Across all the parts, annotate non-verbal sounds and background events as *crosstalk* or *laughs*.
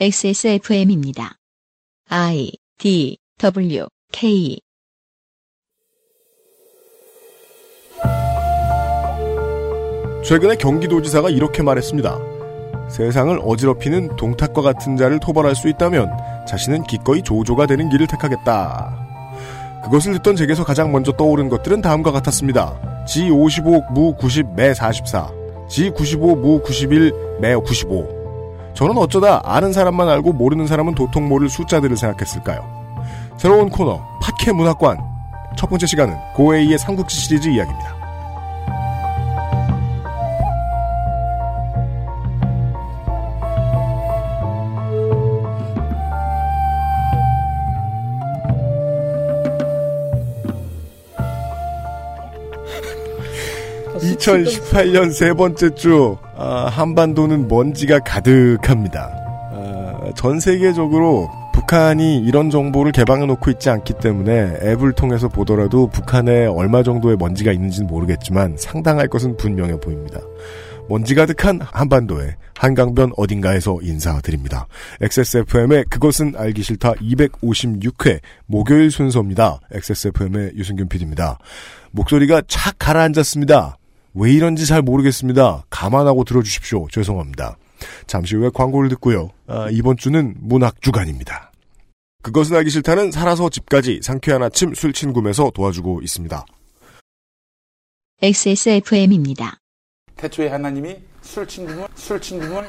XSFM입니다. I D W K 최근에 경기도지사가 이렇게 말했습니다. 세상을 어지럽히는 동탁과 같은 자를 토벌할 수 있다면 자신은 기꺼이 조조가 되는 길을 택하겠다. 그것을 듣던 제게서 가장 먼저 떠오른 것들은 다음과 같았습니다. G55 무 90 매 44, G95 무 91 매 95. 저는 어쩌다 아는 사람만 알고 모르는 사람은 도통 모를 숫자들을 생각했을까요? 새로운 코너 파케 문학관 첫 번째 시간은 고에이의 삼국지 시리즈 이야기입니다. 2018년 세 번째 주 아, 한반도는 먼지가 가득합니다. 아, 전 세계적으로 북한이 이런 정보를 개방해 놓고 있지 않기 때문에 앱을 통해서 보더라도 북한에 얼마 정도의 먼지가 있는지는 모르겠지만 상당할 것은 분명해 보입니다. 먼지 가득한 한반도의 한강변 어딘가에서 인사드립니다. XSFM의 그것은 알기 싫다 256회 목요일 순서입니다. XSFM의 유승균 PD입니다. 목소리가 착 가라앉았습니다. 왜 이런지 잘 모르겠습니다. 감안하고 들어주십시오. 죄송합니다. 잠시 후에 광고를 듣고요. 아, 이번 주는 문학 주간입니다. 그것은 알기 싫다는 살아서 집까지 상쾌한 아침 술친구에서 도와주고 있습니다. XSFM입니다. 태초에 하나님이 술친구물 술친구물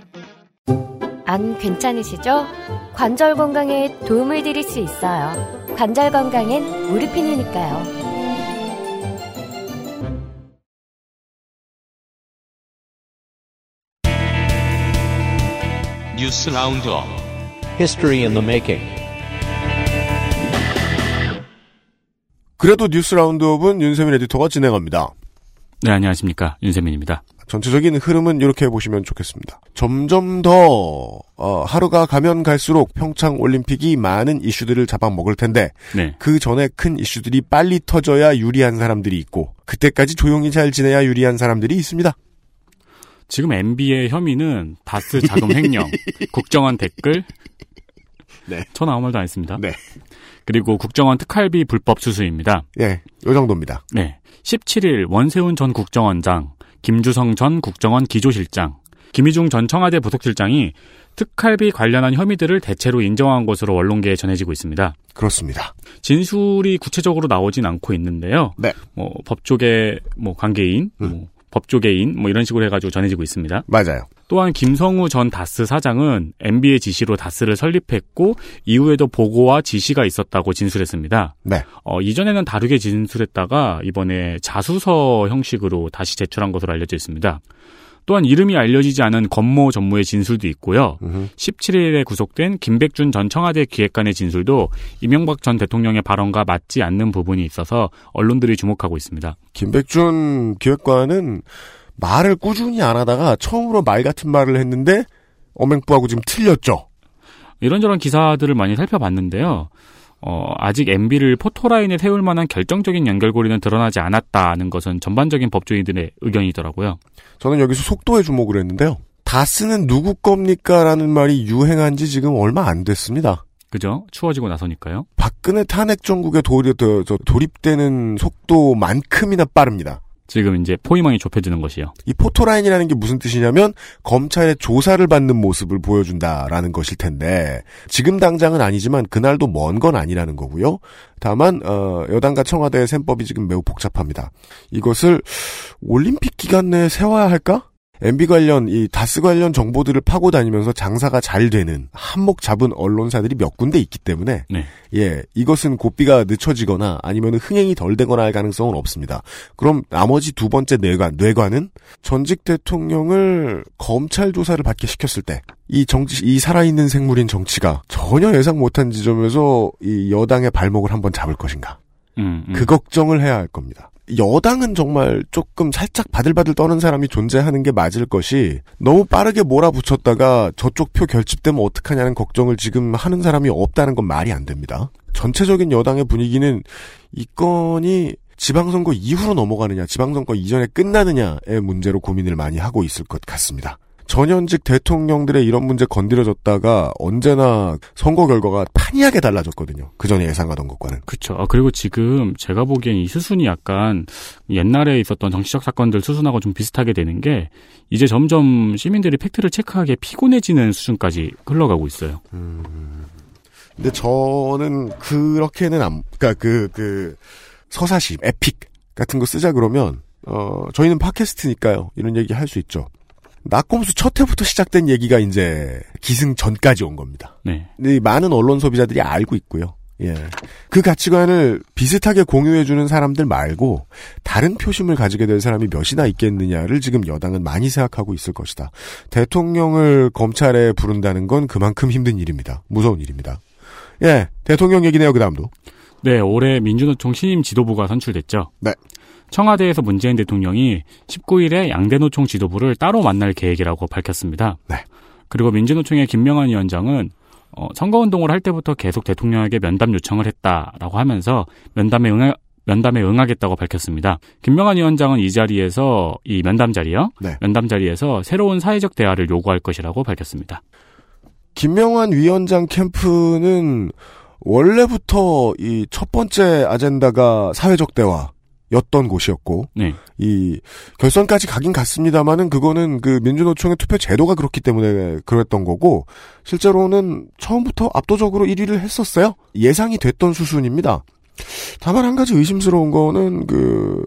안 괜찮으시죠? 관절 건강에 도움을 드릴 수 있어요. 관절 건강엔 무르핀이니까요. 뉴스 라운드업 History in the making. 그래도 뉴스 라운드업은 윤세민 에디터가 진행합니다. 네, 안녕하십니까. 윤세민입니다. 전체적인 흐름은 이렇게 보시면 좋겠습니다. 점점 더 어, 하루가 가면 갈수록 평창 올림픽이 많은 이슈들을 잡아먹을 텐데 네. 그 전에 큰 이슈들이 빨리 터져야 유리한 사람들이 있고 그때까지 조용히 잘 지내야 유리한 사람들이 있습니다. 지금 MB의 혐의는 다스 자금 횡령, *laughs* 국정원 댓글, 네. 전 아무 말도 안 했습니다. 네. 그리고 국정원 특활비 불법 수수입니다. 예, 요 정도입니다. 네. 17일 원세훈 전 국정원장, 김주성 전 국정원 기조실장, 김희중 전 청와대 부속실장이 특활비 관련한 혐의들을 대체로 인정한 것으로 언론계에 전해지고 있습니다. 그렇습니다. 진술이 구체적으로 나오진 않고 있는데요. 네. 뭐 법조계 뭐 관계인, 음. 뭐 법조계인 뭐 이런 식으로 해가지고 전해지고 있습니다. 맞아요. 또한 김성우 전 다스 사장은 MB의 지시로 다스를 설립했고 이후에도 보고와 지시가 있었다고 진술했습니다. 네. 어, 이전에는 다르게 진술했다가 이번에 자수서 형식으로 다시 제출한 것으로 알려져 있습니다. 또한 이름이 알려지지 않은 건모 전무의 진술도 있고요. 음흠. 17일에 구속된 김백준 전 청와대 기획관의 진술도 이명박 전 대통령의 발언과 맞지 않는 부분이 있어서 언론들이 주목하고 있습니다. 김백준 기획관은 말을 꾸준히 안 하다가 처음으로 말 같은 말을 했는데 어맹부하고 지금 틀렸죠. 이런저런 기사들을 많이 살펴봤는데요. 어, 아직 MB를 포토라인에 세울 만한 결정적인 연결고리는 드러나지 않았다는 것은 전반적인 법조인들의 의견이더라고요. 저는 여기서 속도에 주목을 했는데요. 다스는 누구 겁니까? 라는 말이 유행한 지 지금 얼마 안 됐습니다. 그죠? 추워지고 나서니까요. 박근혜 탄핵 정국에 도리, 도, 저, 돌입되는 속도만큼이나 빠릅니다. 지금 이제 포위망이 좁혀지는 것이요. 이 포토라인이라는 게 무슨 뜻이냐면 검찰의 조사를 받는 모습을 보여준다라는 것일 텐데 지금 당장은 아니지만 그날도 먼 건 아니라는 거고요. 다만 어, 여당과 청와대의 셈법이 지금 매우 복잡합니다. 이것을 올림픽 기간 내에 세워야 할까? MB 관련 이 다스 관련 정보들을 파고 다니면서 장사가 잘 되는 한몫 잡은 언론사들이 몇 군데 있기 때문에 네. 예 이것은 고비가 늦춰지거나 아니면 흥행이 덜 되거나 할 가능성은 없습니다. 그럼 나머지 두 번째 뇌관 뇌관은 전직 대통령을 검찰 조사를 받게 시켰을 때 이 정치 이 살아있는 생물인 정치가 전혀 예상 못한 지점에서 이 여당의 발목을 한번 잡을 것인가 음, 음. 그 걱정을 해야 할 겁니다. 여당은 정말 조금 살짝 바들바들 떠는 사람이 존재하는 게 맞을 것이 너무 빠르게 몰아붙였다가 저쪽 표 결집되면 어떡하냐는 걱정을 지금 하는 사람이 없다는 건 말이 안 됩니다. 전체적인 여당의 분위기는 이 건이 지방선거 이후로 넘어가느냐, 지방선거 이전에 끝나느냐의 문제로 고민을 많이 하고 있을 것 같습니다. 전현직 대통령들의 이런 문제 건드려졌다가 언제나 선거 결과가 판이하게 달라졌거든요. 그 전에 예상하던 것과는. 그쵸. 아, 그리고 지금 제가 보기엔 이 수순이 약간 옛날에 있었던 정치적 사건들 수순하고 좀 비슷하게 되는 게 이제 점점 시민들이 팩트를 체크하기에 피곤해지는 수준까지 흘러가고 있어요. 근데 저는 그렇게는 안, 그니까 그, 그, 서사시, 에픽 같은 거 쓰자 그러면, 어, 저희는 팟캐스트니까요. 이런 얘기 할 수 있죠. 낙검수 첫 회부터 시작된 얘기가 이제 기승 전까지 온 겁니다. 네. 많은 언론 소비자들이 알고 있고요. 예. 그 가치관을 비슷하게 공유해주는 사람들 말고 다른 표심을 가지게 될 사람이 몇이나 있겠느냐를 지금 여당은 많이 생각하고 있을 것이다. 대통령을 검찰에 부른다는 건 그만큼 힘든 일입니다. 무서운 일입니다. 예. 대통령 얘기네요, 그 다음도. 네, 올해 민주노총 신임 지도부가 선출됐죠. 네. 청와대에서 문재인 대통령이 19일에 양대노총 지도부를 따로 만날 계획이라고 밝혔습니다. 네. 그리고 민주노총의 김명환 위원장은 어, 선거운동을 할 때부터 계속 대통령에게 면담 요청을 했다라고 하면서 면담에 응하, 면담에 응하겠다고 밝혔습니다. 김명환 위원장은 이 자리에서 이 면담 자리요. 네. 면담 자리에서 새로운 사회적 대화를 요구할 것이라고 밝혔습니다. 김명환 위원장 캠프는 원래부터 이 첫 번째 아젠다가 사회적 대화 였던 곳이었고, 네. 이 결선까지 가긴 갔습니다만은 그거는 그 민주노총의 투표 제도가 그렇기 때문에 그랬던 거고, 실제로는 처음부터 압도적으로 1위를 했었어요. 예상이 됐던 수순입니다. 다만 한 가지 의심스러운 거는 그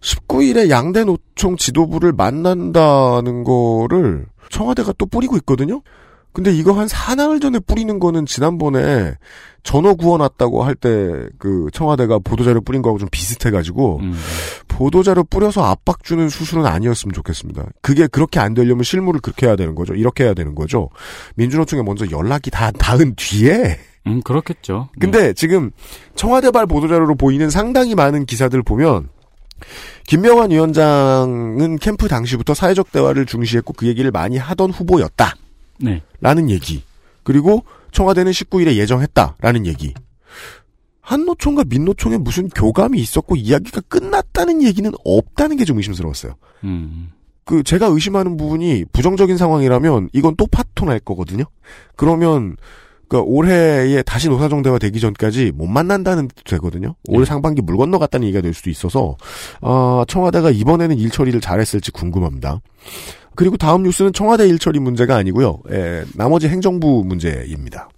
19일에 양대 노총 지도부를 만난다는 거를 청와대가 또 뿌리고 있거든요. 근데 이거 한 사나흘 전에 뿌리는 거는 지난번에 전호 구워놨다고 할 때 그 청와대가 보도자료 뿌린 거하고 좀 비슷해가지고 음, 보도자료 뿌려서 압박 주는 수순은 아니었으면 좋겠습니다. 그게 그렇게 안 되려면 실무를 그렇게 해야 되는 거죠. 이렇게 해야 되는 거죠. 민주노총에 먼저 연락이 다 닿은 뒤에 음, 그렇겠죠. 네. 근데 지금 청와대발 보도자료로 보이는 상당히 많은 기사들 보면 김명환 위원장은 캠프 당시부터 사회적 대화를 중시했고 그 얘기를 많이 하던 후보였다. 네. 라는 얘기. 그리고 청와대는 19일에 예정했다라는 얘기. 한노총과 민노총에 무슨 교감이 있었고 이야기가 끝났다는 얘기는 없다는 게 좀 의심스러웠어요. 음, 그 제가 의심하는 부분이 부정적인 상황이라면 이건 또 파토 날 거거든요. 그러면 그 올해에 다시 노사정대화 되기 전까지 못 만난다는 뜻도 되거든요. 올 상반기 물 건너갔다는 얘기가 될 수도 있어서 아, 청와대가 이번에는 일 처리를 잘했을지 궁금합니다. 그리고 다음 뉴스는 청와대 일 처리 문제가 아니고요. 예, 나머지 행정부 문제입니다.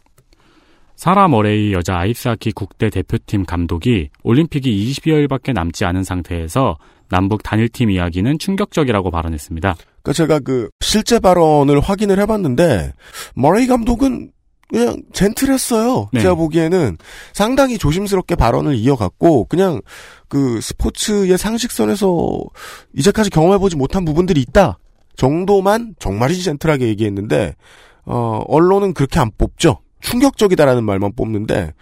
사라 머레이 여자 아이스하키 국대 대표팀 감독이 올림픽이 20여일밖에 남지 않은 상태에서 남북 단일팀 이야기는 충격적이라고 발언했습니다. 그러니까 제가 그 실제 발언을 확인을 해봤는데 머레이 감독은 그냥 젠틀했어요. 네. 제가 보기에는 상당히 조심스럽게 발언을 이어갔고 그냥 그 스포츠의 상식선에서 이제까지 경험해보지 못한 부분들이 있다 정도만 정말이지 젠틀하게 얘기했는데 어, 언론은 그렇게 안 뽑죠. 충격적이다라는 말만 뽑는데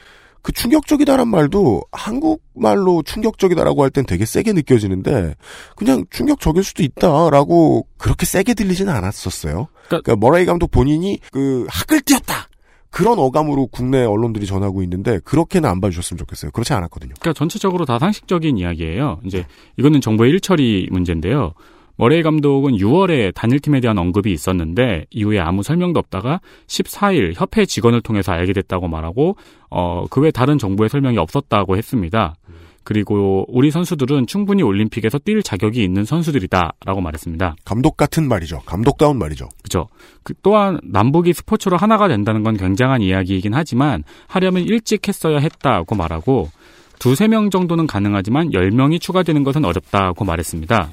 그 충격적이다란 말도 한국말로 충격적이다라고 할 땐 되게 세게 느껴지는데 그냥 충격적일 수도 있다라고 그렇게 세게 들리지는 않았었어요. 그러니까- 그러니까 머레이 감독 본인이 그 학을 띄었다 그런 어감으로 국내 언론들이 전하고 있는데 그렇게는 안 봐주셨으면 좋겠어요. 그렇지 않았거든요. 그러니까 전체적으로 다 상식적인 이야기예요. 이제 이거는 정부의 일처리 문제인데요. 머레이 감독은 6월에 단일팀에 대한 언급이 있었는데 이후에 아무 설명도 없다가 14일 협회 직원을 통해서 알게 됐다고 말하고 어, 그 외 다른 정부의 설명이 없었다고 했습니다. 그리고 우리 선수들은 충분히 올림픽에서 뛸 자격이 있는 선수들이다라고 말했습니다. 감독 같은 말이죠. 감독다운 말이죠. 그죠. 그 또한 남북이 스포츠로 하나가 된다는 건 굉장한 이야기이긴 하지만 하려면 일찍 했어야 했다고 말하고 두세 명 정도는 가능하지만 10명이 추가되는 것은 어렵다고 말했습니다.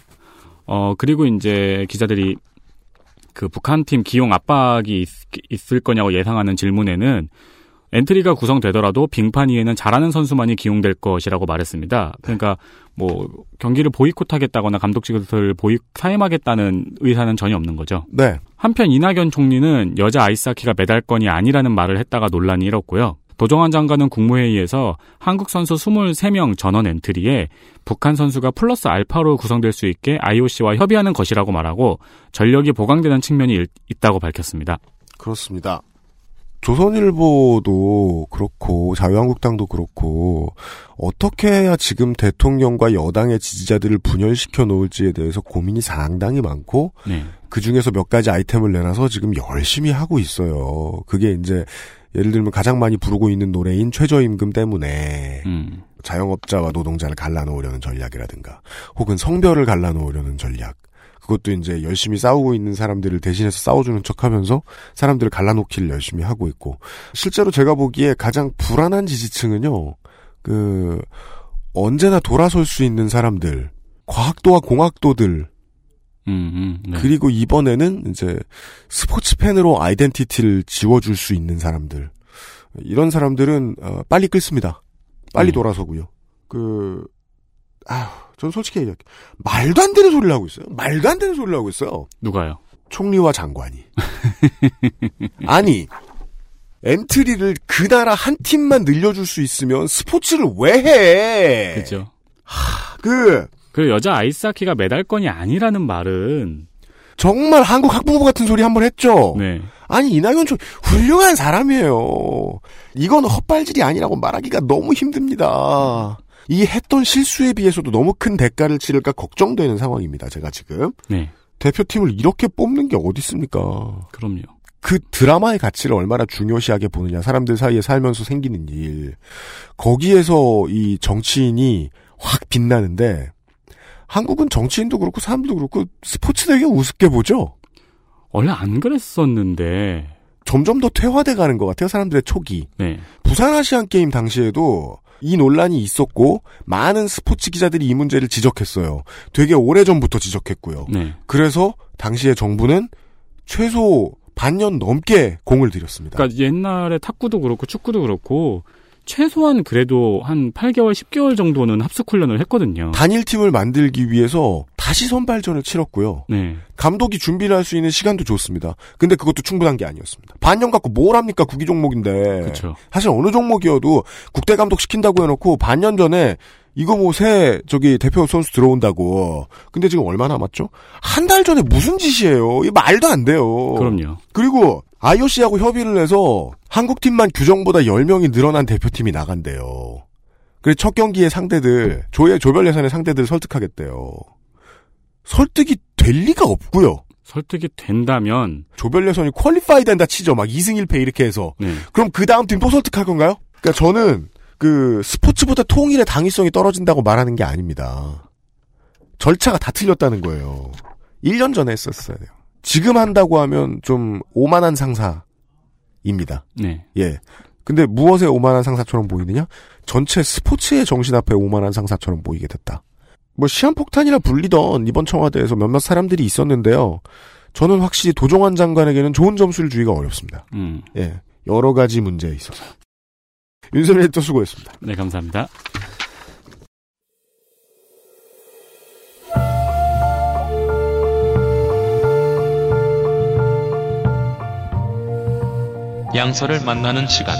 어, 그리고 이제 기자들이 그 북한 팀 기용 압박이 있, 을 거냐고 예상하는 질문에는 엔트리가 구성되더라도 빙판 위에는 잘하는 선수만이 기용될 것이라고 말했습니다. 그러니까 뭐 경기를 보이콧하겠다거나 감독직을 보이 사임하겠다는 의사는 전혀 없는 거죠. 네. 한편 이낙연 총리는 여자 아이스하키가 메달권이 아니라는 말을 했다가 논란이 일었고요. 도종환 장관은 국무회의에서 한국 선수 23명 전원 엔트리에 북한 선수가 플러스 알파로 구성될 수 있게 IOC와 협의하는 것이라고 말하고 전력이 보강되는 측면이 일- 있다고 밝혔습니다. 그렇습니다. 조선일보도 그렇고 자유한국당도 그렇고 어떻게 해야 지금 대통령과 여당의 지지자들을 분열시켜 놓을지에 대해서 고민이 상당히 많고 네. 그 중에서 몇 가지 아이템을 내놔서 지금 열심히 하고 있어요. 그게 이제 예를 들면 가장 많이 부르고 있는 노래인 최저임금 때문에 음. 자영업자와 노동자를 갈라놓으려는 전략이라든가 혹은 성별을 갈라놓으려는 전략 그것도 이제 열심히 싸우고 있는 사람들을 대신해서 싸워주는 척하면서 사람들을 갈라놓기를 열심히 하고 있고 실제로 제가 보기에 가장 불안한 지지층은요 그 언제나 돌아설 수 있는 사람들 과학도와 공학도들 음, 음, 네. 그리고 이번에는 이제 스포츠 팬으로 아이덴티티를 지워줄 수 있는 사람들 이런 사람들은 어, 빨리 끊습니다. 빨리 네. 돌아서고요. 그 아휴, 전 솔직히 얘기할게. 말도 안 되는 소리를 하고 있어요. 말도 안 되는 소리를 하고 있어요. 누가요? 총리와 장관이. *laughs* 아니, 엔트리를 그 나라 한 팀만 늘려줄 수 있으면 스포츠를 왜 해? 그죠. 그, 그 여자 아이스하키가 메달권이 아니라는 말은 정말 한국 학부모 같은 소리 한 번 했죠? 네. 아니 이낙연 총 훌륭한 사람이에요. 이건 헛발질이 아니라고 말하기가 너무 힘듭니다. 이 했던 실수에 비해서도 너무 큰 대가를 치를까 걱정되는 상황입니다. 제가 지금 네. 대표팀을 이렇게 뽑는 게 어디 있습니까? 그럼요. 그 드라마의 가치를 얼마나 중요시하게 보느냐. 사람들 사이에 살면서 생기는 일. 거기에서 이 정치인이 확 빛나는데 한국은 정치인도 그렇고 사람도 그렇고 스포츠 되게 우습게 보죠. 원래 안 그랬었는데. 점점 더 퇴화돼 가는 것 같아요. 사람들의 촉이. 네. 부산 아시안 게임 당시에도 이 논란이 있었고 많은 스포츠 기자들이 이 문제를 지적했어요. 되게 오래 전부터 지적했고요. 네. 그래서 당시에 정부는 최소 반년 넘게 공을 들였습니다. 그러니까 옛날에 탁구도 그렇고 축구도 그렇고 최소한 그래도 한 8개월, 10개월 정도는 합숙 훈련을 했거든요. 단일 팀을 만들기 위해서 다시 선발전을 치렀고요. 네. 감독이 준비를 할 수 있는 시간도 줬습니다. 근데 그것도 충분한 게 아니었습니다. 반년 갖고 뭘 합니까? 구기 종목인데. 그렇죠. 사실 어느 종목이어도 국대 감독 시킨다고 해놓고 반년 전에 이거 뭐 새 저기 대표 선수 들어온다고. 근데 지금 얼마 남았죠? 한 달 전에 무슨 짓이에요? 이 말도 안 돼요. 그럼요. 그리고 IOC하고 협의를 해서 한국 팀만 규정보다 10명이 늘어난 대표팀이 나간대요. 그래서 첫 경기의 상대들, 조의 조별 예선의 상대들을 설득하겠대요. 설득이 될 리가 없고요. 설득이 된다면 조별 예선이 퀄리파이 된다 치죠. 막 2승 1패 이렇게 해서. 네. 그럼 그 다음 팀 또 설득할 건가요? 그러니까 저는 그 스포츠보다 통일의 당위성이 떨어진다고 말하는 게 아닙니다. 절차가 다 틀렸다는 거예요. 1년 전에 했었어야 돼요. 지금 한다고 하면 좀 오만한 상사입니다. 네. 예. 근데 무엇에 오만한 상사처럼 보이느냐? 전체 스포츠의 정신 앞에 오만한 상사처럼 보이게 됐다. 뭐 시한폭탄이라 불리던 이번 청와대에서 몇몇 사람들이 있었는데요. 저는 확실히 도종환 장관에게는 좋은 점수를 주기가 어렵습니다. 음. 예. 여러 가지 문제에 있어서. 윤석열 에디터 수고했습니다. 네, 감사합니다. 양서를 만나는 시간.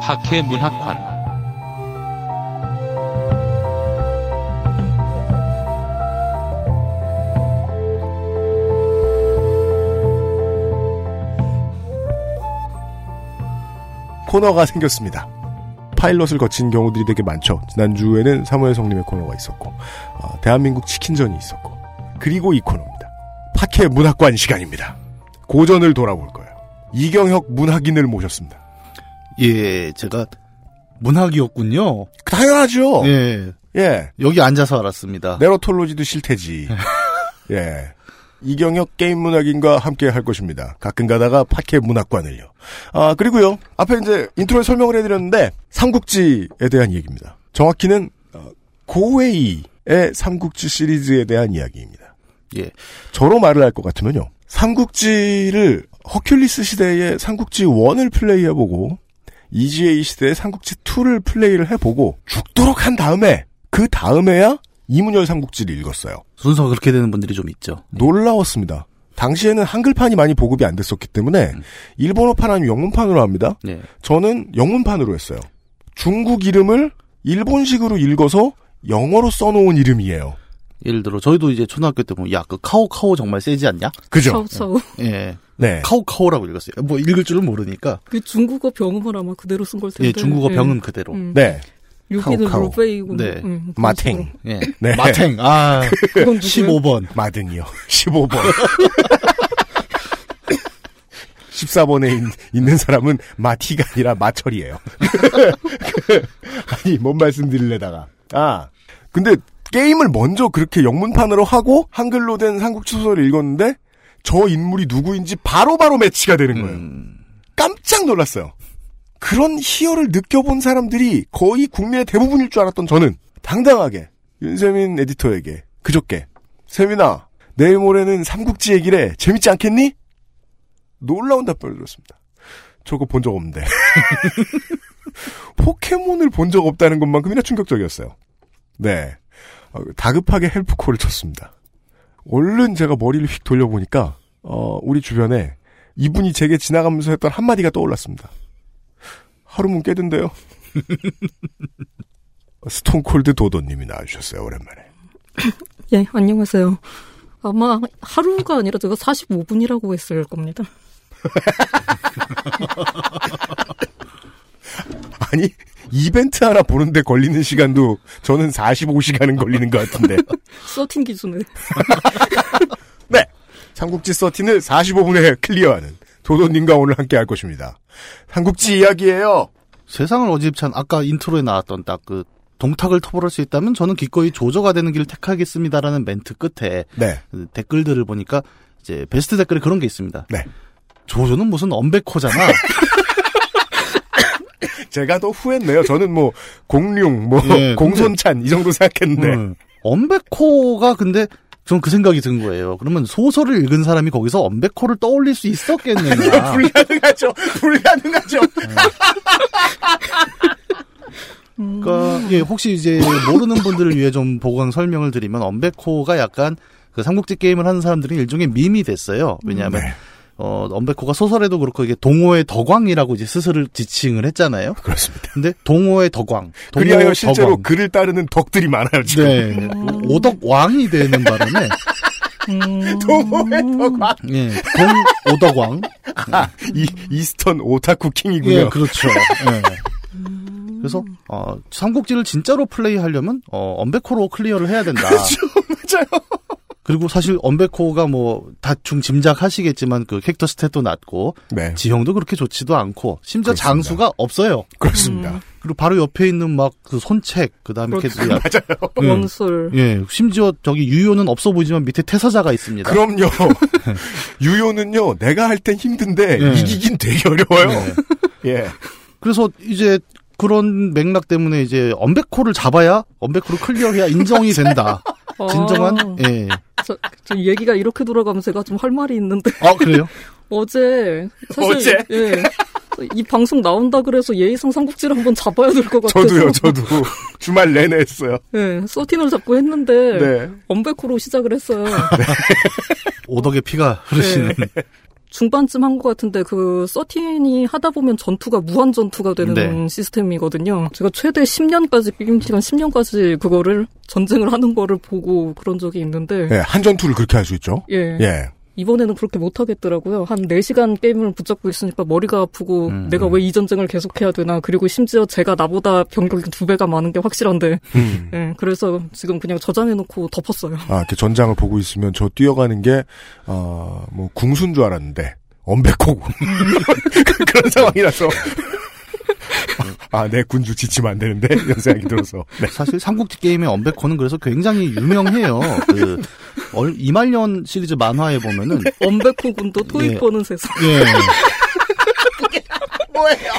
학회 문학관. 코너가 생겼습니다. 파일럿을 거친 경우들이 되게 많죠. 지난주에는 사무엘 성님의 코너가 있었고, 어, 대한민국 치킨전이 있었고, 그리고 이 코너입니다. 팟캐문학관 시간입니다. 고전을 돌아볼 거예요. 이경혁 문학인을 모셨습니다. 예, 제가 문학인이었군요. 당연하죠. 예. 예. 여기 앉아서 알았습니다. narratology도 싫대지. *laughs* 예. 이경혁 게임 문학인과 함께 할 것입니다. 가끔 가다가 팟캐문학관을요. 아, 그리고요. 앞에 이제 인트로에 설명을 해드렸는데, 삼국지에 대한 얘기입니다. 정확히는, 어, 고웨이의 삼국지 시리즈에 대한 이야기입니다. 예. 저로 말을 할 것 같으면요. 삼국지를 허큘리스 시대의 삼국지 1을 플레이해보고, EGA 시대의 삼국지 2를 플레이를 해보고, 죽도록 한 다음에, 그 다음에야 이문열 삼국지를 읽었어요. 순서가 그렇게 되는 분들이 좀 있죠. 놀라웠습니다. 당시에는 한글판이 많이 보급이 안 됐었기 때문에 일본어판 아니면 영문판으로 합니다. 네. 저는 영문판으로 했어요. 중국 이름을 일본식으로 읽어서 영어로 써놓은 이름이에요. 예를 들어 저희도 이제 초등학교 때 보면 야 그 카오카오 정말 세지 않냐? 그죠? 예. 네. 카오카오라고 읽었어요. 뭐 읽을 줄은 모르니까. 그 중국어 병음을 아마 그대로 쓴 걸 텐데. 예, 중국어 병음 그대로. 음. 네. 여기는 카오카오. 루베이고. 네. 음, 마탱. 예. 네. *laughs* 마탱. 아. 그건 누구예요? *laughs* 15번. 마등이요. *laughs* 15번. 14번에 있, 는 사람은 마티가 아니라 마철이에요. 아니, 뭔 말씀 드릴래다가. 아, 근데 게임을 먼저 그렇게 영문판으로 하고 한글로 된 삼국지 소설을 읽었는데 저 인물이 누구인지 바로바로 매치가 되는 거예요. 음. 깜짝 놀랐어요. 그런 희열을 느껴본 사람들이 거의 국내의 대부분일 줄 알았던 저는 당당하게 윤세민 에디터에게 그저께 세민아 내일 모레는 삼국지 얘기래 재밌지 않겠니? 놀라운 답변을 들었습니다. 저거 본 적 없는데 *laughs* 포켓몬을 본 적 없다는 것만큼이나 충격적이었어요. 네 어, 다급하게 헬프콜을 쳤습니다. 얼른 제가 머리를 휙 돌려보니까 어, 우리 주변에 이분이 제게 지나가면서 했던 한마디가 떠올랐습니다. 하루면 깨든데요. *laughs* 스톤콜드 도도님이 나와주셨어요, 오랜만에. *coughs* 예, 안녕하세요. 아마 하루가 아니라 제가 45분이라고 했을 겁니다. *laughs* 아니, 이벤트 하나 보는데 걸리는 시간도 저는 45시간은 걸리는 것 같은데. *laughs* Thirteen 기준에. *laughs* 네. 삼국지 Thirteen을 45분에 clear하는 도도님과 오늘 함께 할 것입니다. 삼국지 이야기예요. 세상을 어집찬 아까 인트로에 나왔던 딱 그 동탁을 타도할 수 있다면 저는 기꺼이 조조가 되는 길을 택하겠습니다라는 멘트 끝에 네. 그 댓글들을 보니까 이제 베스트 댓글에 그런 게 있습니다. 네. 조조는 무슨 엄백호잖아. *laughs* 제가 더 후했네요. 저는 뭐, 공융, 뭐, 예, *laughs* 공손찬, 이 정도 생각했는데. 음. 엄백호가 근데 전 그 생각이 든 거예요. 그러면 소설을 읽은 사람이 거기서 엄백호를 떠올릴 수 있었겠느냐. *laughs* 불가능하죠. 불가능하죠. 그러니까 예, 혹시 이제 모르는 분들을 위해 좀 보강 설명을 드리면 언백호가 약간 그 삼국지 게임을 하는 사람들은 일종의 밈이 됐어요. 왜냐하면 네. 어 언백호가 소설에도 그렇고 이게 동호의 덕왕이라고 이제 스스로 지칭을 했잖아요. 그렇습니다. 근데 동호의 덕왕, 동호 그리하여 실제로 덕왕. 글을 따르는 덕들이 많아요, 지금. 네, 오덕 왕이 되는 바람에 동오의 덕왕. 예, 동 오덕왕. 아, 이, Eastern 오타쿠 king이군요. 예, 그렇죠. 예. 그래서 어 삼국지를 진짜로 플레이하려면 어 엄백호로 clear를 해야 된다. *laughs* 맞아요. 그리고 사실 엄백호가 뭐 대충 짐작하시겠지만 그 캐릭터 스탯도 낮고 네. 지형도 그렇게 좋지도 않고 심지어 그렇습니다. 장수가 없어요. 그렇습니다. 그리고 바로 옆에 있는 막 그 손책 그다음에 그렇죠. 이렇게 *laughs* 맞아요. 예. 원술. 예, 심지어 저기 유요는 없어 보이지만 밑에 태사자가 있습니다. 그럼요. *laughs* 유효는요, 내가 할 땐 힘든데, 예. 이기긴 되게 어려워요. 예. 예. 그래서 이제 그런 맥락 때문에 이제 언백호를 잡아야 언백호를 클리어해야 인정이 된다. *laughs* 진정한 아, 예. 저, 저 얘기가 이렇게 돌아가면 제가 좀 할 말이 있는데 아 그래요? *laughs* 어제 사실 어제? 예. 이 방송 나온다 그래서 예의상 삼국지를 한번 잡아야 될 것 같아서 저도요, 저도. *laughs* 주말 내내 했어요. 예, 서틴을 잡고 했는데 네. 언백호로 시작을 했어요. *laughs* 오덕의 피가 흐르시는. 네. 중반쯤 한 것 같은데 그 서틴이 하다 보면 전투가 무한 전투가 되는 네. 시스템이거든요. 제가 최대 10년까지 게임 시간 10년까지 그거를 전쟁을 하는 거를 보고 그런 적이 있는데 예, 한 전투를 그렇게 할 수 있죠. 예. 예. 이번에는 그렇게 못 하겠더라고요. 한 4시간 게임을 붙잡고 있으니까 머리가 아프고 음, 내가 왜 이 전쟁을 계속해야 되나. 그리고 심지어 제가 나보다 병력이 두 배가 많은 게 확실한데. 음. 예, 그래서 지금 그냥 저장해놓고 덮었어요. 아, 이렇게 전장을 보고 있으면 저 뛰어가는 게, 어, 뭐, 궁수인 줄 알았는데, 엄백호고. *laughs* 그런 상황이라서. 아, 내 군주 지치면 안 되는데? 이런 생각이 들어서. 네. 사실 삼국지 게임의 언백호는 그래서 굉장히 유명해요. 그 얼- 이말년 시리즈 만화에 보면은 *laughs* 엄백호 군도 토익 예. 보는 세상. 예. 뭐예요?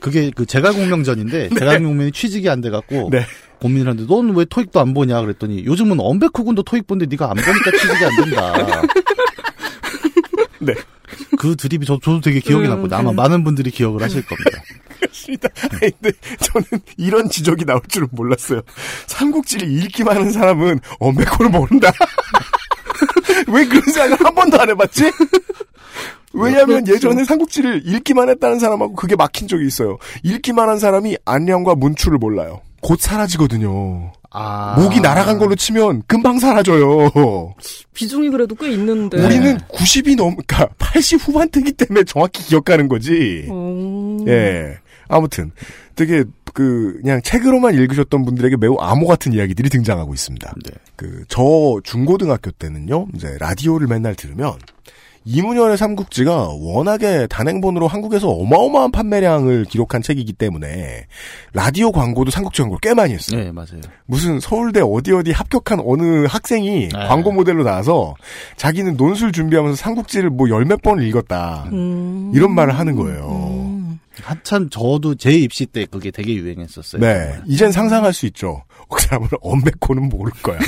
그게 그 제갈공명전인데 제갈공명이 취직이 안 돼갖고 네. 고민을 하는데 넌 왜 토익도 안 보냐 그랬더니 요즘은 언백호 군도 토익 보는데 네가 안 보니까 취직이 안 된다. *laughs* 네. 그 드립이 저, 저도 되게 기억이 음, 났고 아마 음. 많은 분들이 기억을 하실 겁니다. *laughs* 아니, 근데 저는 이런 지적이 나올 줄은 몰랐어요. 삼국지를 읽기만 하는 사람은 엄백호를 모른다. *laughs* 왜 그런 생각을 한 번도 안 해봤지? 왜냐하면 그렇죠. 예전에 삼국지를 읽기만 했다는 사람하고 그게 막힌 적이 있어요. 읽기만 한 사람이 안녕과 문추를 몰라요. 곧 사라지거든요. 아. 목이 날아간 걸로 치면 금방 사라져요. 비중이 그래도 꽤 있는데. 우리는 90이 넘, 그러니까 80 후반대기 때문에 정확히 기억하는 거지. 음. 예. 아무튼 되게 그 그냥 책으로만 읽으셨던 분들에게 매우 암호 같은 이야기들이 등장하고 있습니다. 네. 그저 중고등학교 때는요. 이제 라디오를 맨날 들으면 이문열의 삼국지가 워낙에 단행본으로 한국에서 어마어마한 판매량을 기록한 책이기 때문에 라디오 광고도 삼국지 광고를 꽤 많이 했어요. 네, 맞아요. 무슨 서울대 어디 어디 합격한 어느 학생이 네. 광고 모델로 나와서 자기는 논술 준비하면서 삼국지를 뭐 열 몇 번을 읽었다. 음. 이런 말을 하는 거예요. 한참 저도 제 입시 때 그게 되게 유행했었어요. 네. 이젠 상상할 수 있죠. 그 사람은 엄백코는 모를 거야.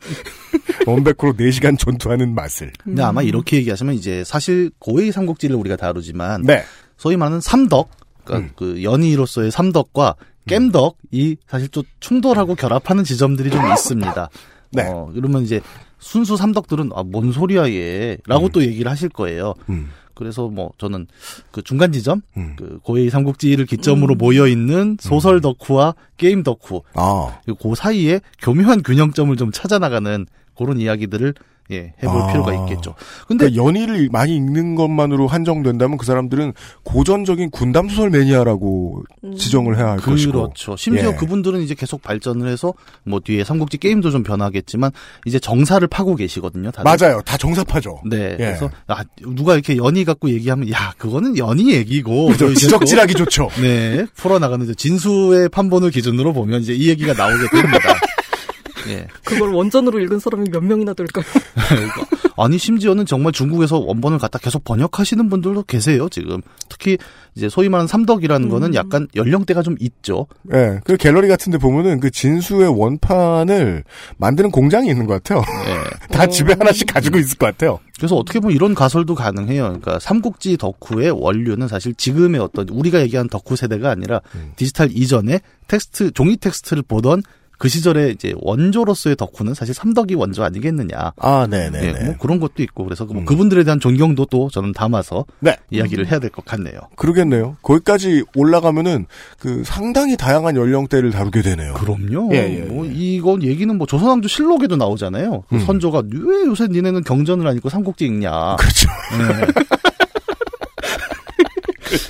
*laughs* 엄백코로 4시간 전투하는 맛을. 근데 아마 이렇게 얘기하시면 이제 사실 고의 삼국지를 우리가 다루지만 네. 소위 말하는 삼덕, 그러니까 그 연희로서의 삼덕과 겜덕이 사실 좀 충돌하고 결합하는 지점들이 좀 있습니다. 네. 어, 그러면 이제 순수 삼덕들은 아, 뭔 소리야 얘라고 또 얘기를 하실 거예요. 음. 그래서 뭐 저는 그 중간 지점, 음. 그 고의 삼국지를 기점으로 모여 있는 소설 덕후와 게임 덕후, 아. 그 사이에 교묘한 균형점을 좀 찾아 나가는 그런 이야기들을 예, 해볼 아. 필요가 있겠죠. 근데 그러니까 연희를 많이 읽는 것만으로 한정된다면 그 사람들은 고전적인 군담 소설 매니아라고 지정을 해야 할 것이고. 그렇죠. 심지어 예. 그분들은 이제 계속 발전을 해서 뭐 뒤에 삼국지 게임도 좀 변하겠지만 이제 정사를 파고 계시거든요. 다들. 맞아요. 다 정사파죠. 네. 예. 그래서 아, 누가 이렇게 연희 갖고 얘기하면 야 그거는 연희 얘기고 그죠. 이제 지적질하기 또, 좋죠. 네. 풀어나가는 진수의 판본을 기준으로 보면 이제 이 얘기가 나오게 됩니다. *laughs* 예. 그걸 원전으로 읽은 사람이 몇 명이나 될까요? *laughs* 아니 심지어는 정말 중국에서 원본을 갖다 계속 번역하시는 분들도 계세요 지금 특히 이제 소위 말하는 삼덕이라는 거는 약간 연령대가 좀 있죠 예. 그 갤러리 같은 데 보면은 그 진수의 원판을 만드는 공장이 있는 것 같아요. 예. *laughs* 다 집에 하나씩 가지고 있을 것 같아요. 그래서 어떻게 보면 이런 가설도 가능해요 그러니까 삼국지 덕후의 원류는 사실 지금의 어떤 우리가 얘기하는 덕후 세대가 아니라 디지털 이전에 텍스트 종이 텍스트를 보던 그 시절에 이제 원조로서의 덕후는 사실 삼덕이 원조 아니겠느냐 아, 네네. 예, 뭐 그런 것도 있고 그래서 뭐 그분들에 대한 존경도 또 저는 담아서 네. 이야기를 해야 될 것 같네요. 그러겠네요. 거기까지 올라가면은 그 상당히 다양한 연령대를 다루게 되네요. 그럼요. 예, 예, 뭐 이건 얘기는 뭐 조선왕조 실록에도 나오잖아요. 그 음. 선조가 왜 요새 니네는 경전을 안 읽고 삼국지 읽냐. 그렇죠. *laughs*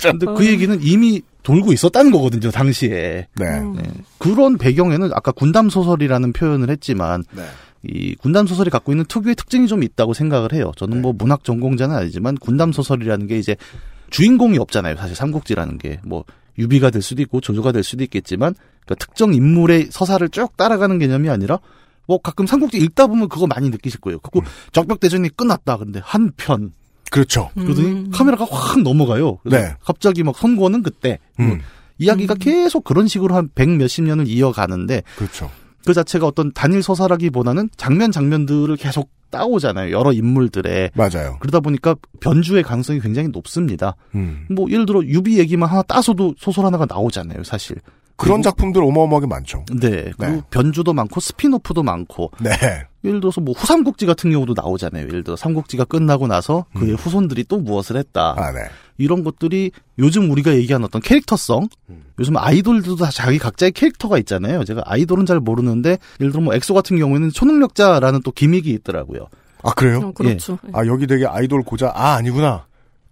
근데 그 얘기는 이미 돌고 있었다는 거거든요, 당시에. 네. 네. 그런 배경에는 아까 군담 소설이라는 표현을 했지만 네. 이 군담 소설이 갖고 있는 특유의 특징이 좀 있다고 생각을 해요. 저는 뭐 문학 전공자는 아니지만 군담 소설이라는 게 이제 주인공이 없잖아요. 사실 삼국지라는 게 뭐 유비가 될 수도 있고 조조가 될 수도 있겠지만 그러니까 특정 인물의 서사를 쭉 따라가는 개념이 아니라 뭐 가끔 삼국지 읽다 보면 그거 많이 느끼실 거예요. 그거 적벽대전이 끝났다. 근데 한 편. 그렇죠. 그러더니 카메라가 확 넘어가요. 네. 갑자기 막 손권은 그때. 음. 이야기가 계속 그런 식으로 한 백 몇십 년을 이어가는데 그렇죠. 그 자체가 어떤 단일 서사라기보다는 장면 장면들을 계속 따오잖아요. 여러 인물들의. 맞아요. 그러다 보니까 변주의 가능성이 굉장히 높습니다. 음. 뭐 예를 들어 유비 얘기만 하나 따서도 소설 하나가 나오잖아요, 사실. 그런 작품들 어마어마하게 많죠. 네. 그리고 네. 변주도 많고 spin-off도 많고. 네. 예를 들어서 뭐 후삼국지 같은 경우도 나오잖아요. 예를 들어 삼국지가 끝나고 나서 그의 후손들이 또 무엇을 했다. 음. 아, 네. 이런 것들이 요즘 우리가 얘기하는 어떤 캐릭터성, 음. 요즘 아이돌들도 다 자기 각자의 캐릭터가 있잖아요. 제가 아이돌은 잘 모르는데 예를 들어 뭐 엑소 같은 경우에는 초능력자라는 또 gimmick이 있더라고요. 아, 그래요? 어, 그렇죠. 아, 여기 되게 아이돌 고자, 아, 아니구나.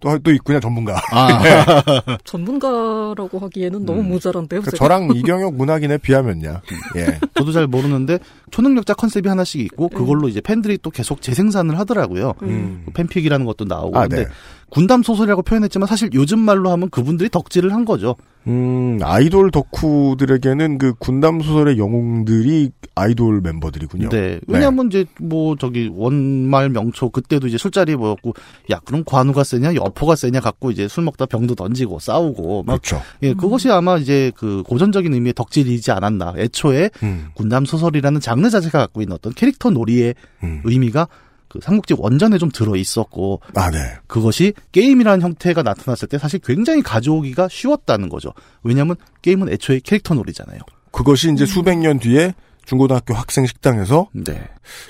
또, 또 있구나, 전문가. 아, *laughs* 전문가라고 하기에는 너무 모자란데요. 그러니까? 저랑 이경혁 문학인에 비하면야. 예. 저도 잘 모르는데 초능력자 컨셉이 하나씩 있고 그걸로 이제 팬들이 또 계속 재생산을 하더라고요. 음. 팬픽이라는 것도 나오고 아, 근데 네. 군담 소설이라고 표현했지만 사실 요즘 말로 하면 그분들이 덕질을 한 거죠. 음, 아이돌 덕후들에게는 그 군담 소설의 영웅들이 아이돌 멤버들이군요. 네. 왜냐하면 이제 뭐 저기 원말 명초 그때도 이제 술자리에 모였고 야 그럼 관우가 세냐 여포가 세냐 갖고 이제 술 먹다 병도 던지고 싸우고 막 그렇죠. 예, 그것이 아마 이제 그 고전적인 의미의 덕질이지 않았나. 애초에 음, 군담 소설이라는 장르 자체가 갖고 있는 어떤 캐릭터 놀이의 음. 의미가 그 삼국지 원전에 좀 들어 있었고 아, 네. 그것이 게임이라는 형태가 나타났을 때 사실 굉장히 가져오기가 쉬웠다는 거죠. 왜냐하면 게임은 애초에 캐릭터 놀이잖아요. 그것이 이제 수백 년 뒤에 중고등학교 학생 식당에서 네.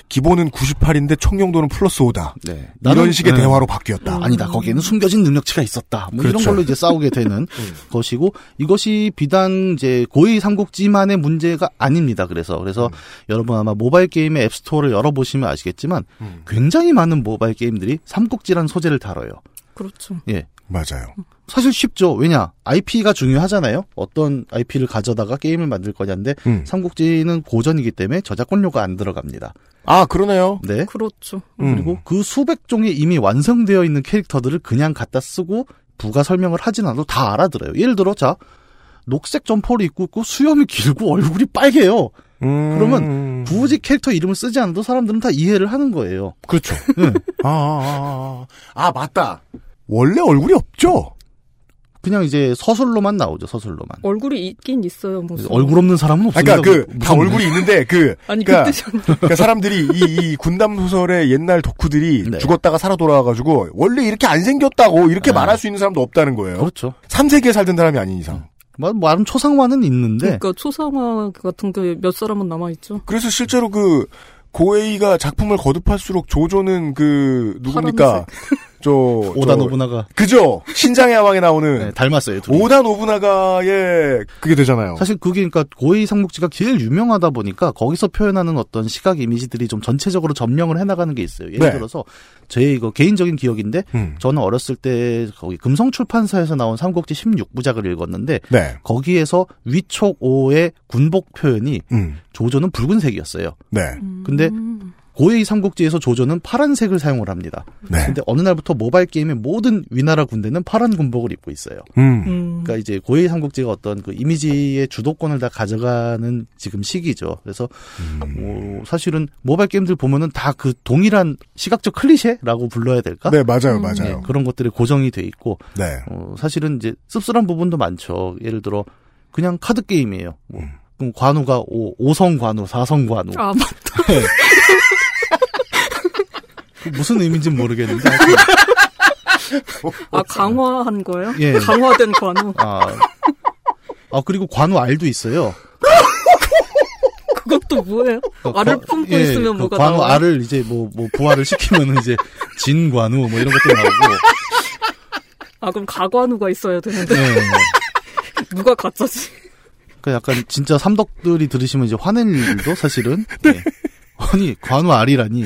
기본은 98인데 총용도는 플러스 5다. 네. 이런 식의 네. 대화로 바뀌었다. 아니다. 거기에는 숨겨진 능력치가 있었다. 뭐 이런 그렇죠. 걸로 이제 싸우게 되는 *laughs* 것이고 이것이 비단 이제 고의 삼국지만의 문제가 아닙니다. 그래서 그래서 여러분 아마 모바일 게임의 앱스토어를 열어보시면 아시겠지만 굉장히 많은 모바일 게임들이 삼국지라는 소재를 다뤄요. 그렇죠. 예. 맞아요. 사실 쉽죠. 왜냐? IP가 중요하잖아요. 어떤 IP를 가져다가 게임을 만들 거냐인데 음. 삼국지는 고전이기 때문에 저작권료가 안 들어갑니다. 아, 그러네요. 네. 그렇죠. 음. 그리고 그 수백 종의 이미 완성되어 있는 캐릭터들을 그냥 갖다 쓰고 부가 설명을 하진 않아도 다 알아들어요. 예를 들어 자 녹색 점퍼를 입고 있고 수염이 길고 얼굴이 빨개요. 음. 그러면 굳이 캐릭터 이름을 쓰지 않아도 사람들은 다 이해를 하는 거예요. 그렇죠. 네. 아, 아, 아, 아, 맞다. 원래 얼굴이 없죠? 그냥 이제 서술로만 나오죠. 서술로만. 얼굴이 있긴 있어요. 무슨. 얼굴 없는 사람은 아, 없습니다. 그러니까 그, 다. 얼굴이 있는데, 그, *laughs* 아니 그러니까, 그. *laughs* 그러니까 사람들이 이, 이 군담 소설의 옛날 덕후들이 네. 죽었다가 살아 돌아와가지고, 원래 이렇게 안 생겼다고 이렇게 네. 말할 수 있는 사람도 없다는 거예요. 그렇죠. 3세기에 살던 사람이 아닌 이상. 뭐, 말은 초상화는 있는데 그러니까 초상화 같은 게 몇 사람은 남아 있죠. 그래서 실제로 그, 고에이가 작품을 거듭할수록 조조는 그, 누굽니까? 저, 오다 저- 노부나가 그죠? 신장의 왕에 나오는 네, 닮았어요. 둘이. 오다 노부나가의 그게 되잖아요. 사실 그게 그러니까 고의 삼국지가 제일 유명하다 보니까 거기서 표현하는 어떤 시각 이미지들이 좀 전체적으로 점령을 해나가는 게 있어요. 예를 네. 들어서 제 이거 개인적인 기억인데 음. 저는 어렸을 때 거기 금성 출판사에서 나온 삼국지 16부작을 읽었는데 네. 거기에서 위촉 5의 군복 표현이 음. 조조는 붉은색이었어요. 네. 근데 음. 고의 삼국지에서 조조는 파란색을 사용을 합니다. 네. 근데 어느 날부터 모바일 게임의 모든 위나라 군대는 파란 군복을 입고 있어요. 음. 음. 그러니까 이제 고의 삼국지가 어떤 그 이미지의 주도권을 다 가져가는 지금 시기죠. 그래서 뭐 사실은 모바일 게임들 보면은 다 그 동일한 시각적 클리셰라고 불러야 될까? 네, 맞아요, 음. 맞아요. 네, 그런 것들이 고정이 돼 있고 네. 어, 사실은 이제 씁쓸한 부분도 많죠. 예를 들어 그냥 카드 게임이에요. 뭐 음. 그럼 관우가 오, 5성 관우, 4성 관우. 아, 맞- 그 *laughs* 무슨 의미인지는 모르겠는데. 아 강화한 거예요? 예. 강화된 관우. 아, 아 그리고 관우 알도 있어요. 그것도 뭐예요? 그 알을 관- 품고 예, 있으면 그 뭐가 관우 나와요? 알을 이제 뭐, 뭐 부활을 시키면은 이제 진관우 뭐 이런 것도 나오고. 아 그럼 가관우가 있어야 되는데 네. *laughs* 누가 가짜지? 그 약간 진짜 삼덕들이 들으시면 이제 화낼 일도 사실은. 네. 아니 관우 알이라니.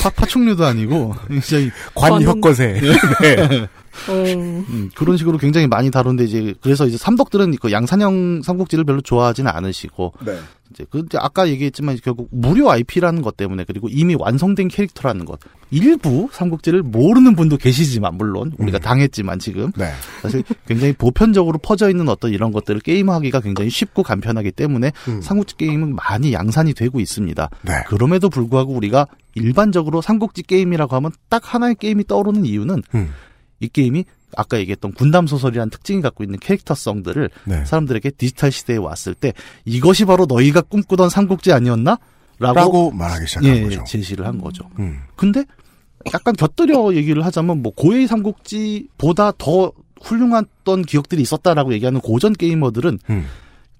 파, 파충류도 아니고 *laughs* 굉장히 관혁거세. 네. *laughs* *laughs* 어, 음, 그런 식으로 굉장히 많이 다룬데 이제 그래서 이제 삼덕들은 그 양산형 삼국지를 별로 좋아하지는 않으시고 네. 이제 그 이제 아까 얘기했지만 결국 무료 IP라는 것 때문에 그리고 이미 완성된 캐릭터라는 것 일부 삼국지를 모르는 분도 계시지만 물론 우리가 당했지만 지금 네. 사실 굉장히 보편적으로 퍼져 있는 어떤 이런 것들을 게임하기가 굉장히 쉽고 간편하기 때문에 음. 삼국지 게임은 많이 양산이 되고 있습니다. 네. 그럼에도 불구하고 우리가 일반적으로 삼국지 게임이라고 하면 딱 하나의 게임이 떠오르는 이유는 음. 이 게임이 아까 얘기했던 군담 소설이라는 특징이 갖고 있는 캐릭터성들을 네. 사람들에게 디지털 시대에 왔을 때 이것이 바로 너희가 꿈꾸던 삼국지 아니었나? 라고, 라고 말하기 시작한 예, 거죠. 제시를 한 거죠. 음. 근데 약간 곁들여 얘기를 하자면 뭐 고해의 삼국지보다 더 훌륭했던 기억들이 있었다라고 얘기하는 고전 게이머들은 음.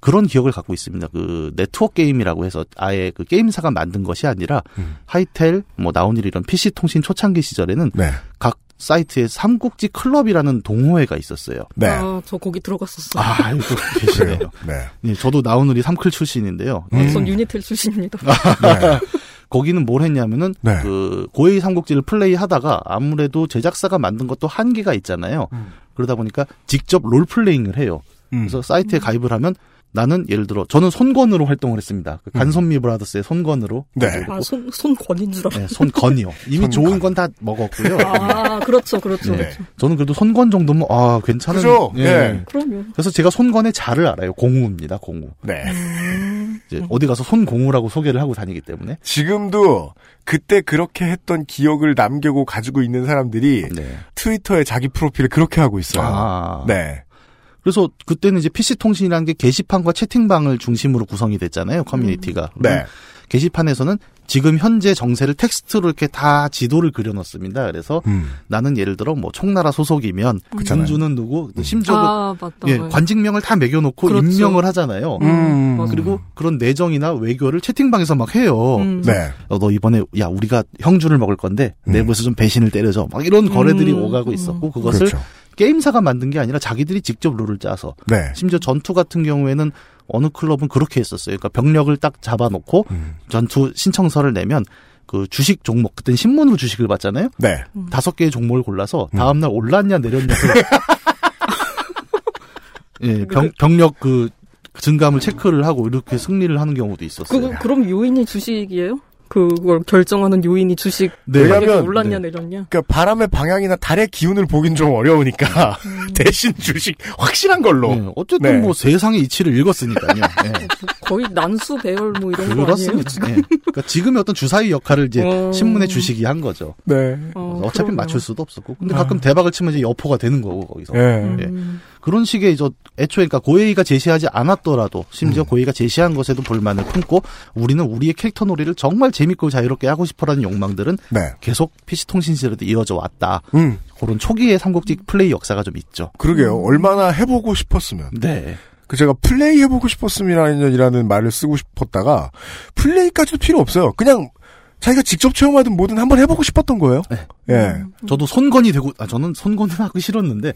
그런 기억을 갖고 있습니다. 그 네트워크 게임이라고 해서 아예 그 게임사가 만든 것이 아니라 음. 하이텔, 뭐 나온일 이런 PC 통신 초창기 시절에는 네. 각 사이트에 삼국지 클럽이라는 동호회가 있었어요. 네. 아, 저 거기 들어갔었어요. 아, 알고 계시네요. 네. 네, 저도 나온우리 삼클 출신인데요. 음. 전 유니텔 출신입니다. *laughs* 네. *laughs* 거기는 뭘 했냐면은 네. 그 고해의 삼국지를 플레이하다가 아무래도 제작사가 만든 것도 한계가 있잖아요. 음. 그러다 보니까 직접 롤플레잉을 해요. 음. 그래서 사이트에 가입을 하면 나는 예를 들어 저는 손건으로 활동을 했습니다. 그 간선미 브라더스의 손건으로 네. 아, 손, 손권인 줄 알았어요. 네, 손건이요. 이미 손건. 좋은 건 다 먹었고요. 아, 그렇죠, 그렇죠, 네. 그렇죠. 저는 그래도 손건 정도면 아 괜찮은. 그죠? 예. 네. 그럼요. 그래서 제가 손건의 자를 알아요. 공우입니다. 공우. 네. 이제 어디 가서 손공우라고 소개를 하고 다니기 때문에. 지금도 그때 그렇게 했던 기억을 남기고 가지고 있는 사람들이 네. 트위터에 자기 프로필을 그렇게 하고 있어요. 아. 네. 그래서 그때는 이제 PC 통신이라는 게 게시판과 채팅방을 중심으로 구성이 됐잖아요. 커뮤니티가. 네. 게시판에서는 지금 현재 정세를 텍스트로 이렇게 다 지도를 그려놓습니다. 그래서 음. 나는 예를 들어 뭐 총나라 소속이면. 군주는 누구, 심지어 아. 예, 관직명을 다 매겨놓고 그렇죠. 임명을 하잖아요. 음. 맞아. 그리고 그런 내정이나 외교를 채팅방에서 막 해요. 음. 네. 어, 너 이번에 야 우리가 형주를 먹을 건데 음. 내부에서 좀 배신을 때려줘. 막 이런 거래들이 음. 오가고 있었고 그것을 그렇죠. 게임사가 만든 게 아니라 자기들이 직접 룰을 짜서 네. 심지어 전투 같은 경우에는 어느 클럽은 그렇게 했었어요. 그러니까 병력을 딱 잡아놓고 음. 전투 신청서를 내면 그 주식 종목 그때는 신문으로 주식을 받잖아요. 네. 다섯 개의 종목을 골라서 음. 다음 날 올랐냐 내렸냐 *laughs* *laughs* 예, 병, 병력 그 증감을 체크를 하고 이렇게 승리를 하는 경우도 있었어요. 그, 그럼 요인이 주식이에요? 그걸 결정하는 요인이 주식 네. 왜냐면- 올랐냐 네. 내렸냐? 그러니까 바람의 방향이나 달의 기운을 보긴 좀 어려우니까 *laughs* 대신 주식 확실한 걸로. 네, 어쨌든 네. 뭐 세상의 이치를 읽었으니까요. 예. *laughs* 거의 난수 배열 뭐 이런 거 아니에요? 그렇습니다. 예. 그러니까 지금의 어떤 주사위 역할을 이제 어. 신문의 주식이 한 거죠. 네. 어, 어차피 그러네요. 맞출 수도 없었고. 근데 가끔 대박을 치면 이제 여포가 되는 거고 거기서. 예. 음. 그런 식의 저 애초에 그러니까 고에이가 제시하지 않았더라도 심지어 고에이가 제시한 것에도 불만을 품고 우리는 우리의 캐릭터 놀이를 정말 재밌고 자유롭게 하고 싶어라는 욕망들은 네. 계속 PC 통신 시절에도 이어져 왔다. 음. 그런 초기의 삼국지 플레이 역사가 좀 있죠. 그러게요. 얼마나 해보고 싶었으면. 네. 그 제가 플레이 해보고 싶었음이라는 말을 쓰고 싶었다가 플레이까지도 필요 없어요. 그냥 자기가 직접 체험하든 뭐든 한번 해보고 싶었던 거예요. 네. 예. 저도 손건이 되고 아 저는 손건은 *laughs* 하기 싫었는데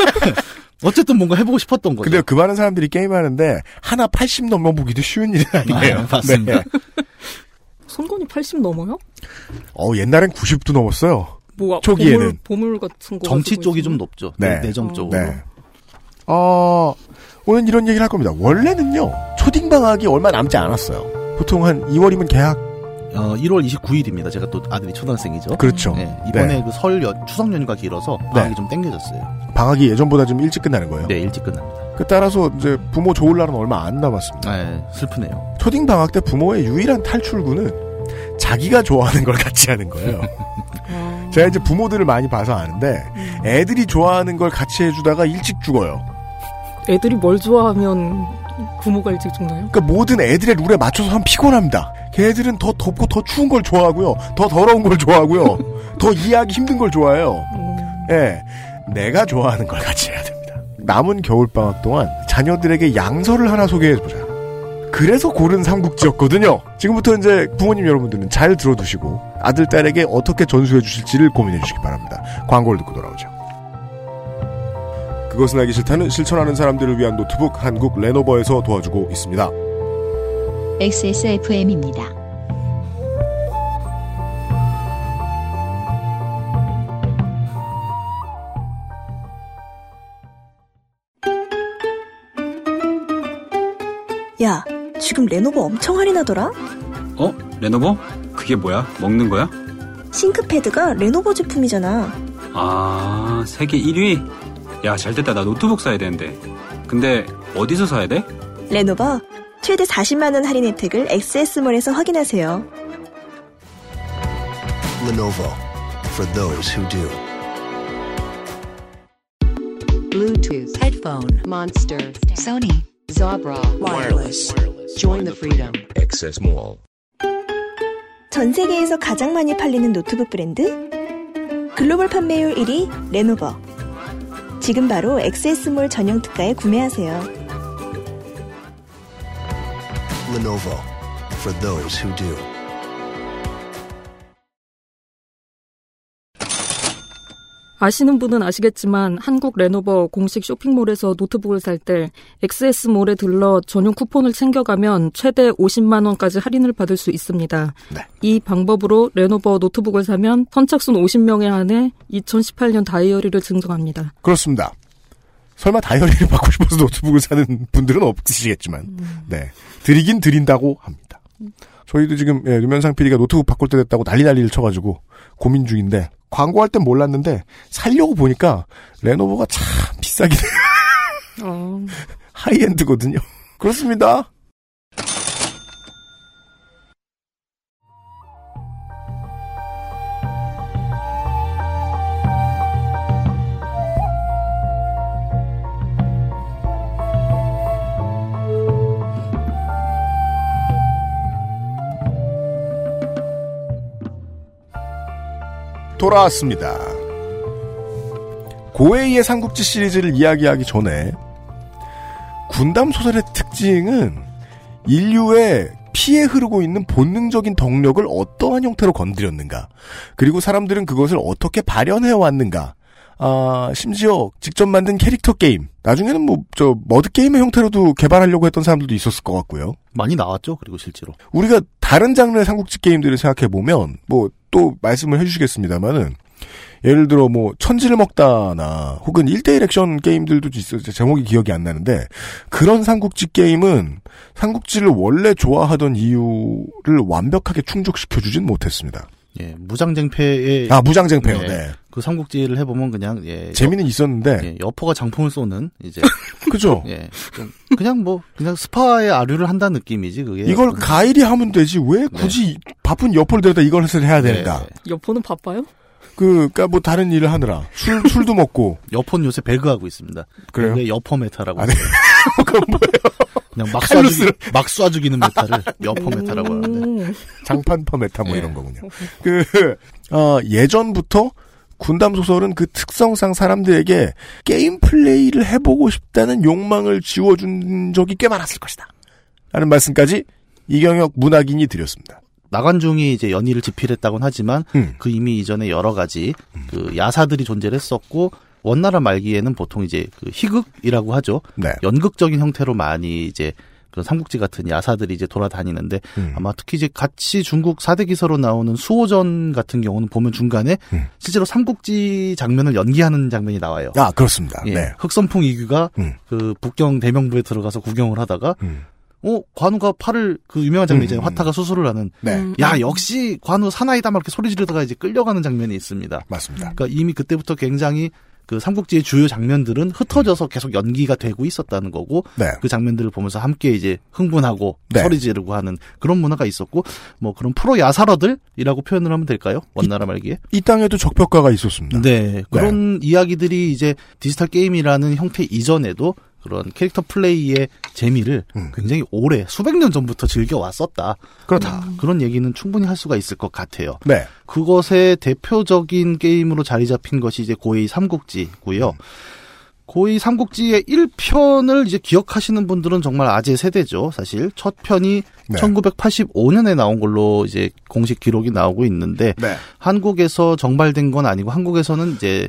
*laughs* 어쨌든 뭔가 해보고 싶었던 거죠. 근데 그 많은 사람들이 게임하는데 하나 80 넘어보기도 쉬운 일은 아니에요. 아, 맞습니다. 네. 손건이 80 넘어요? 어 옛날엔 90도 넘었어요. 뭐 초기에는. 보물, 보물 같은 거 정치 쪽이 있어요? 좀 높죠. 네. 내정 쪽으로. 네. 어, 오늘 이런 얘기를 할 겁니다. 원래는요, 초딩방학이 얼마 남지 않았어요. 보통 한 2월이면 개학? 어, 1월 29일입니다. 제가 또 아들이 초등학생이죠. 그렇죠. 네, 이번에 네. 그설 연, 추석 연휴가 길어서 방학이 좀 땡겨졌어요. 방학이 예전보다 좀 일찍 끝나는 거예요. 네, 일찍 끝납니다. 그 따라서 이제 부모 좋을 날은 얼마 안 남았습니다. 네, 슬프네요. 초딩 방학 때 부모의 유일한 탈출구는 자기가 좋아하는 걸 같이 하는 거예요. 아, *laughs* 제가 이제 부모들을 많이 봐서 아는데 애들이 좋아하는 걸 같이 해주다가 일찍 죽어요. 애들이 뭘 좋아하면 부모가 일찍 죽나요? 그러니까 모든 애들의 룰에 맞춰서 하면 피곤합니다. 걔네들은 더 덥고 더 추운 걸 좋아하고요. 더 더러운 걸 좋아하고요. 더 이해하기 힘든 걸 좋아해요. 음, 예. 내가 좋아하는 걸 같이 해야 됩니다. 남은 겨울방학 동안 자녀들에게 양서를 하나 소개해보자. 그래서 고른 삼국지였거든요. 지금부터 이제 부모님 여러분들은 잘 들어두시고 아들, 딸에게 어떻게 전수해 주실지를 고민해 주시기 바랍니다. 광고를 듣고 돌아오죠. 그것은 알기 싫다는 실천하는 사람들을 위한 노트북 한국 레노버에서 도와주고 있습니다. XSFM입니다. 야, 지금 레노버 엄청 할인하더라? 어? 레노버? 그게 뭐야? 먹는 거야? 싱크패드가 레노버 제품이잖아. 아, 세계 1위? 야, 잘 됐다. 나 노트북 사야 되는데. 근데 어디서 사야 돼? 레노버 최대 40만원 할인 혜택을 엑세스몰에서 확인하세요. Lenovo for those who do. Bluetooth, headphone, Monster, Sony, Jabra, wireless. Join the freedom. XS Mall. 전 세계에서 가장 많이 팔리는 노트북 브랜드? 글로벌 판매율 1위 레노버. 지금 바로 엑세스몰 전용 특가에 구매하세요. Lenovo for those who do. 아시는 분은 아시겠지만 한국 레노버 공식 쇼핑몰에서 노트북을 살 때 XS몰에 들러 전용 쿠폰을 챙겨가면 최대 50만 원까지 할인을 받을 수 있습니다. 이 방법으로 레노버 노트북을 사면 선착순 50명에 한해 2018년 다이어리를 증정합니다. 그렇습니다. 설마 다이어리를 받고 싶어서 노트북을 사는 분들은 없으시겠지만, 네. 드리긴 드린다고 합니다. 저희도 지금, 예, 유면상 PD가 노트북 바꿀 때 됐다고 난리 난리를 쳐가지고 고민 중인데, 광고할 땐 몰랐는데, 살려고 보니까, 레노버가 참 비싸긴 해요. *laughs* 어, 하이엔드거든요. *laughs* 그렇습니다. 돌아왔습니다. 고에이의 삼국지 시리즈를 이야기하기 전에 군담 소설의 특징은 인류의 피해 흐르고 있는 본능적인 덕력을 어떠한 형태로 건드렸는가, 그리고 사람들은 그것을 어떻게 발현해 왔는가, 아, 심지어 직접 만든 캐릭터 게임, 나중에는 뭐, 저, 머드 게임의 형태로도 개발하려고 했던 사람들도 있었을 것 같고요. 많이 나왔죠. 그리고 실제로. 우리가 다른 장르의 삼국지 게임들을 생각해 보면, 뭐, 또 말씀을 해주시겠습니다만은, 예를 들어 뭐 천지를 먹다나 혹은 1대1 액션 게임들도 있어요. 제목이 기억이 안 나는데 그런 삼국지 게임은 삼국지를 원래 좋아하던 이유를 완벽하게 충족시켜 주진 못했습니다. 예, 무장쟁패의 아 무장쟁패요. 네. 그 삼국지를 해보면 그냥 예 재미는 있었는데 예, 여포가 장풍을 쏘는 이제 *laughs* 그죠. 예, 좀 그냥 뭐 그냥 스파의 아류를 한다는 느낌이지 그게 이걸 가일이 하면 되지 왜 굳이 바쁜 여포를 데려다 이걸 해서 해야 되는가? 여포는 바빠요? 그, 그니까 뭐 다른 일을 하느라. 술, *laughs* 술도 먹고. 여포는 요새 배그하고 있습니다. 그래요? 여포 meta라고. 아, 네. *laughs* 그건 뭐예요? 그냥 막 칼로 쏴, 죽이, 막 쏴 죽이는 meta를 여포 meta라고 하는데. 장판파 meta 뭐 예. 이런 거군요. 그, 어, 예전부터 군담 소설은 그 특성상 사람들에게 게임 플레이를 해보고 싶다는 욕망을 지워준 적이 꽤 많았을 것이다. 라는 말씀까지 이경혁 문학인이 드렸습니다. 나관중이 이제 연희를 집필했다곤 하지만 음. 그 이미 이전에 여러 가지 그 야사들이 존재를 했었고 원나라 말기에는 보통 이제 그 희극이라고 하죠. 네. 연극적인 형태로 많이 이제 그런 삼국지 같은 야사들이 이제 돌아다니는데 음. 아마 특히 이제 같이 중국 사대 기서로 나오는 수호전 같은 경우는 보면 중간에 음. 실제로 삼국지 장면을 연기하는 장면이 나와요. 아, 그렇습니다. 예. 네. 흑선풍 이규가 음. 그 북경 대명부에 들어가서 구경을 하다가 어 관우가 팔을 그 유명한 장면 있잖아요. 화타가 수술을 하는. 네. 야 역시 관우 사나이다 막 이렇게 소리 지르다가 이제 끌려가는 장면이 있습니다. 맞습니다. 그러니까 이미 그때부터 굉장히 그 삼국지의 주요 장면들은 흩어져서 계속 연기가 되고 있었다는 거고 네. 그 장면들을 보면서 함께 이제 흥분하고 네. 소리 지르고 하는 그런 문화가 있었고 뭐 그런 프로 야사러들이라고 표현을 하면 될까요? 원나라 말기에? 이 땅에도 적벽가가 있었습니다. 네. 그런 이야기들이 이제 디지털 게임이라는 형태 이전에도 그런 캐릭터 플레이의 재미를 굉장히 오래 수백 년 전부터 즐겨 왔었다. 그렇다. 그런 얘기는 충분히 할 수가 있을 것 같아요. 네. 그것의 대표적인 게임으로 자리 잡힌 것이 이제 고의 삼국지고요. 고의 삼국지의 1편을 이제 기억하시는 분들은 정말 아재 세대죠, 사실. 첫 편이 네. 1985년에 나온 걸로 이제 공식 기록이 나오고 있는데 네. 한국에서 정발된 건 아니고 한국에서는 이제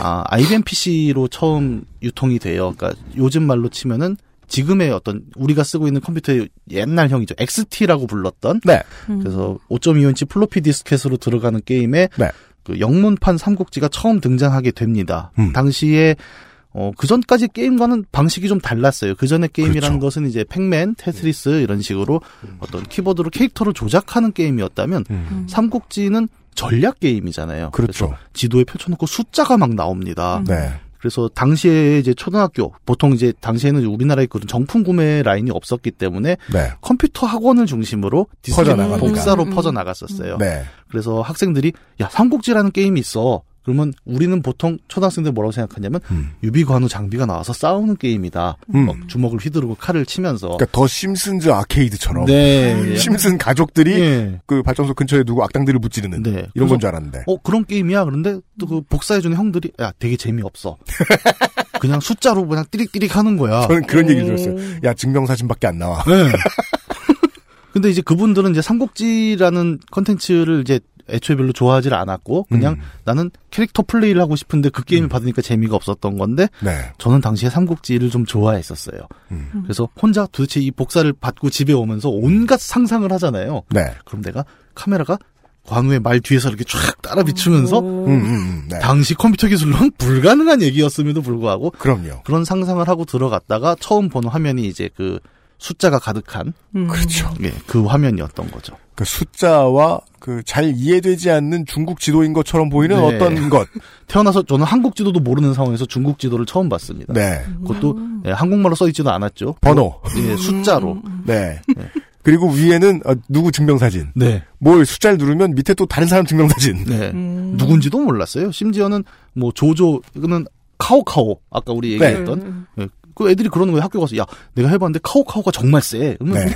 아, IBM PC로 처음 유통이 돼요. 그러니까 요즘 말로 치면은 지금의 어떤 우리가 쓰고 있는 컴퓨터의 옛날형이죠. XT라고 불렀던. 네. 그래서 5.25인치 플로피 디스켓으로 들어가는 게임에 네. 그 영문판 삼국지가 처음 등장하게 됩니다. 음. 당시에 어, 그 전까지 게임과는 방식이 좀 달랐어요. 그 전에 게임이라는 그렇죠. 것은 이제 팩맨, 테트리스 이런 식으로 어떤 키보드로 캐릭터를 조작하는 게임이었다면 삼국지는 전략 게임이잖아요. 음. 그렇죠. 래서 지도에 펼쳐놓고 숫자가 막 나옵니다. 네. 그래서 당시에 이제 초등학교 보통 이제 당시에는 우리나라에 그런 정품 구매 라인이 없었기 때문에 네. 컴퓨터 학원을 중심으로 디스켓. 복사로 음, 음. 퍼져 나갔었어요. 네. 그래서 학생들이 야 삼국지라는 게임이 있어. 그러면 우리는 보통 초등학생들 뭐라고 생각하냐면 유비관우 장비가 나와서 싸우는 게임이다. 음. 막 주먹을 휘두르고 칼을 치면서 그러니까 The Simpsons 아케이드처럼 네. *laughs* 심슨 가족들이 예. 그 발전소 근처에 두고 악당들을 무찌르는 네. 이런 건 줄 알았는데. 어 그런 게임이야. 그런데 또 그 복사해주는 형들이 야 되게 재미없어. *laughs* 그냥 숫자로 그냥 띠릭띠릭 하는 거야. 저는 그런 얘기 들었어요. 야 증명사진밖에 안 나와. 네. *laughs* 근데 이제 그분들은 이제 삼국지라는 컨텐츠를 이제 애초에 별로 좋아하지 않았고 그냥 음. 나는 캐릭터 플레이를 하고 싶은데 그 게임을 받으니까 재미가 없었던 건데 네. 저는 당시에 삼국지를 좀 좋아했었어요. 음. 그래서 혼자 도대체 이 복사를 받고 집에 오면서 온갖 상상을 하잖아요. 네. 그럼 내가 카메라가 관우의 말 뒤에서 이렇게 쫙 따라 비추면서 음, 음, 음, 네. 당시 컴퓨터 기술로는 불가능한 얘기였음에도 불구하고 그럼요. 그런 상상을 하고 들어갔다가 처음 본 화면이 이제 그 숫자가 가득한 음. 그렇죠. 예, 그 화면이었던 거죠. 그 숫자와 그 잘 이해되지 않는 중국 지도인 것처럼 보이는 네. 어떤 것. *laughs* 태어나서 저는 한국 지도도 모르는 상황에서 중국 지도를 처음 봤습니다. 네. 그것도 예, 한국말로 써 있지도 않았죠. 번호. 예, 숫자로. 네. 그리고 위에는 어, 누구 증명사진. 네. 뭘 숫자를 누르면 밑에 또 다른 사람 증명사진. 네. 누군지도 몰랐어요. 심지어는 뭐 조조는 카오카오 아까 우리 얘기했던 예, 그 애들이 그러는 거예요. 학교 가서 야 내가 해봤는데 카오카오가 정말 세. 그러면 네.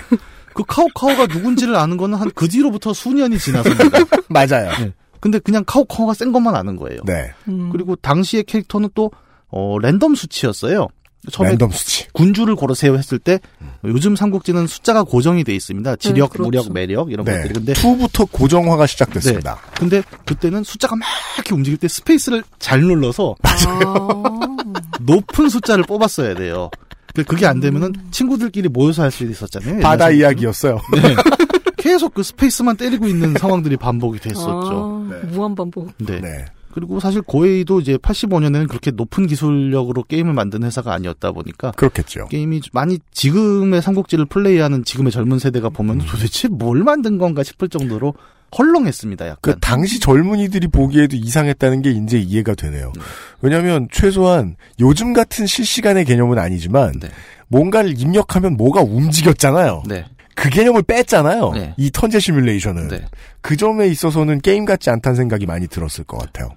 그 카오카오가 누군지를 아는 거는 한 그 뒤로부터 수년이 지나서입니다. *laughs* 맞아요. 네. 근데 그냥 카우카우가 센 것만 아는 거예요. 네. 음. 그리고 당시의 캐릭터는 또 어, 랜덤 수치였어요. 처음에 랜덤 수치. 군주를 걸으세요 했을 때 요즘 삼국지는 숫자가 고정이 돼 있습니다. 지력, 그렇죠. 무력, 매력 이런 네. 것들이. 근데 2부터 고정화가 시작됐습니다. 네. 근데 그때는 숫자가 막 이렇게 움직일 때 스페이스를 잘 눌러서 *laughs* 높은 숫자를 뽑았어야 돼요. 근데 그게 안 되면은 친구들끼리 모여서 할 수 있었잖아요. 바다 이야기였어요. 네. *laughs* 계속 그 스페이스만 때리고 있는 상황들이 반복이 됐었죠. 아, 무한 반복. 네. 그리고 사실 고에이도 이제 85년에는 그렇게 높은 기술력으로 게임을 만든 회사가 아니었다 보니까 그렇겠죠. 게임이 많이 지금의 삼국지를 플레이하는 지금의 젊은 세대가 보면 도대체 뭘 만든 건가 싶을 정도로 헐렁했습니다. 약간. 그 당시 젊은이들이 보기에도 이상했다는 게 이제 이해가 되네요. 왜냐하면 최소한 요즘 같은 실시간의 개념은 아니지만 뭔가를 입력하면 뭐가 움직였잖아요. 네. 그 개념을 뺐잖아요. 네. 이 턴제 시뮬레이션은 그 점에 있어서는 게임 같지 않다는 생각이 많이 들었을 것 같아요.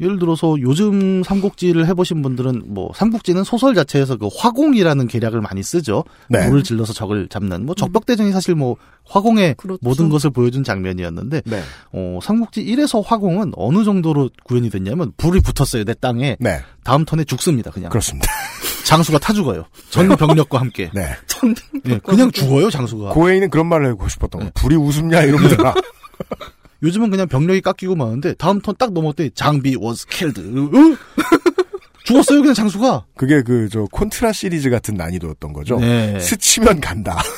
예를 들어서 요즘 삼국지를 해보신 분들은 뭐 삼국지는 소설 자체에서 그 화공이라는 계략을 많이 쓰죠. 네. 물을 질러서 적을 잡는 뭐 적벽대전이 사실 뭐 화공의 모든 것을 보여준 장면이었는데 네. 어, 삼국지 1에서 화공은 어느 정도로 구현이 됐냐면 불이 붙었어요 내 땅에 네. 다음 턴에 죽습니다 그냥 그렇습니다. *laughs* 장수가 타 죽어요 전 병력과 함께 네. *laughs* 예, 그냥 죽어요 장수가 고에이는 그런 말을 하고 싶었던 거. 불이 웃음냐 이러면 되나. *laughs* 요즘은 그냥 병력이 깎이고 마는데 다음 턴 딱 넘어올 때 장비 was killed 어? *laughs* 죽었어요 그냥 장수가 그게 그 저 콘트라 시리즈 같은 난이도였던 거죠. 네. 스치면 간다. *laughs*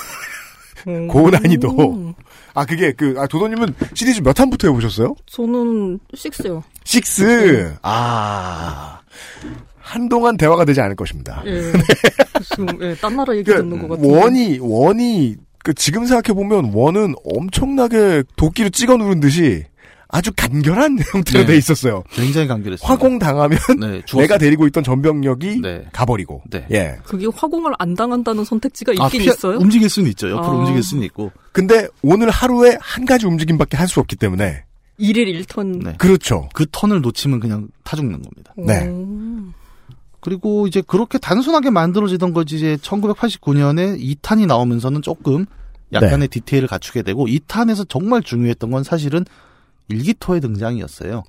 *laughs* 고난이도. 아 그게 그 아, 도도님은 시리즈 몇 탄부터 해보셨어요? 저는 식스요. 식스. 아 한동안 대화가 되지 않을 것입니다. 예. 지금 예, 딴 나라 얘기 듣는 것 같은데. 그러니까 원이 원이 그 지금 생각해 보면 원은 엄청나게 도끼로 찍어 누른 듯이 아주 간결한 *laughs* 형태로 네. 돼 있었어요. 굉장히 간결했어요 화공 당하면 네. *laughs* 내가 데리고 있던 전병력이 가버리고. 네. 예. 그게 화공을 안 당한다는 선택지가 있긴 아, 피하- 있어요? 움직일 수는 있죠 옆으로 아. 움직일 수는 있고 근데 오늘 하루에 한 가지 움직임밖에 할 수 없기 때문에 일일 1턴. 네. 그렇죠. 그 턴을 놓치면 그냥 타 죽는 겁니다. 네. 그리고 이제 그렇게 단순하게 만들어지던 거지 이제 1989년에 2탄이 나오면서는 조금 약간의 디테일을 갖추게 되고 2탄에서 정말 중요했던 건 사실은 일기토의 등장이었어요.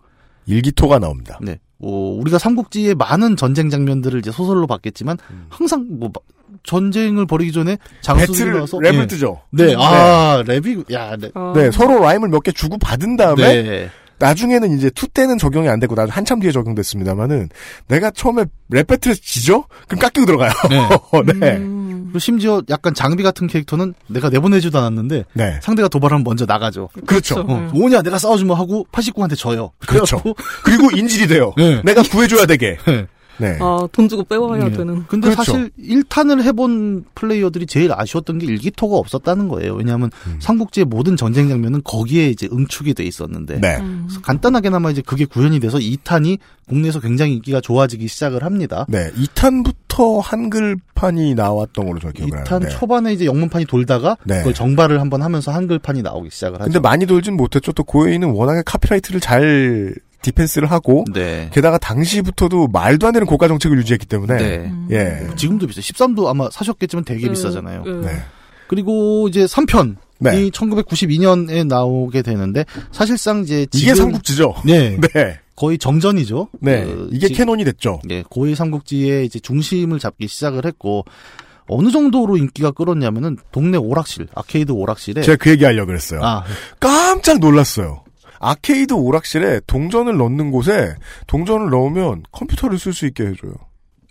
일기토가 나옵니다. 네. 어, 우리가 삼국지의 많은 전쟁 장면들을 이제 소설로 봤겠지만 항상 뭐 마- 전쟁을 벌이기 전에 장수들이 나와서 랩을 예. 뜨죠. 네. 아, 랩이 야, 네. 네, 서로 rhyme을 몇 개 주고 받은 다음에 네. 나중에는 이제 two 때는 적용이 안 되고 나중 한참 뒤에 적용됐습니다만은 내가 처음에 랩 battle에서 지죠? 그럼 깎이고 들어가요. 네. *laughs* 그리고 심지어 약간 장비 같은 캐릭터는 내가 내보내지도 않았는데 네. 상대가 도발하면 먼저 나가죠. 그렇죠. 어, 뭐냐 내가 싸워주면 하고 89한테 져요. 그렇죠. 그리고 인질이 돼요. 네. 내가 구해줘야 되게. 네. 아, 돈 주고 빼와야 네. 되는. 근데 그렇죠. 사실 1탄을 해본 플레이어들이 제일 아쉬웠던 게 일기토가 없었다는 거예요. 왜냐하면 음. 삼국지의 모든 전쟁 장면은 거기에 이제 응축이 돼 있었는데 네. 그래서 간단하게나마 이제 그게 구현이 돼서 2탄이 국내에서 굉장히 인기가 좋아지기 시작을 합니다. 네. 2탄부터 한글판이 나왔던 걸로 저 기억을 2탄 하는데. 초반에 이제 영문판이 돌다가 네. 그걸 정발을 한번 하면서 한글판이 나오기 시작을 하죠. 근데 많이 돌진 못했죠. 또 고에이는 워낙에 카피라이트를 잘 defense를 하고 네. 게다가 당시부터도 말도 안 되는 고가 정책을 유지했기 때문에 네. 예. 지금도 비싸요. 13도 아마 사셨겠지만 되게 네, 비싸잖아요. 네. 네. 그리고 이제 3편이 네. 1992년에 나오게 되는데 사실상 이제 이게 삼국지죠. 네. *laughs* 네. 거의 정전이죠. 네. 그 이게 지- canon이 됐죠. 네, 코에이 삼국지의 이제 중심을 잡기 시작을 했고 어느 정도로 인기가 끌었냐면은 동네 오락실, 아케이드 오락실에 제가 그 얘기 하려고 그랬어요. 아, 깜짝 놀랐어요. 아케이드 오락실에 동전을 넣는 곳에 동전을 넣으면 컴퓨터를 쓸 수 있게 해줘요.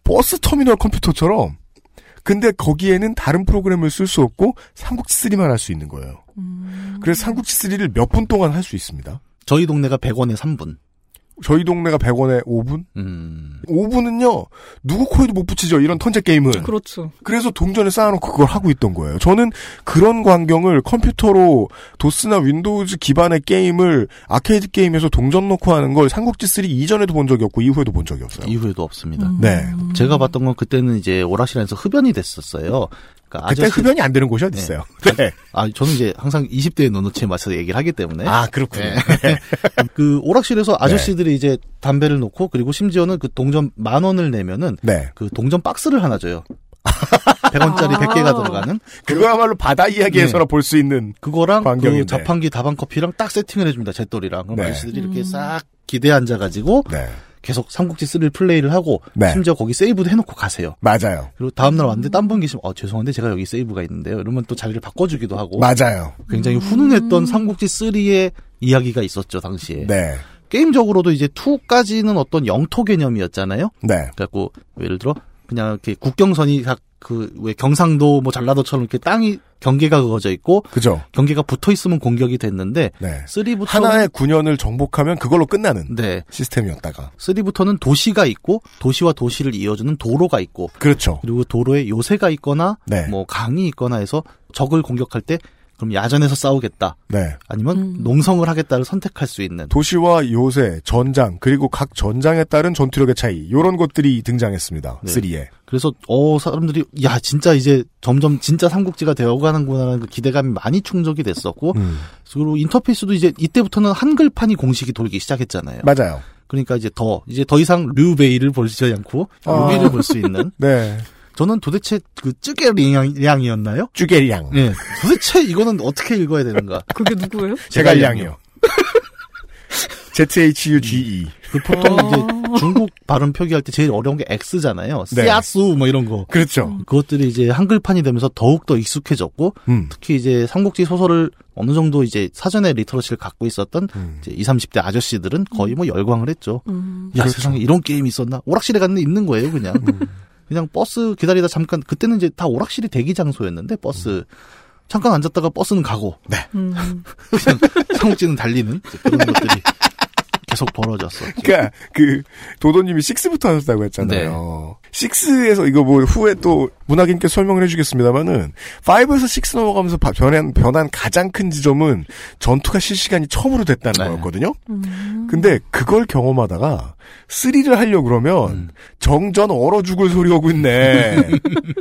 버스 터미널 컴퓨터처럼. 근데 거기에는 다른 프로그램을 쓸 수 없고 삼국지 3만 할 수 있는 거예요. 그래서 삼국지 3를 몇 분 동안 할 수 있습니다. 저희 동네가 100원에 3분. 저희 동네가 100원에 5분? 음. 5분은요, 누구 코에도 못 붙이죠, 이런 턴제 게임은. 그렇죠. 그래서 동전을 쌓아놓고 그걸 하고 있던 거예요. 저는 그런 광경을 컴퓨터로 도스나 윈도우즈 기반의 게임을 아케이드 게임에서 동전 넣고 하는 걸 삼국지 3 이전에도 본 적이 없고 이후에도 본 적이 없어요. 이후에도 없습니다. 네. 제가 봤던 건 그때는 이제 오락실 안에서 흡연이 됐었어요. 그러니까 그때 아저씨- 흡연이 안 되는 곳이 어디 있어요? 네. 아, 저는 이제 항상 20대의 노노치에 맞춰서 얘기를 하기 때문에. 아, 그렇군요. 네. *laughs* 그 오락실에서 아저씨들이 이제 담배를 놓고 그리고 심지어는 그 동전 만 원을 내면은 네. 그 동전 박스를 하나 줘요. 100원짜리 아. 100개가 들어가는 그거야말로 바다 이야기에서나 볼수 있는 그거랑 광경인데. 그 자판기 다방 커피랑 딱 세팅을 해줍니다 잿돌이랑 그럼 네. 아저씨들이 이렇게 싹 기대에 앉아가지고 네. 계속 삼국지 3를 플레이를 하고 네. 심지어 거기 세이브도 해놓고 가세요. 맞아요. 그리고 다음날 왔는데 딴 분 계시면 어 죄송한데 제가 여기 세이브가 있는데요. 이러면 또 자리를 바꿔주기도 하고 맞아요. 굉장히 훈훈했던 삼국지 3의 이야기가 있었죠 당시에. 네. 게임적으로도 이제 2까지는 어떤 영토 개념이었잖아요. 네. 그래갖고 예를 들어 그냥 이렇게 국경선이 그 왜 경상도 뭐 전라도처럼 이렇게 땅이 경계가 그어져 있고 그죠. 경계가 붙어 있으면 공격이 됐는데 네. 3부터 하나의 군현을 정복하면 그걸로 끝나는 네. 시스템이었다가 3부터는 도시가 있고 도시와 도시를 이어주는 도로가 있고 그렇죠. 그리고 도로에 요새가 있거나 네. 뭐 강이 있거나 해서 적을 공격할 때 그럼 야전에서 싸우겠다. 네. 아니면 농성을 하겠다를 선택할 수 있는 도시와 요새, 전장, 그리고 각 전장에 따른 전투력의 차이, 요런 것들이 등장했습니다. 네. 3에. 그래서 어 사람들이 야 진짜 이제 점점 진짜 삼국지가 되어가는구나라는 그 기대감이 많이 충족이 됐었고 음. 그리고 인터페이스도 이제 이때부터는 한글판이 공식이 돌기 시작했잖아요. 맞아요. 그러니까 이제 더 이제 더 이상 류베이를 보지 않고 아. 루비를 볼 수 있는. *laughs* 네. 저는 도대체 그 쯔게량이었나요? 쭈게리양. 네. 도대체 이거는 어떻게 읽어야 되는가? *laughs* 그게 누구예요? 제갈량이요. ZHUGE. *laughs* 그 보통 이제 중국 발음 표기할 때 제일 어려운 게 X잖아요. 네. 씨앗수 뭐 이런 거. 그렇죠. 그것들이 이제 한글판이 되면서 더욱 더 익숙해졌고 음. 특히 이제 삼국지 소설을 어느 정도 이제 사전에 리터러시를 갖고 있었던 음. 이제 20, 30대 아저씨들은 거의 뭐 열광을 했죠. 음. 야 그렇죠. 세상에 이런 게임이 있었나? 오락실에 갔는데 있는 거예요, 그냥. 음. 그냥 버스 기다리다 잠깐 그때는 이제 다 오락실이 대기 장소였는데 버스 잠깐 앉았다가 버스는 가고 네. 음. *laughs* 그냥 삼국지는 달리는 그런 것들이 계속 벌어졌어. 그니까, 그, 도도님이 6부터 하셨다고 했잖아요. 6에서 이거 뭐 후에 또 문학인께 설명을 해주겠습니다만은 5에서 6 넘어가면서 바- 변한, 변한 가장 큰 지점은 전투가 실시간이 처음으로 됐다는 네. 거였거든요. 음. 근데 그걸 경험하다가 3를 하려고 그러면 음. 정전 얼어 죽을 소리 하고 있네.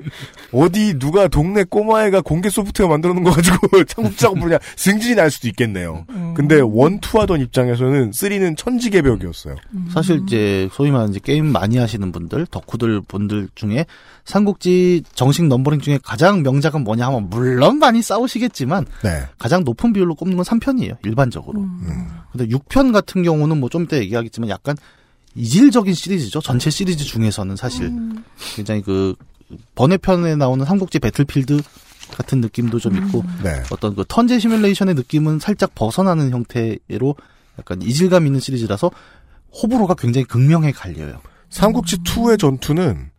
*laughs* 어디 누가 동네 꼬마애가 공개 소프트웨어 만들어 놓은 거 가지고 *laughs* 창국자고 부르냐 승진이 날 수도 있겠네요. 근데 one, two 하던 입장에서는 3는 천지개벽이었어요. 사실 이제 소위 말하는 이제 게임 많이 하시는 분들, 덕후들 분들 중에 삼국지 정식 numbering 중에 가장 명작은 뭐냐 하면 물론 많이 싸우시겠지만 네. 가장 높은 비율로 꼽는 건 3편이에요. 일반적으로. 근데 6편 같은 경우는 뭐 좀 이따 얘기하겠지만 약간 이질적인 시리즈죠. 전체 시리즈 중에서는 사실 굉장히 그 번외편에 나오는 삼국지 배틀필드 같은 느낌도 좀 있고 네. 어떤 그 턴제 시뮬레이션의 느낌은 살짝 벗어나는 형태로 약간 이질감 있는 시리즈라서 호불호가 굉장히 극명하게 갈려요. 삼국지 2의 전투는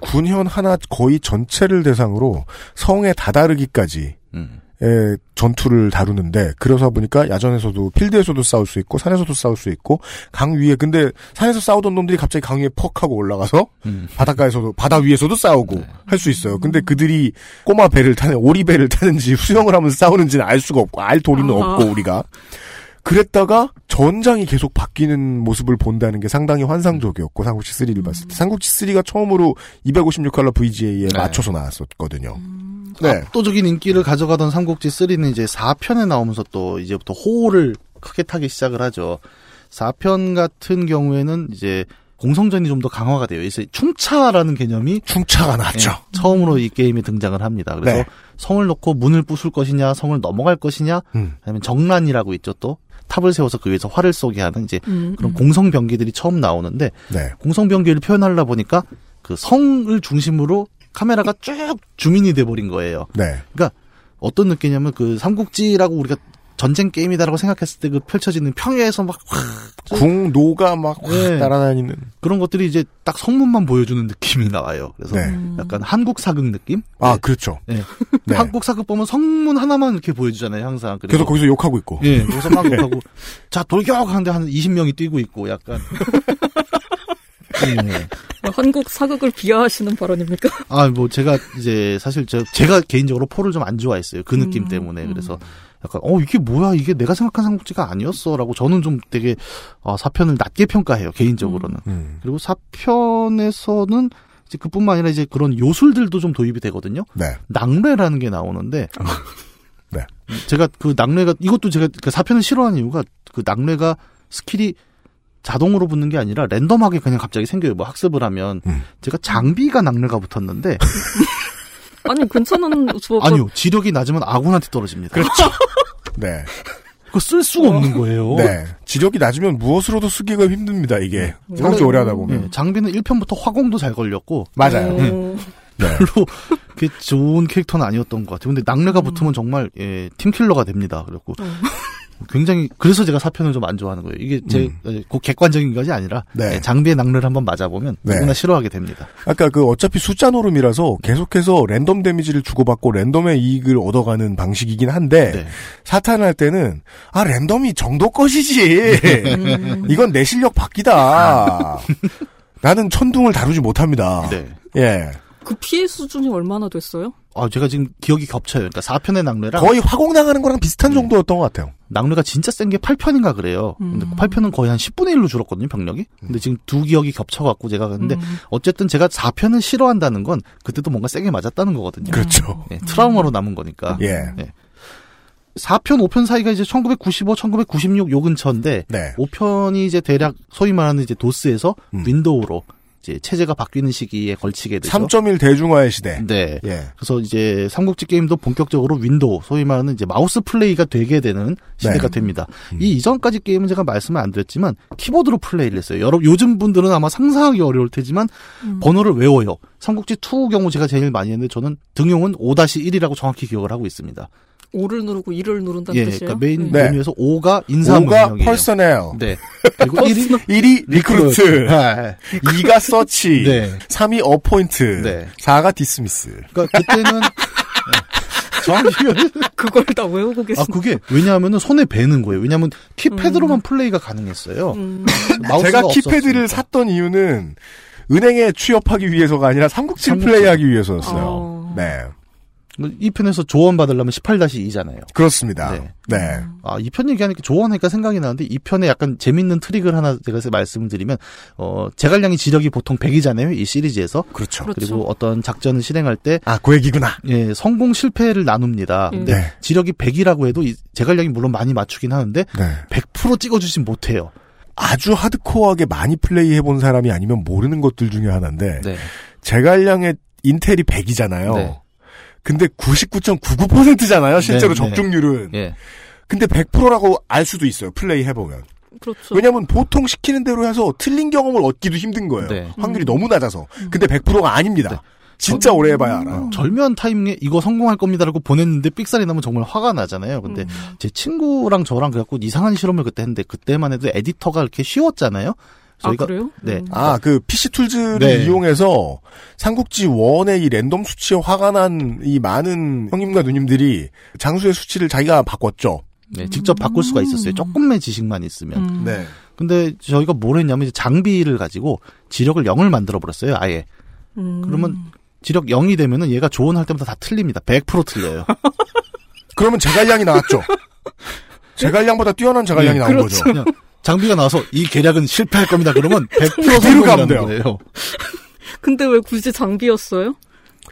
군현 하나 거의 전체를 대상으로 성에 다다르기까지 음. 의 전투를 다루는데 그러다 보니까 야전에서도 필드에서도 싸울 수 있고 산에서도 싸울 수 있고 강 위에 근데 산에서 싸우던 놈들이 갑자기 강 위에 퍽 하고 올라가서 음. 바닷가에서도 바다 위에서도 싸우고 네. 할수 있어요. 근데 그들이 꼬마 배를 타는 오리 배를 타는지 수영을 하면서 싸우는지는 알 수가 없고 알 도리는 아. 없고 우리가 그랬다가 전장이 계속 바뀌는 모습을 본다는 게 상당히 환상적이었고 삼국지 3를 봤을 때 삼국지 3가 처음으로 256칼라 VGA에 네. 맞춰서 나왔었거든요. 네. 압도적인 인기를 가져가던 삼국지 3는 이제 4편에 나오면서 또 이제부터 호를 크게 타기 시작을 하죠. 4편 같은 경우에는 이제 공성전이 좀 더 강화가 돼요. 이제 충차라는 개념이 충차가 나왔죠. 예, 처음으로 이 게임에 등장을 합니다. 그래서 네. 성을 놓고 문을 부술 것이냐, 성을 넘어갈 것이냐, 음. 아니면 정란이라고 있죠. 또 탑을 세워서 그 위에서 활을 쏘게 하는 이제 음, 그런 음. 공성 병기들이 처음 나오는데 네. 공성 병기를 표현하려 보니까 그 성을 중심으로 카메라가 쭉 주민이 돼버린 거예요. 네. 그러니까 어떤 느낌이냐면 그 삼국지라고 우리가 전쟁 게임이다라고 생각했을 때 그 펼쳐지는 평야에서 막 확, 궁노가 막확 네. 날아다니는 그런 것들이 이제 딱 성문만 보여주는 느낌이 나와요. 그래서 네. 음. 약간 한국 사극 느낌? 아 그렇죠. 네. *laughs* 네. 한국 사극 보면 성문 하나만 이렇게 보여주잖아요, 항상. 계속 거기서 욕하고 있고. 예, *laughs* 거기서 막 네. 욕하고 자 돌격 하는데 한 20명이 뛰고 있고 약간. *laughs* 예. 한국 사극을 비하하시는 발언입니까? 아, 뭐 제가 이제 사실 저 제가 개인적으로 four를 좀 안 좋아했어요. 그 느낌 음, 때문에. 음. 그래서 약간 어 이게 뭐야? 이게 내가 생각한 삼국지가 아니었어라고 저는 좀 되게 아, 4편을 낮게 평가해요. 개인적으로는. 음. 그리고 4편에서는 이제 그뿐만 아니라 이제 그런 요술들도 좀 도입이 되거든요. 네. 낙뢰라는 게 나오는데 네. 제가 그 낙뢰가 이것도 제가 그 4편을 싫어하는 이유가 그 낙뢰가 skill이 자동으로 붙는 게 아니라 random하게 그냥 갑자기 생겨요. 뭐 학습을 하면 음. 제가 장비가 낙뢰가 붙었는데 *laughs* 아니 괜찮은 조합. 아니요, 지력이 낮으면 아군한테 떨어집니다. 그렇죠. *laughs* 네. 그거 쓸 수가 없는 거예요. 네. 지력이 낮으면 무엇으로도 쓰기가 힘듭니다, 이게. 네. 상지 오래 하다 보면. 네, 장비는 1편부터 화공도 잘 걸렸고. 맞아요. 네. 네. 별로 그 좋은 캐릭터는 아니었던 것 같아요. 근데 낙뢰가 붙으면 정말 예, 팀킬러가 됩니다. 그래고 굉장히 그래서 제가 사편을 좀 안 좋아하는 거예요. 이게 제 예, 그 객관적인 것이 아니라 네. 예, 장비의 낙뢰를 한번 맞아보면 네. 누구나 싫어하게 됩니다. 아까 그 어차피 숫자 노름이라서 계속해서 랜덤 데미지를 주고받고 랜덤의 이익을 얻어가는 방식이긴 한데 네. 사탄할 때는 아 랜덤이 정도 것이지 *laughs* 이건 내 실력 밖이다 나는 천둥을 다루지 못합니다 네. 예 그 피해 수준이 얼마나 됐어요? 아, 제가 지금 기억이 겹쳐요. 그러니까 4편의 낙뢰랑 거의 화공당하는 거랑 비슷한 정도였던 것 같아요 낙뢰가 진짜 센 게 8편인가 그래요. 근데 8편은 거의 한 10분의 1로 줄었거든요, 병력이. 근데 지금 두 기억이 겹쳐갖고 제가 근데 어쨌든 제가 4편을 싫어한다는 건 그때도 뭔가 세게 맞았다는 거거든요. 그렇죠. 예, 트라우마로 남은 거니까. 예. 4편, 5편 사이가 이제 1995, 1996 요 근처인데 네. 5편이 이제 대략 소위 말하는 이제 도스에서 윈도우로 이제 체제가 바뀌는 시기에 걸치게 되죠. 3.1 대중화의 시대 네. 예. 그래서 이제 삼국지 게임도 본격적으로 윈도우, 소위 말하는 이제 마우스 플레이가 되게 되는 시대가 네. 됩니다. 이 이전까지 게임은 제가 말씀을 안 드렸지만 키보드로 플레이를 했어요. 여러 요즘 분들은 아마 상상하기 어려울 테지만 번호를 외워요. 삼국지 2 경우 제가 제일 많이 했는데 저는 등용은 5-1이라고 정확히 기억을 하고 있습니다. 5를 누르고 2를 누른다는 예, 뜻이에요? 그러니까 메인 네. 메뉴에서 5가 인사 5가 명령이에요. personnel 네. 그리고 *laughs* 1이 1이 recruit 네. 2가 서치 네. 3이 appoint 네. 4가 dismiss 그러니까 그때는 *laughs* 그걸 다 외우고 계신 아 그게 왜냐하면은 손에 배는 거예요. 왜냐하면 키패드로만 플레이가 가능했어요. 마우스가 제가 없었으니까. 키패드를 샀던 이유는 은행에 취업하기 위해서가 아니라 삼국지 삼국지. 플레이하기 위해서였어요. 네. 이 편에서 조언 받으려면 18-2잖아요. 그렇습니다. 네. 네. 아, 이 편 얘기하니까 조언하니까 생각이 나는데 이 편에 약간 재밌는 트릭을 하나 제가 말씀을 드리면 어 제갈량이 지력이 보통 100이잖아요. 이 시리즈에서. 그렇죠. 그리고 그렇죠. 어떤 작전을 실행할 때 아, 그 얘기구나. 예, 성공 실패를 나눕니다. 근데 네. 지력이 100이라고 해도 이 제갈량이 물론 많이 맞추긴 하는데 네. 100% 찍어 주진 못해요. 아주 하드코어하게 많이 플레이 해 본 사람이 아니면 모르는 것들 중에 하나인데 네. 제갈량의 인텔이 100이잖아요. 네. 근데 99.99%잖아요. 실제로 네, 네. 적중률은. 예. 근데 100%라고 알 수도 있어요. 플레이 해보면. 그렇죠. 왜냐면 보통 시키는 대로 해서 틀린 경험을 얻기도 힘든 거예요. 네. 확률이 너무 낮아서. 근데 100%가 아닙니다. 진짜 오래 해봐야 알아요. 절묘한 타이밍에 이거 성공할 겁니다라고 보냈는데 삑살이 나면 정말 화가 나잖아요. 근데 제 친구랑 저랑 그래갖고 이상한 실험을 그때 했는데 그때만 해도 에디터가 이렇게 쉬웠잖아요. 저희가 그래요? 네. 아, 그 PC 툴즈를 네. 이용해서 삼국지 원의 이 랜덤 수치에 화가 난 이 많은 형님과 누님들이 장수의 수치를 자기가 바꿨죠. 네, 직접 바꿀 수가 있었어요. 조금의 지식만 있으면. 음. 네. 근데 저희가 뭘 했냐면 이제 장비를 가지고 지력을 0을 만들어 버렸어요. 아예. 음. 그러면 지력 0이 되면은 얘가 조언할 때마다 다 틀립니다. 100% 틀려요. 그러면 제갈량이 나왔죠. *laughs* 제갈량보다 뛰어난 제갈량이 네, 나온 그렇죠. 거죠. 장비가 나와서 이 계략은 실패할 겁니다. 그러면 100% 뒤로 가면 성공이라는 돼요. 거예요. *laughs* 근데 왜 굳이 장비였어요?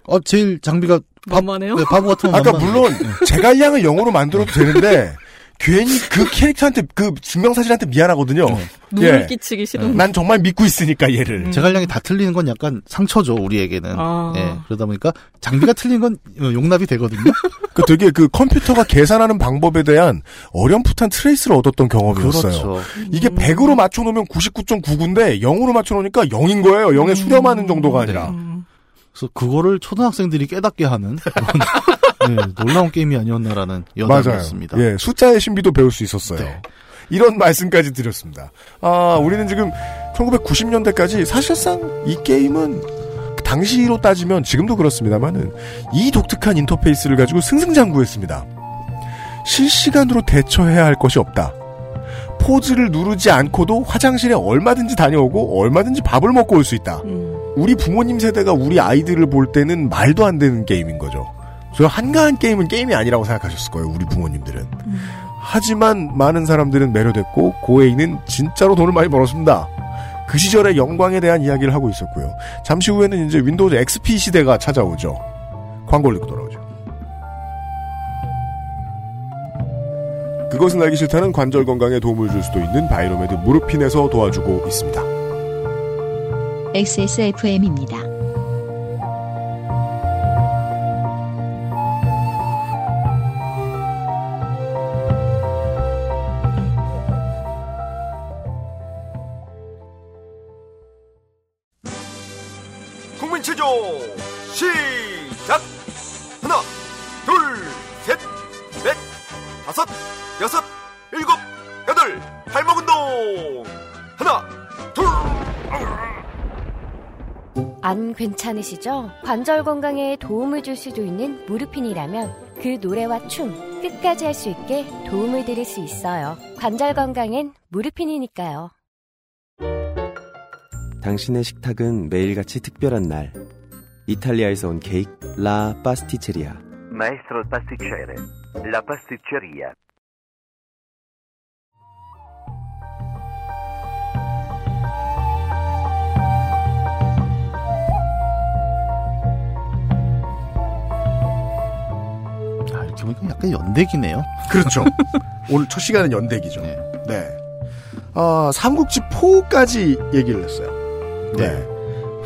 어, 제일 장비가 바, 만만해요? 네, 바보 같으면 아까 만만해요. 물론 제갈량을 영어로 만들어도 되는데 괜히 그 캐릭터한테 그 증명사진한테 미안하거든요. 눈을 예. 끼치기 싫은. 난 정말 믿고 있으니까 얘를. 제갈량이 다 틀리는 건 약간 상처죠 우리에게는. 아. 예, 그러다 보니까 장비가 틀린 건 어, 용납이 되거든요. *laughs* 그 되게 그 컴퓨터가 계산하는 방법에 대한 어렴풋한 트레이스를 얻었던 경험이었어요. 그렇죠. 이게 100으로 맞춰놓으면 99.99인데 0으로 맞춰놓으니까 0인 거예요. 0에 수렴하는 정도가 아니라. 그래서 그거를 초등학생들이 깨닫게 하는 *laughs* 네, 놀라운 게임이 아니었나라는 여담이었습니다. 예, 숫자의 신비도 배울 수 있었어요. 이런 말씀까지 드렸습니다. 아, 우리는 지금 1990년대까지 사실상 이 게임은 당시로 따지면 지금도 그렇습니다만은 이 독특한 인터페이스를 가지고 승승장구했습니다. 실시간으로 대처해야 할 것이 없다. 포즈를 누르지 않고도 화장실에 얼마든지 다녀오고 얼마든지 밥을 먹고 올 수 있다. 우리 부모님 세대가 우리 아이들을 볼 때는 말도 안 되는 게임인 거죠. 저 한가한 게임은 게임이 아니라고 생각하셨을 거예요, 우리 부모님들은. 하지만 많은 사람들은 매료됐고 고에이는 진짜로 돈을 많이 벌었습니다. 그 시절의 영광에 대한 이야기를 하고 있었고요. 잠시 후에는 이제 윈도우즈 XP 시대가 찾아오죠. 광고를 듣고 돌아오죠. 그것은 알기 싫다는 관절 건강에 도움을 줄 수도 있는 바이로메드 무르핀에서 도와주고 있습니다. XSFM입니다. 괜찮으시죠? 관절 건강에 도움을 줄 수도 있는 무르핀이라면 그 노래와 춤 끝까지 할 수 있게 도움을 드릴 수 있어요. 관절 건강엔 무르핀이니까요. 당신의 식탁은 매일같이 특별한 날. 이탈리아에서 온 케이크 라 파스티체리아. Maestro il pasticcere, la pasticceria. 아, 이렇게 보니까 약간 연대기네요. 그렇죠. *laughs* 오늘 첫 시간은 연대기죠. 네. 아, 삼국지 4까지 얘기를 했어요. 네.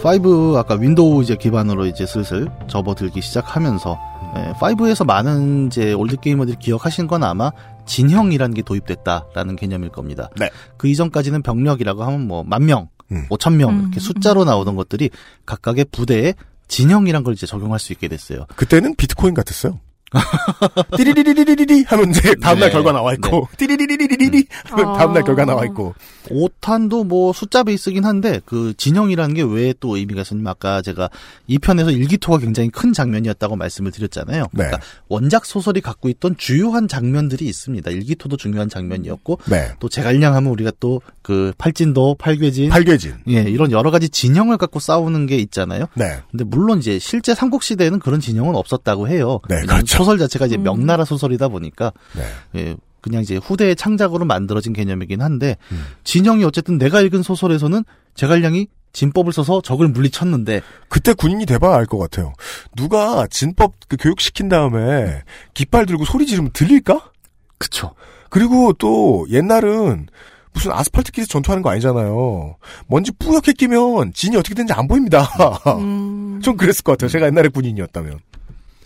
5 아까 윈도우 이제 기반으로 이제 슬슬 접어들기 시작하면서 예, 5에서 많은 이제 올드 게이머들이 기억하신 건 아마 진형이라는 게 도입됐다라는 개념일 겁니다. 네. 그 이전까지는 병력이라고 하면 뭐 만 명, 오천 명 이렇게 숫자로 나오던 것들이 각각의 부대에 진형이란 걸 이제 적용할 수 있게 됐어요. 그때는 비트코인 같았어요. *laughs* 띠리리리리리리 하면 이제 다음날 네. 결과 나와 있고 띠리리리리리리 하면 다음날 결과 나와 있고 5탄도 뭐 숫자 베이스긴 한데 그 진영이라는 게 왜 또 의미가 있었냐면 아까 제가 이 편에서 일기토가 굉장히 큰 장면이었다고 말씀을 드렸잖아요. 그러니까 원작 소설이 갖고 있던 주요한 장면들이 있습니다. 일기토도 중요한 장면이었고 네. 또 제갈량하면 우리가 또그 팔진도 팔괴진 팔괴진 예 이런 여러 가지 진영을 갖고 싸우는 게 있잖아요. 네. 근데 물론 이제 실제 삼국 시대에는 그런 진영은 없었다고 해요. 네, 그렇죠. 소설 자체가 이제 명나라 소설이다 보니까 네. 예, 그냥 이제 후대의 창작으로 만들어진 개념이긴 한데 음. 진영이 어쨌든 내가 읽은 소설에서는 제갈량이 진법을 써서 적을 물리쳤는데 그때 군인이 돼봐야 알것 같아요. 누가 진법 그 교육시킨 다음에 깃발 들고 소리 지르면 들릴까? 그쵸. 그리고 또 옛날은 무슨 아스팔트 길에서 전투하는 거 아니잖아요. 먼지 뿌옇게 끼면 진이 어떻게 되는지 안 보입니다. *laughs* 좀 그랬을 것 같아요. 제가 옛날에 군인이었다면.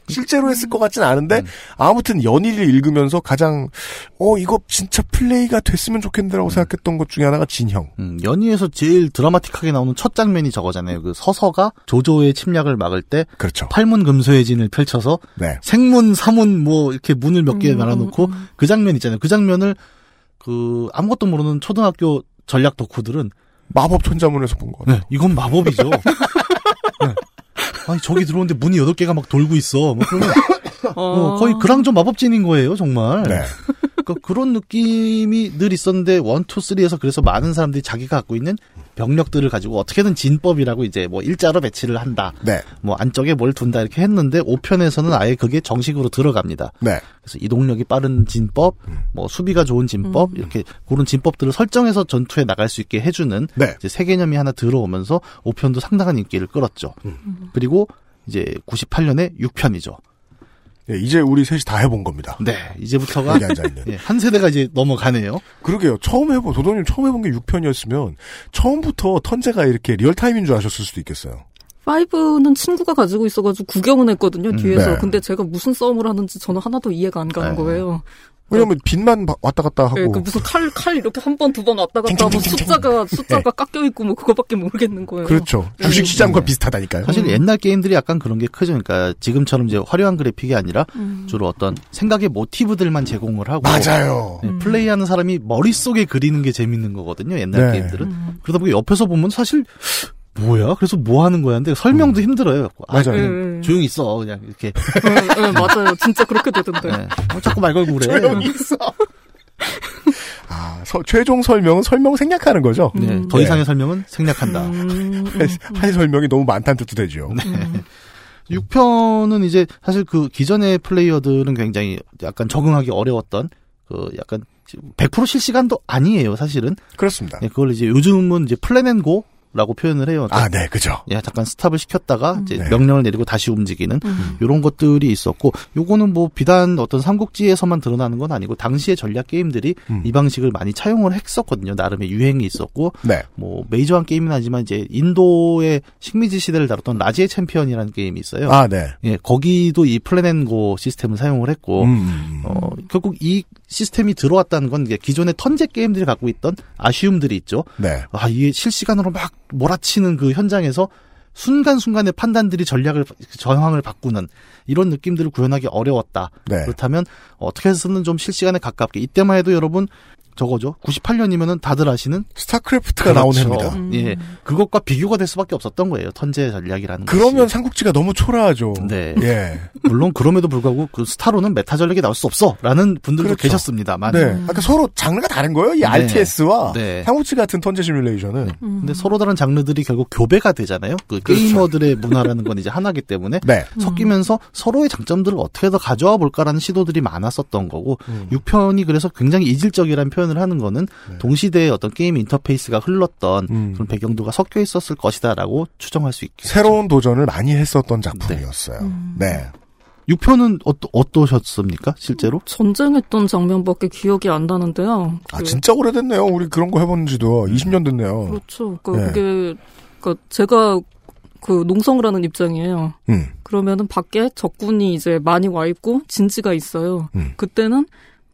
실제로 했을 것 같진 않은데 아무튼 연일을 읽으면서 가장 어 이거 진짜 플레이가 됐으면 좋겠는데라고 생각했던 것 중에 하나가 진형. 음, 연희에서 제일 드라마틱하게 나오는 첫 장면이 저거잖아요. 그 서서가 조조의 침략을 막을 때 그렇죠. 팔문 금소의 진을 펼쳐서 네. 생문, 사문 뭐 이렇게 문을 몇개 말아놓고 그 장면 있잖아요. 그 장면을 그 아무것도 모르는 초등학교 전략 덕후들은 마법 천자문에서 본 거. 네, 이건 마법이죠. *laughs* 네. 아니 저기 들어오는데 문이 여덟 개가 막 돌고 있어. 뭐 그러면 *laughs* 어, 거의 그랑죠 마법진인 거예요, 정말. 네. *laughs* 그러니까 그런 느낌이 늘 있었는데 one, two, three에서 그래서 많은 사람들이 자기가 갖고 있는 병력들을 가지고 어떻게든 진법이라고 이제 뭐 일자로 배치를 한다. 네. 뭐 안쪽에 뭘 둔다 이렇게 했는데 5편에서는 아예 그게 정식으로 들어갑니다. 네. 그래서 이동력이 빠른 진법, 뭐 수비가 좋은 진법 이렇게 그런 진법들을 설정해서 전투에 나갈 수 있게 해주는 네. 이제 새 개념이 하나 들어오면서 5편도 상당한 인기를 끌었죠. 그리고 이제 98년에 6편이죠. 예, 이제 우리 셋이 다 해본 겁니다. 네, 이제부터가. *laughs* 예, 한 세대가 이제 넘어가네요. 그러게요. 처음 해본, 도도님 처음 해본 게 6편이었으면, 처음부터 턴제가 이렇게 real time인 줄 아셨을 수도 있겠어요. 5는 친구가 가지고 있어가지고 구경은 했거든요, 뒤에서. 네. 근데 제가 무슨 싸움을 하는지 저는 하나도 이해가 안 가는 네. 거예요. 왜냐면 빛만 바- 왔다 갔다 하고. 예, 그 무슨 칼, 칼 이렇게 한 번, 두 번 왔다 갔다 하고 숫자가, 숫자가 깎여있고 뭐 그거밖에 모르겠는 거예요. 그렇죠. 주식시장과 비슷하다니까요. 사실 옛날 게임들이 약간 그런 게 크죠. 그러니까 지금처럼 이제 화려한 그래픽이 아니라 음. 주로 어떤 생각의 모티브들만 제공을 하고 맞아요. 네, 플레이하는 사람이 머릿속에 그리는 게 재밌는 거거든요. 옛날 네. 게임들은. 그러다 보니 옆에서 보면 사실 뭐야? 그래서 뭐 하는 거야? 근데 설명도 힘들어요. 아, 맞아요. 그냥 음. 조용히 있어. 그냥 이렇게. 예, 예, 맞아요. 진짜 그렇게 되던데. 네. 어, 자꾸 말 걸고 그래. 조용히 있어. *laughs* 아, 서- 최종 설명은 설명 생략하는 거죠. 네, 더 이상의 설명은 생략한다. 음, 한 설명이 너무 많다는 뜻도 되죠. 네. 6편은 이제 사실 그 기존의 플레이어들은 굉장히 약간 적응하기 어려웠던 그 약간 100% 실시간도 아니에요, 사실은. 그렇습니다. 예, 그걸 이제 요즘은 이제 plan and go라고 표현을 해요. 아, 네, 그죠. 예, 잠깐 stop을 시켰다가 이제 네. 명령을 내리고 다시 움직이는 음. 이런 것들이 있었고 요거는 뭐 비단 어떤 삼국지에서만 드러나는 건 아니고 당시의 전략 게임들이 음. 이 방식을 많이 차용을 했었거든요. 나름의 유행이 있었고 네. 뭐 메이저한 게임은 아니지만 이제 인도의 식민지 시대를 다뤘던 라지의 챔피언이라는 게임이 있어요. 아, 네. 예, 거기도 이 plan and go 시스템을 사용을 했고 음. 어, 결국 이 시스템이 들어왔다는 건 이제 기존의 턴제 게임들이 갖고 있던 아쉬움들이 있죠. 네. 아, 이게 실시간으로 막 몰아치는 그 현장에서 순간순간의 판단들이 전략을, 정황을 바꾸는 이런 느낌들을 구현하기 어려웠다. 네. 그렇다면 어떻게 해서는 좀 실시간에 가깝게 이때만 해도 여러분 저거죠. 98년이면은 다들 아시는 스타크래프트가 나온 해입니다. 예, 그것과 비교가 될 수밖에 없었던 거예요. 턴제 전략이라는 것이. 그러면 삼국지가 너무 초라하죠. 네. 예. *laughs* 물론 그럼에도 불구하고 그 스타로는 메타 전략이 나올 수 없어라는 분들도 그렇죠. 계셨습니다만. 네. 아까 서로 장르가 다른 거예요. 이 네. RTS와 네. 삼국지 같은 턴제 시뮬레이션은. 근데 서로 다른 장르들이 결국 교배가 되잖아요. 그 그렇죠. 게이머들의 문화라는 건 이제 하나기 때문에 네. 섞이면서 서로의 장점들을 어떻게 더 가져와 볼까라는 시도들이 많았었던 거고 음. 6편이 그래서 굉장히 이질적이라는 표현 을 하는 거는 네. 동시대의 어떤 게임 인터페이스가 흘렀던 음. 그런 배경도가 섞여 있었을 것이다라고 추정할 수 있겠죠. 새로운 도전을 많이 했었던 작품이었어요. 네. 6편은 어떠, 어떠셨습니까? 실제로? 전쟁했던 장면밖에 기억이 안 나는데요. 아 그- 진짜 오래됐네요. 우리 그런 거 해본 지도 20년 됐네요. 그렇죠. 그, 네. 그게, 그, 제가 그 농성을 하는 입장이에요. 음. 그러면은 밖에 적군이 이제 많이 와 있고 진지가 있어요. 음. 그때는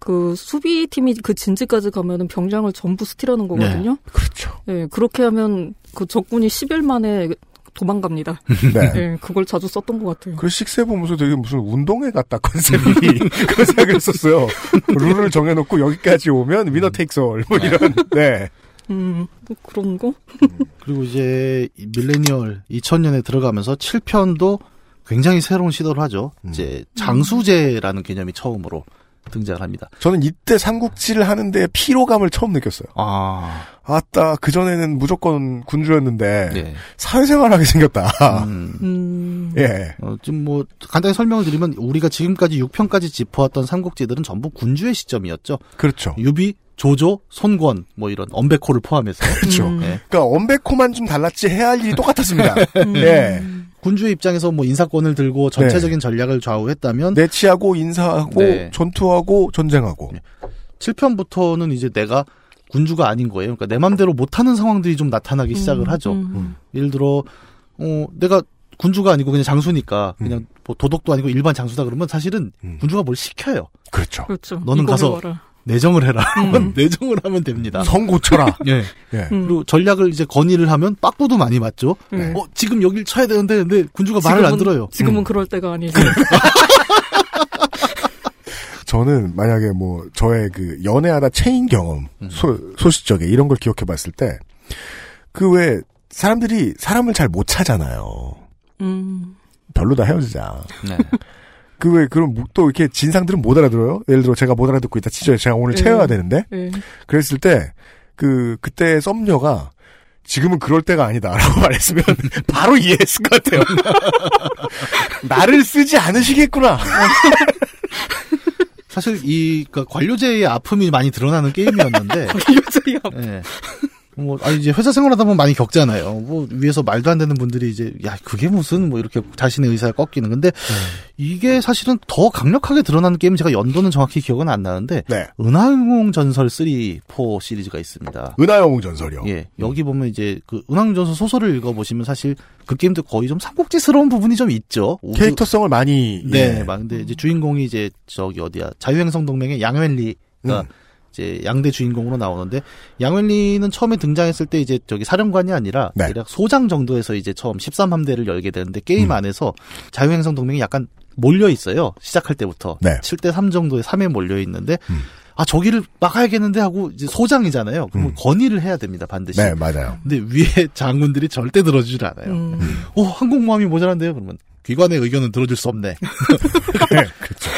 그 수비팀이 그 진지까지 가면은 병량을 전부 스틸하는 거거든요. 그렇죠. 예, 그렇게 하면 그 적군이 10일 만에 도망갑니다. *laughs* 네. 예, 그걸 자주 썼던 것 같아요. 그 식세 보면서 되게 무슨 운동회 같다 컨셉이 *laughs* 그런 생각을 했었어요. 룰을 정해놓고 여기까지 오면 winner takes all 뭐 이런. 네. 음, 뭐 그런 거? 그리고 이제 이 밀레니엄 2000년에 들어가면서 7편도 굉장히 새로운 시도를 하죠. 음. 이제 장수제라는 개념이 처음으로 등장을 합니다. 저는 이때 삼국지를 하는데 피로감을 처음 느꼈어요. 아, 아따 그 전에는 무조건 군주였는데 네. 사회생활하게 생겼다. 음. 음, 예. 어, 좀뭐 간단히 설명을 드리면 우리가 지금까지 6편까지 짚어왔던 삼국지들은 전부 군주의 시점이었죠. 그렇죠. 유비, 조조, 손권 뭐 이런 엄백호를 포함해서 그렇죠. 음. 예. 그러니까 엄백호만 좀 달랐지 해야 할 일이 똑같았습니다. *laughs* 음. 예. 군주의 입장에서 뭐 인사권을 들고 전체적인 전략을 좌우했다면 내치하고 인사하고 네. 전투하고 전쟁하고. 7편부터는 이제 내가 군주가 아닌 거예요. 그러니까 내 맘대로 못하는 상황들이 좀 나타나기 시작을 하죠. 음. 예를 들어 어 내가 군주가 아니고 그냥 장수니까 그냥 뭐 도덕도 아니고 일반 장수다 그러면 사실은 음. 군주가 뭘 시켜요. 그렇죠. 그렇죠. 너는 가서 해와라. 내정을 해라. 음. *laughs* 내정을 하면 됩니다. 성 고쳐라. *laughs* 예. 예. 음. 그리고 전략을 이제 건의를 하면 빠꾸도 많이 맞죠. 네. 어 지금 여길 쳐야 되는데 근데 군주가 말을 안 지금은- 들어요. 지금은 음. 그럴 때가 아니지. *laughs* 저는 만약에 뭐 저의 그 연애하다 체인 경험 소, 소시적에 이런 걸 기억해 봤을 때 그 왜 사람들이 사람을 잘 못 찾잖아요. 음. 별로다 헤어지자. 네. 그 왜 그런 무- 또 이렇게 진상들은 못 알아들어요. 예를 들어 제가 못 알아듣고 있다 치죠. 제가 오늘 네. 채워야 되는데 네. 그랬을 때 그 그때 썸녀가 지금은 그럴 때가 아니다라고 *laughs* 말했으면 바로 이해했을 것 같아요. *laughs* 나를 쓰지 않으시겠구나. 사실 이 그러니까 관료제의 아픔이 많이 드러나는 게임이었는데 *laughs* 관료제의 아픔. 예. 뭐 아니 이제 회사 생활하다 보면 많이 겪잖아요. 뭐 위에서 말도 안 되는 분들이 이제 야 그게 무슨 뭐 이렇게 자신의 의사가 꺾이는 근데 이게 사실은 더 강력하게 드러나는 게임 제가 연도는 정확히 기억은 안 나는데 네. 은하영웅 전설 3, 4 시리즈가 있습니다. 은하영웅 전설이요. 예, 여기 보면 이제 그 은하영웅 전설 소설을 읽어보시면 사실 그 게임도 거의 좀 삼국지스러운 부분이 좀 있죠. 캐릭터성을 많이 네, 예. 막 근데 이제 주인공이 이제 저기 어디야 자유행성 동맹의 양웬리 가 음. 이제 양대 주인공으로 나오는데 양웬리는 처음에 등장했을 때 이제 저기 사령관이 아니라 네. 대략 소장 정도에서 이제 처음 13함대를 열게 되는데 게임 음. 안에서 자유행성 동맹이 약간 몰려 있어요. 시작할 때부터 네. 7대 3 정도의 3에 몰려 있는데 음. 아 저기를 막아야겠는데 하고 이제 소장이잖아요. 그러면 음. 건의를 해야 됩니다 반드시. 네, 맞아요. 근데 위에 장군들이 절대 들어주질 않아요. 음. 어, 항공모함이 모자란데요? 그러면 기관의 의견은 들어줄 수 없네. *laughs* 네, 그렇죠.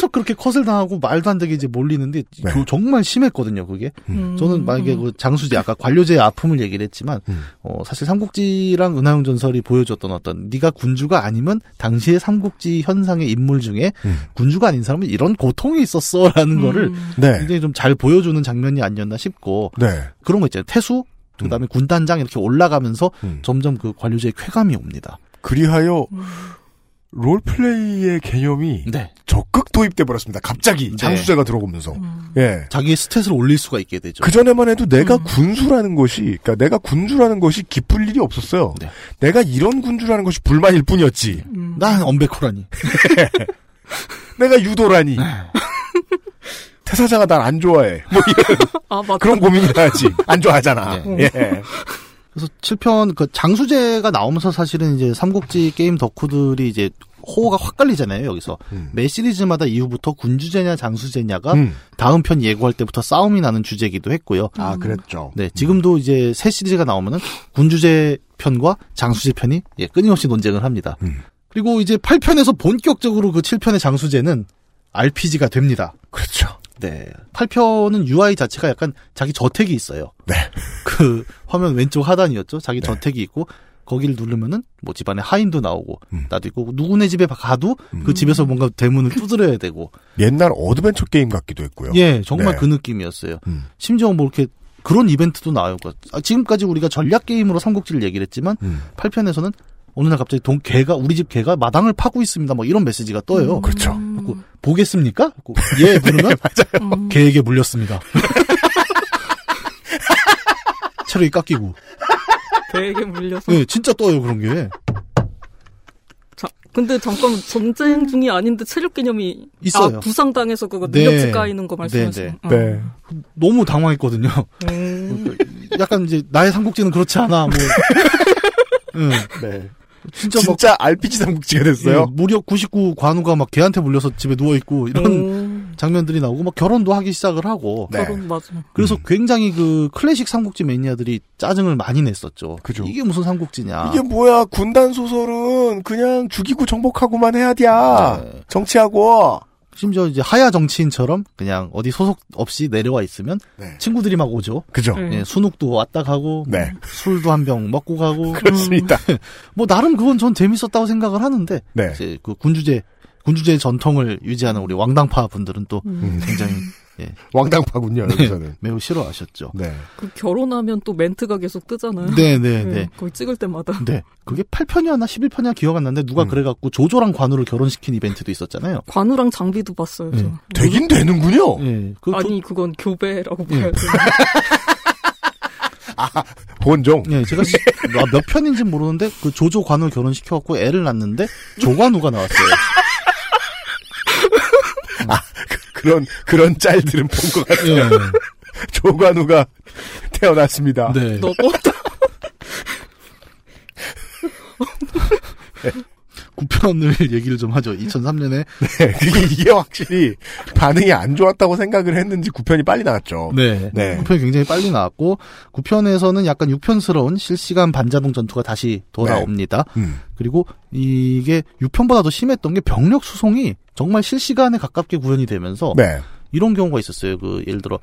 계속 그렇게 컷을 당하고 말도 안 되게 이제 몰리는데 네. 그 정말 심했거든요, 그게. 음. 저는 만약에 그 장수지 아까 관료제의 아픔을 얘기를 했지만 음. 어, 사실 삼국지랑 은하용 전설이 보여줬던 어떤 네가 군주가 아니면 당시의 삼국지 현상의 인물 중에 음. 군주가 아닌 사람은 이런 고통이 있었어라는 음. 거를 네. 굉장히 좀 잘 보여주는 장면이 아니었나 싶고 네. 그런 거 있잖아요. 태수 그다음에 군단장 이렇게 올라가면서 음. 점점 그 관료제의 쾌감이 옵니다. 그리하여 롤플레이의 개념이 네. 적극 도입돼 버렸습니다. 갑자기 네. 장수제가 들어오면서. 음. 예. 자기의 스탯을 올릴 수가 있게 되죠. 그 전에만 해도 내가 음. 군수라는 것이, 그러니까 내가 군주라는 것이 기쁠 일이 없었어요. 네. 내가 이런 군주라는 것이 불만일 뿐이었지. 음. 난 엄베코라니. *laughs* 내가 유도라니. *laughs* 태사자가 날 안 좋아해. 뭐 이런 *laughs* 아. 그런 고민을 하지. 안 좋아하잖아. 네. 예. 그래서 7편 그 장수제가 나오면서 사실은 이제 삼국지 게임 덕후들이 이제 호호가 확 갈리잖아요, 여기서. 매 시리즈마다 이후부터 군주제냐 장수제냐가 음. 다음 편 예고할 때부터 싸움이 나는 주제이기도 했고요. 아, 그랬죠. 네, 지금도 이제 새 시리즈가 나오면은 군주제 편과 장수제 편이 예, 끊임없이 논쟁을 합니다. 음. 그리고 이제 8편에서 본격적으로 그 7편의 장수제는 RPG가 됩니다. 그렇죠. 네. 8편은 UI 자체가 약간 자기 저택이 있어요. 네. *laughs* 그 화면 왼쪽 하단이었죠. 자기 저택이 있고 거기를 누르면은 뭐 집안에 하인도 나오고 음. 나도 있고 누구네 집에 가도 그 집에서 뭔가 대문을 두드려야 되고 옛날 어드벤처 게임 같기도 했고요. 예, 정말 네. 그 느낌이었어요. 음. 심지어 뭐 이렇게 그런 이벤트도 나와요. 아, 지금까지 우리가 전략 게임으로 삼국지를 얘기를 했지만 음. 8편에서는 어느 날 갑자기 동 개가 우리 집 개가 마당을 파고 있습니다. 뭐 이런 메시지가 떠요. 그렇죠. 그래갖고 보겠습니까? 그래갖고 예 *laughs* 부르면 개에게 물렸습니다. *laughs* 체력이 깎이고. 배에게 물려서. 네, 진짜 떠요 그런 게. 자, 근데 잠깐 전쟁 중이 아닌데 체력 개념이 있어요. 아, 부상당해서 그거 네. 능력치 까이는 거 말씀하시는. 네, 네. 너무 당황했거든요. 음. *laughs* 약간 이제 나의 삼국지는 그렇지 않아. 뭐. 응. 네. 진짜, 진짜 RPG 삼국지가 됐어요. 예, 무려 99 관우가 막 개한테 물려서 집에 누워 있고 이런 음. 장면들이 나오고 막 결혼도 하기 시작을 하고. 결혼 맞아. 그래서 굉장히 그 클래식 삼국지 매니아들이 짜증을 많이 냈었죠. 그죠. 이게 무슨 삼국지냐. 이게 뭐야 군단 소설은 그냥 죽이고 정복하고만 해야 돼. 네. 정치하고. 심지어 이제 하야 정치인처럼 그냥 어디 소속 없이 내려와 있으면 친구들이 막 오죠. 그죠. 예, 순욱도 왔다 가고 뭐 네. 술도 한 병 먹고 가고 *laughs* 그렇습니다. 음, *laughs* 뭐 나름 그건 전 재밌었다고 생각을 하는데 네. 이제 그 군주제 군주제의 전통을 유지하는 우리 왕당파 분들은 또 음. 굉장히 예, 왕당파군요 여기서는. 매우 싫어하셨죠. 네. 그 결혼하면 또 멘트가 계속 뜨잖아요. 네, 네, 네. 거기 찍을 때마다. 네. 그게 8편이었나 11편이야 기억 안 나는데 누가 그래갖고 조조랑 관우를 결혼시킨 이벤트도 있었잖아요. 관우랑 장비도 봤어요. 저. 되긴 되는군요. 예. 그, 아니 그건 교배라고 예. 봐야죠. 본종. 예, 제가 시- 아, 몇 편인지 모르는데 그 조조 관우를 결혼시켜갖고 애를 낳는데 조관우가 나왔어요. 그 런 그런 짤들은 본 것 같아요. 예. *laughs* 조관우가 태어났습니다. 네. 너무 *laughs* 9편을 *laughs* 얘기를 좀 하죠. 2003년에 네, 이게 확실히 반응이 안 좋았다고 생각을 했는지 9편이 빨리 나왔죠. 네. 네. 9편이 굉장히 빨리 나왔고 9편에서는 약간 6편스러운 실시간 반자동 전투가 다시 돌아옵니다. 음. 그리고 이게 6편보다 더 심했던 게 병력 수송이 정말 실시간에 가깝게 구현이 되면서 네. 이런 경우가 있었어요. 그 예를 들어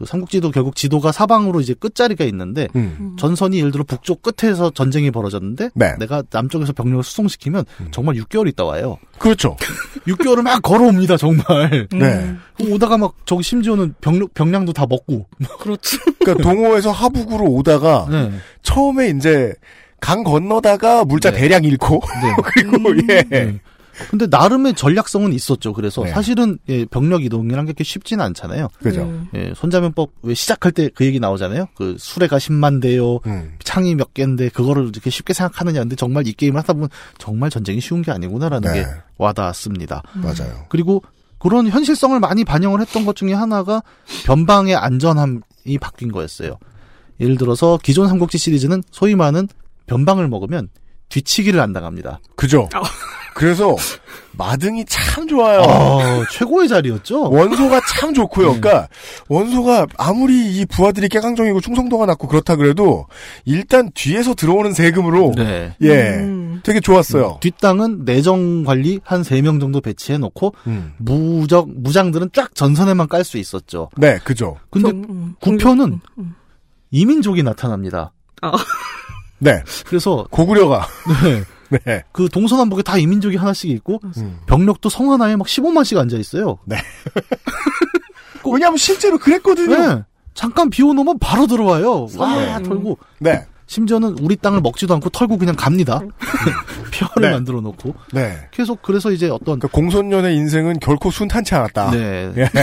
그 삼국지도 결국 지도가 사방으로 이제 끝자리가 있는데 음. 전선이 예를 들어 북쪽 끝에서 전쟁이 벌어졌는데 네. 내가 남쪽에서 병력을 수송시키면 정말 6개월 있다 와요. 그렇죠. *laughs* 6개월을 막 걸어옵니다 정말. *laughs* 네. 오다가 막 저기 심지어는 병력 병량도 다 먹고. 그렇죠. 그러니까 동호에서 하북으로 오다가 네. 처음에 이제 강 건너다가 물자 대량 잃고 *laughs* 그리고 예. 네. 근데 나름의 전략성은 있었죠. 그래서 네. 사실은 예, 병력 이동이란 게 그렇게 쉽지는 않잖아요. 그죠. 음. 예, 손자면법 왜 시작할 때 그 얘기 나오잖아요. 그 수레가 10만 대요. 음. 창이 몇 개인데 그거를 이렇게 쉽게 생각하느냐. 근데 정말 이 게임을 하다 보면 정말 전쟁이 쉬운 게 아니구나라는 네. 게 와닿았습니다. 맞아요. 그리고 그런 현실성을 많이 반영을 했던 것 중에 하나가 변방의 안전함이 바뀐 거였어요. 예를 들어서 기존 삼국지 시리즈는 소위 말하는 변방을 먹으면 뒤치기를 안 당합니다. 그죠. *laughs* 그래서 마등이 참 좋아요. 아, 최고의 자리였죠. 원소가 참 좋고요. 그러니까 원소가 아무리 이 부하들이 깨강정이고 충성도가 낮고 그렇다 그래도 일단 뒤에서 들어오는 세금으로 네. 예 되게 좋았어요. 뒷땅은 내정 관리 한 3명 정도 배치해 놓고 음. 무적 무장들은 쫙 전선에만 깔 수 있었죠. 네, 그죠. 근데 경- 음, 구편은 이민족이 나타납니다. 아. 네. 그래서 고구려가 네. 네. 그 동서남북에 다 이민족이 하나씩 있고 음. 병력도 성 하나에 막 15만씩 앉아 있어요. 네. *laughs* 왜냐하면 실제로 그랬거든요. 네. 잠깐 비워놓으면 바로 들어와요. 와 네. 털고 네. 심지어는 우리 땅을 먹지도 않고 털고 그냥 갑니다. *laughs* 표를 네. 만들어 놓고 네. 계속 그래서 이제 어떤 그러니까 공손년의 인생은 결코 순탄치 않았다. 네. 예. *laughs*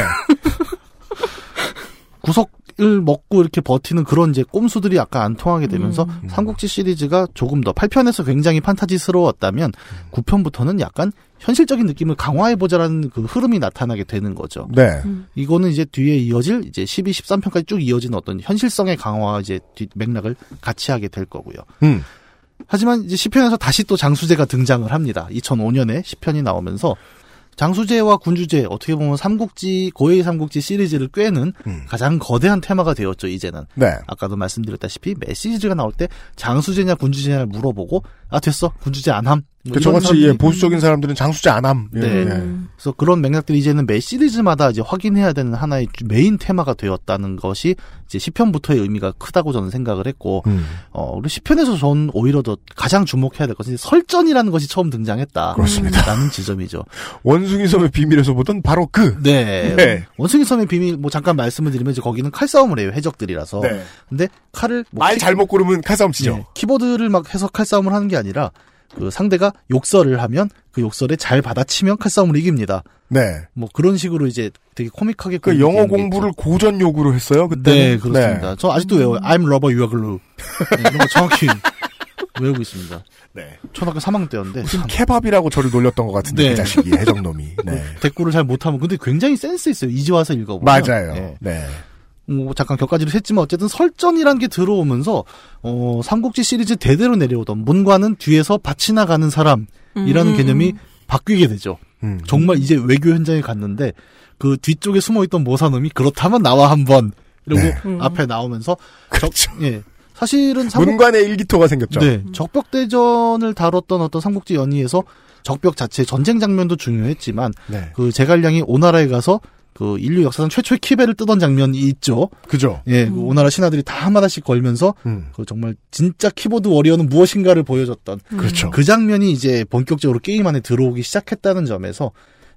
구석 을 먹고 이렇게 버티는 그런 이제 꼼수들이 약간 안 통하게 되면서 음. 삼국지 시리즈가 조금 더 8편에서 굉장히 판타지스러웠다면 9편부터는 약간 현실적인 느낌을 강화해보자라는 그 흐름이 나타나게 되는 거죠. 네. 이거는 이제 뒤에 이어질 이제 12, 13편까지 쭉 이어지는 어떤 현실성의 강화와 이제 뒷 맥락을 같이 하게 될 거고요. 음. 하지만 이제 10편에서 다시 또 장수제가 등장을 합니다. 2005년에 10편이 나오면서 장수제와 군주제 어떻게 보면 삼국지 고해의 삼국지 시리즈를 꿰는 가장 거대한 테마가 되었죠 이제는. 네. 아까도 말씀드렸다시피 메시지가 나올 때 장수제냐 군주제냐 물어보고 아 됐어 군주제 안함. 뭐그 저같이 예, 사람들이- 보수적인 사람들은 장수제 안함. 예, 네. 예. 그래서 그런 맥락들이 이제는 매 시리즈마다 이제 확인해야 되는 하나의 주- 메인 테마가 되었다는 것이 이제 10편부터의 의미가 크다고 저는 생각을 했고, 음. 어, 그리고 10편에서 저는 오히려 더 가장 주목해야 될 것은 설전이라는 것이 처음 등장했다. 그렇습니다. 라는 지점이죠. 원숭이 섬의 비밀에서 보던 바로 그. 네. 네. 원숭이 섬의 비밀, 뭐 잠깐 말씀을 드리면 이제 거기는 칼싸움을 해요, 해적들이라서. 네. 근데 칼을. 뭐말 키- 잘못 고르면 칼싸움 치죠. 네, 키보드를 막 해서 칼싸움을 하는 게 아니라, 그 상대가 욕설을 하면 그 욕설에 잘 받아치면 칼싸움을 이깁니다. 네. 뭐 그런 식으로 이제 되게 코믹하게 그 영어 게 공부를 고전 욕으로 했어요. 그때. 네, 그렇습니다. 저 아직도 외워요. I'm rubber, you are glue. 네, 이런 거 정확히 *laughs* 외우고 있습니다. 네. 초등학교 3학년 때였는데. 무슨 케밥이라고 저를 놀렸던 것 같은데 네. 그 자식이 해적놈이. 네. *laughs* 대꾸를 잘 못하면 근데 굉장히 센스 있어요. 이제 와서 읽어보면. 맞아요. 네. 네. 뭐 잠깐 격가지로 했지만 어쨌든 설전이란 게 들어오면서 어 삼국지 시리즈 대대로 내려오던 문과는 뒤에서 밭이 나가는 사람이라는 음. 개념이 바뀌게 되죠. 음. 정말 이제 외교 현장에 갔는데 그 뒤쪽에 숨어 있던 모사놈이 그렇다면 나와 한번 이러고 네. 음. 앞에 나오면서 적, 예. 사실은 삼국 문관의 일기토가 생겼죠. 네, 적벽 대전을 다뤘던 어떤 삼국지 연의에서 적벽 자체 전쟁 장면도 중요했지만 네. 그 제갈량이 오나라에 가서 그 인류 역사상 최초의 키배를 뜨던 장면이 있죠. 그죠. 예, 그 오나라 신하들이 다 한마디씩 걸면서 음. 그 정말 진짜 keyboard warrior는 무엇인가를 보여줬던 그렇죠. 그 장면이 이제 본격적으로 게임 안에 들어오기 시작했다는 점에서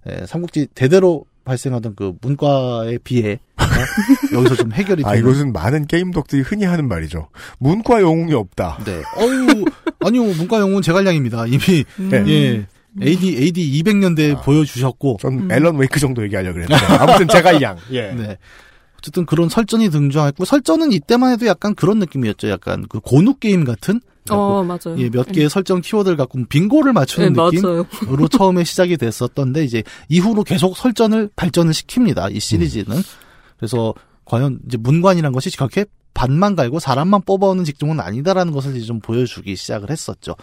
예, 삼국지 대대로 발생하던 그 문관의 비애 *laughs* 여기서 좀 해결이 아, 되는 이것은 많은 게임 덕들이 흔히 하는 말이죠. 문과 영웅이 없다. 네. 어유 아니요 문과 영웅은 제갈량입니다. 이미 네. 예 AD AD 200년대 보여주셨고 전 앨런 웨이크 정도 얘기하려고 그랬는데. 아무튼 제갈량. 예. *laughs* 네. 어쨌든 그런 설전이 등장했고 설전은 이때만 해도 약간 그런 느낌이었죠. 약간 그 고누 게임 같은 어, 맞아요. 예, 몇 개의 설정 키워드를 갖고 빙고를 맞추는 네. 느낌으로 처음에 시작이 됐었던데 이제 이후로 계속 설전을 발전을 시킵니다. 이 시리즈는. 음. 그래서 과연 이제 문관이란 것이 그렇게 반만 갈고 사람만 뽑아오는 직종은 아니다라는 것을 이제 좀 보여주기 시작을 했었죠.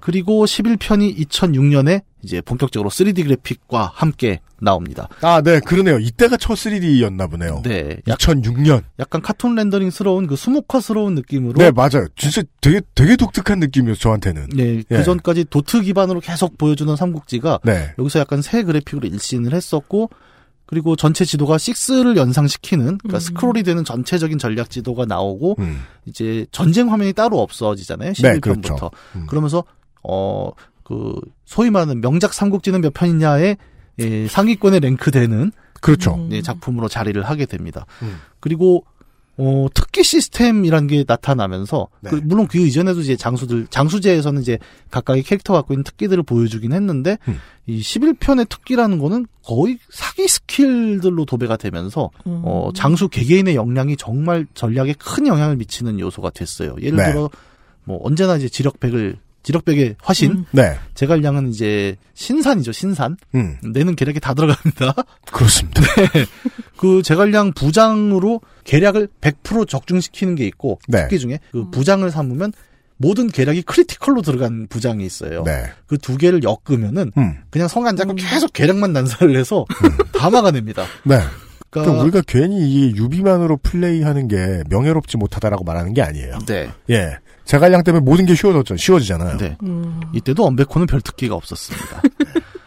그리고 11편이 2006년에 이제 본격적으로 3D 그래픽과 함께 나옵니다. 아, 네, 그러네요. 이때가 첫 3D였나 보네요. 네. 2006년. 약간 카툰 렌더링스러운 그 수목화스러운 느낌으로 네, 맞아요. 진짜 되게, 되게 독특한 느낌이었어요, 저한테는. 네, 예. 그 전까지 도트 기반으로 계속 보여주는 삼국지가 네. 여기서 약간 새 그래픽으로 일신을 했었고 그리고 전체 지도가 6를 연상시키는 그러니까 스크롤이 되는 전체적인 전략 지도가 나오고 음. 이제 전쟁 화면이 따로 없어지잖아요. 네, 11편부터. 그렇죠. 음. 그러면서 어 그 소위 말하는 명작 삼국지는 몇 편이냐에 예, 상위권에 랭크되는 그렇죠. 예, 작품으로 자리를 하게 됩니다. 음. 그리고 어, 특기 시스템이라는 게 나타나면서 네. 그, 물론 그 이전에도 이제 장수들 장수제에서는 이제 각각의 캐릭터 갖고 있는 특기들을 보여주긴 했는데 음. 이 11편의 특기라는 거는 거의 사기 스킬들로 도배가 되면서 음. 어, 장수 개개인의 역량이 정말 전략에 큰 영향을 미치는 요소가 됐어요. 예를 네. 들어 뭐 언제나 이제 지력 백을 지력백의 화신 음. 네. 제갈량은 이제 신산이죠 신산 음. 내는 계략이 다 들어갑니다. *laughs* 그렇습니다. 그 제갈량 부장으로 계략을 100% 적중시키는 게 있고 네. 특기 중에 그 부장을 삼으면 모든 계략이 critical로 들어간 부장이 있어요. 네. 그 두 개를 엮으면은 음. 그냥 성 안 잡고 계속 계략만 난사를 해서 다 막아냅니다. 네. 그러니까 우리가 괜히 이 유비만으로 플레이하는 게 명예롭지 못하다라고 말하는 게 아니에요. 네. 예. 제갈량 때문에 모든 게 쉬워졌죠. 쉬워지잖아요. 네. 음. 이때도 엄백호는 별 특기가 없었습니다. *laughs*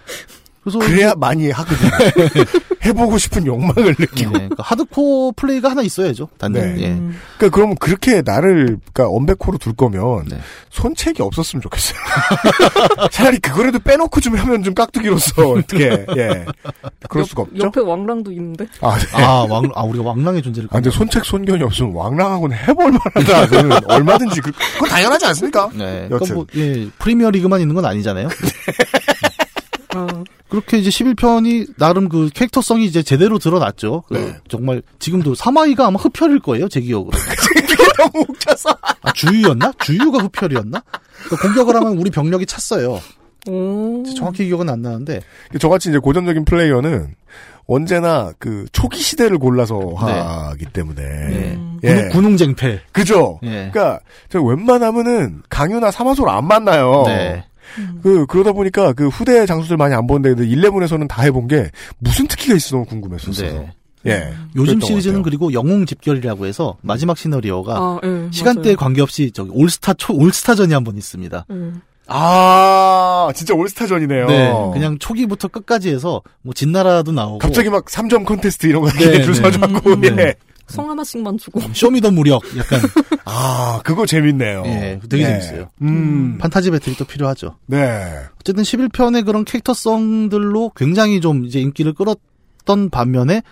그래서 그래야 많이 하거든요. *laughs* 해보고 싶은 욕망을 느끼고. 네, 그러니까 하드코어 플레이가 하나 있어야죠. 단연. 네. 예. 그러니까 그러면 그렇게 나를 그러니까 언백호로 둘 거면 네. 손책이 없었으면 좋겠어요. *laughs* 차라리 그거라도 빼놓고 좀 하면 좀 깍두기로서 어떻게 예 그럴 수가 없죠. 옆에 왕랑도 있는데. 아, 네. 아, 왕, 아, 우리가 왕랑의 존재를. 아, 근데 손책 손견이 없으면 왕랑하고는 해볼 만하다. 저는 *laughs* 얼마든지 그, 그건 당연하지 않습니까? 네. 여튼. 뭐, 예, 프리미어 리그만 있는 건 아니잖아요. 아, 그렇게 이제 11편이 나름 그 캐릭터성이 이제 제대로 드러났죠. 그 네. 정말 지금도 사마이가 아마 흡혈일 거예요, 제 기억으로. *laughs* 웃겨서. 아, 주유였나? 주유가 흡혈이었나? 그러니까 공격을 하면 우리 병력이 찼어요. 오. 정확히 기억은 안 나는데. 저같이 이제 고전적인 플레이어는 언제나 그 초기 시대를 골라서 네. 하기 때문에 네. 예. 군웅, 군웅쟁패. 그죠. 예. 그러니까 저 웬만하면은 강유나 사마소를 안 만나요. 네. 그 그러다 보니까 그 후대 장수들 많이 안 보는데 근데 11에서는 다 해본 게 무슨 특기가 있어 너무 궁금했었어요. 네. 예. 요즘 그랬던 시리즈는. 그리고 영웅 집결이라고 해서 마지막 시나리오가 아, 예, 시간대에 맞아요. 관계없이 저기 올스타 초 올스타전이 한 번 있습니다. 음. 아 진짜 올스타전이네요. 네, 그냥 초기부터 끝까지 해서 뭐 진나라도 나오고 갑자기 막 3점 컨테스트 이런 거 네, 줄 네. 서잡고 네. 예. 성 하나씩만 주고. Show Me the 무력 약간 *laughs* 아 그거 재밌네요. 예, 되게 네. 재밌어요. 음. 판타지 battle이 또 필요하죠. 네. 어쨌든 11편의 그런 캐릭터성들로 굉장히 좀 이제 인기를 끌었던 반면에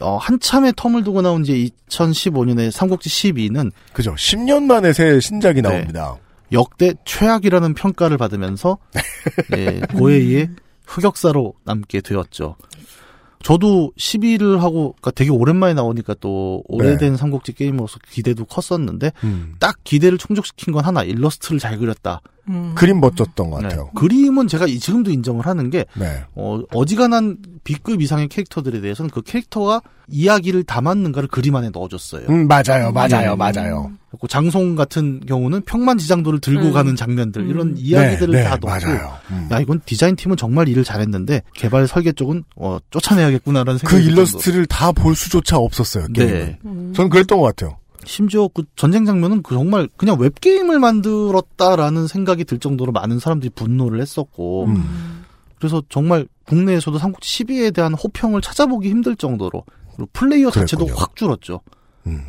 어, 한참의 텀을 두고 나온 이제 2015년에 삼국지 12는 그죠. 10년 만에 새 신작이 나옵니다. 역대 최악이라는 평가를 받으면서 *laughs* 예, 고해의 흑역사로 남게 되었죠. 저도 12를 하고 그러니까 되게 오랜만에 나오니까 또 오래된 삼국지 게임으로서 기대도 컸었는데 음. 딱 기대를 충족시킨 건 하나 일러스트를 잘 그렸다. 그림 멋졌던 것 같아요. 그림은 제가 이- 지금도 인정을 하는 게 네. 어, 어지간한 B급 이상의 캐릭터들에 대해서는 그 캐릭터가 이야기를 담았는가를 그림 안에 넣어줬어요. 음, 맞아요, 맞아요, 네. 맞아요. 그리고 장송 같은 경우는 평만 지장도를 들고 음. 가는 장면들 이런 음. 이야기들을 네, 네, 다 넣고 맞아요. 음. 야 이건 디자인 팀은 정말 일을 잘했는데 개발 설계 쪽은 어, 쫓아내야겠구나라는 그 생각이 들 일러스트를 다 볼 수조차 없었어요. 네. 게임은. 저는 그랬던 것 같아요. 심지어 그 전쟁 장면은 그 정말 그냥 웹게임을 만들었다라는 생각이 들 정도로 많은 사람들이 분노를 했었고 음. 그래서 정말 국내에서도 삼국지 12에 대한 호평을 찾아보기 힘들 정도로 그리고 플레이어 자체도 확 줄었죠. 음.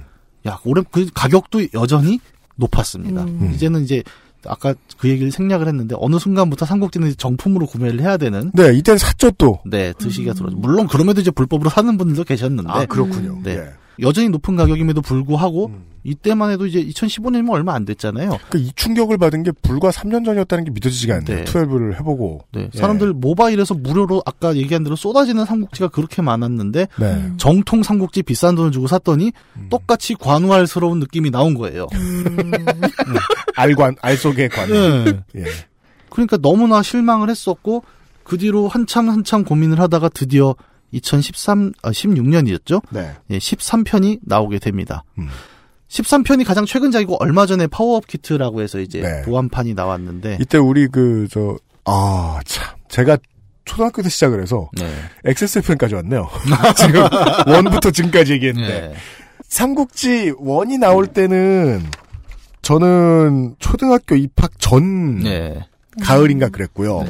야, 올해 그 가격도 여전히 높았습니다. 음. 이제는 이제 아까 그 얘기를 생략을 했는데 어느 순간부터 삼국지는 정품으로 구매를 해야 되는 네, 이땐 샀죠 또. 네, 드시기가 들어죠. 물론 그럼에도 이제 불법으로 사는 분들도 계셨는데 아, 그렇군요. 네. 예. 여전히 높은 가격임에도 불구하고 이때만 해도 이제 2015년이면 얼마 안 됐잖아요. 그이 충격을 받은 게 불과 3년 전이었다는 게 믿어지지가 않네요. 네. 12를 해보고. 네, 예. 사람들 모바일에서 무료로 아까 얘기한 대로 쏟아지는 삼국지가 그렇게 많았는데 네. 정통 삼국지 비싼 돈을 주고 샀더니 똑같이 관우알스러운 느낌이 나온 거예요. 알관, 알 속의 관. 네. 예. 그러니까 너무나 실망을 했었고 그 뒤로 한참 한참 고민을 하다가 드디어 2013, 아, 16년이었죠? 네. 예, 13편이 나오게 됩니다. 음. 13편이 가장 최근작이고 얼마 전에 파워업 키트라고 해서 이제 네. 보안판이 나왔는데 이때 우리 그, 저, 아, 참. 제가 초등학교 때 시작을 해서 네. XSFM까지 왔네요. *laughs* 지금 원부터 지금까지 얘기했는데. 네. 삼국지 원이 나올 때는 저는 초등학교 입학 전 네. 가을인가 그랬고요.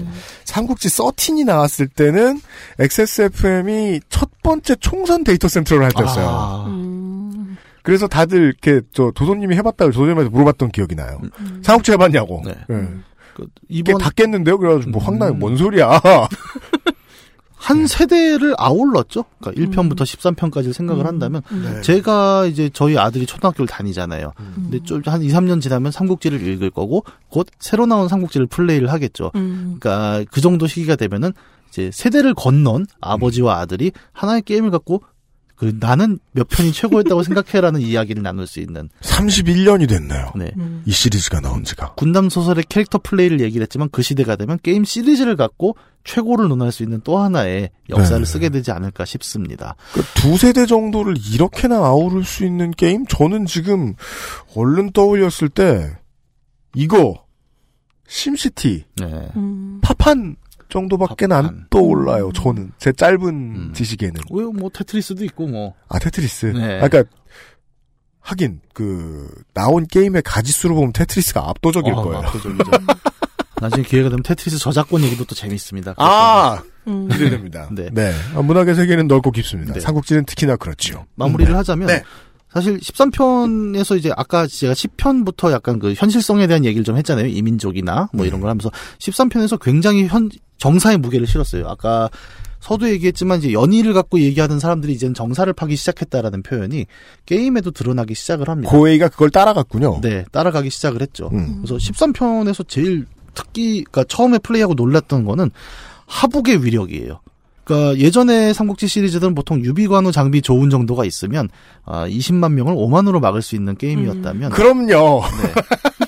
삼국지 13이 나왔을 때는 XSFM이 첫 번째 총선 데이터 센터를 할 때였어요. 아. 그래서 다들 이렇게 저 도도님이 해봤다고 도도님한테 물어봤던 기억이 나요. 삼국지 해봤냐고. 네. 예. 이번- 이게 음. 다 깼는데요. 그래가지고 뭐 황당해. 뭔 소리야. *laughs* 한 세대를 아울렀죠. 그러니까 1편부터 13편까지를 생각을 한다면 네. 제가 이제 저희 아들이 초등학교를 다니잖아요. 음. 근데 좀한 2, 3년 지나면 삼국지를 읽을 거고 곧 새로 나온 삼국지를 플레이를 하겠죠. 음. 그러니까 그 정도 시기가 되면은 이제 세대를 건넌 아버지와 아들이 하나의 게임을 갖고 그 나는 몇 편이 최고였다고 생각해라는 *laughs* 이야기를 나눌 수 있는 31년이 됐네요. 네. 이 시리즈가 나온 지가. 군담 소설의 캐릭터 플레이를 얘기를 했지만 그 시대가 되면 게임 시리즈를 갖고 최고를 논할 수 있는 또 하나의 역사를 네. 쓰게 되지 않을까 싶습니다. 그두 세대 정도를 이렇게나 아우를 수 있는 게임? 저는 지금 얼른 떠올렸을 때 이거 심시티 네. 파판 정도밖에 안 떠올라요. 저는 제 짧은 지식에는. 왜 뭐 테트리스도 있고 뭐. 아 테트리스. 네. 아, 그러니까 하긴 그 나온 게임의 가지수로 보면 테트리스가 압도적일 어, 거예요. 압도적이죠. *laughs* 나중에 기회가 되면 테트리스 저작권 얘기도 또 재밌습니다. 아 음. 기대됩니다. 네. 네. 아, 문학의 세계는 넓고 깊습니다. 네. 삼국지는 특히나 그렇지요. 마무리를 네. 하자면 네. 사실 13편에서 이제 아까 제가 10편부터 약간 그 현실성에 대한 얘기를 좀 했잖아요. 이민족이나 뭐 이런 걸 하면서 13편에서 굉장히 현 정사의 무게를 실었어요. 아까 서도 얘기했지만 이제 연의를 갖고 얘기하는 사람들이 이제는 정사를 파기 시작했다라는 표현이 게임에도 드러나기 시작을 합니다. 고웨이가 그걸 따라갔군요. 네, 따라가기 시작을 했죠. 음. 그래서 13편에서 제일 특기, 그러니까 처음에 플레이하고 놀랐던 거는 하북의 위력이에요. 그러니까 예전에 삼국지 시리즈들은 보통 유비관우 장비 좋은 정도가 있으면 아, 20만 명을 5만으로 막을 수 있는 게임이었다면. 그럼요. *laughs*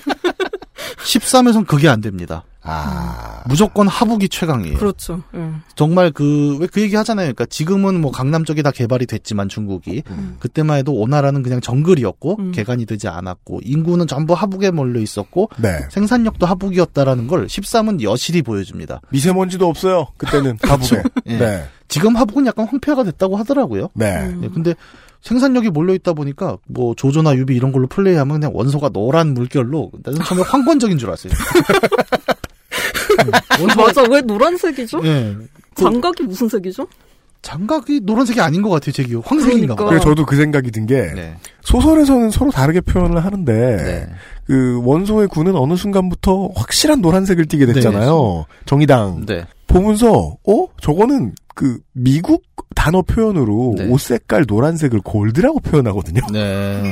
13에선 그게 안 됩니다. 아. 무조건 하북이 최강이에요. 그렇죠. 예. 정말 그 왜 그 얘기 하잖아요. 그러니까 지금은 뭐 강남 쪽이 다 개발이 됐지만 중국이 그때만 해도 오나라는 그냥 정글이었고 음. 개간이 되지 않았고 인구는 전부 하북에 몰려 있었고 네. 생산력도 하북이었다라는 걸 13은 여실히 보여줍니다. 미세먼지도 없어요. 그때는 *laughs* 하북에. 예. 네. 지금 하북은 약간 황폐화가 됐다고 하더라고요. 네. 예, 근데 생산력이 몰려 있다 보니까 뭐 조조나 유비 이런 걸로 플레이하면 그냥 원소가 노란 물결로 나는 처음에 황건적인 줄 알았어요. *laughs* 맞아. 왜 노란색이죠? 예. 장각이 무슨 색이죠? 장각이 노란색이 아닌 것 같아요, 제 기억. 황색인가 봐요. 그래서 저도 그 생각이 든 게 네. 소설에서는 서로 다르게 표현을 하는데 그 원소의 군은 어느 순간부터 확실한 노란색을 띠게 됐잖아요. 정의당. 네. 보면서 어 저거는 그 미국 단어 표현으로 네. 옷 색깔 노란색을 골드라고 표현하거든요. 네.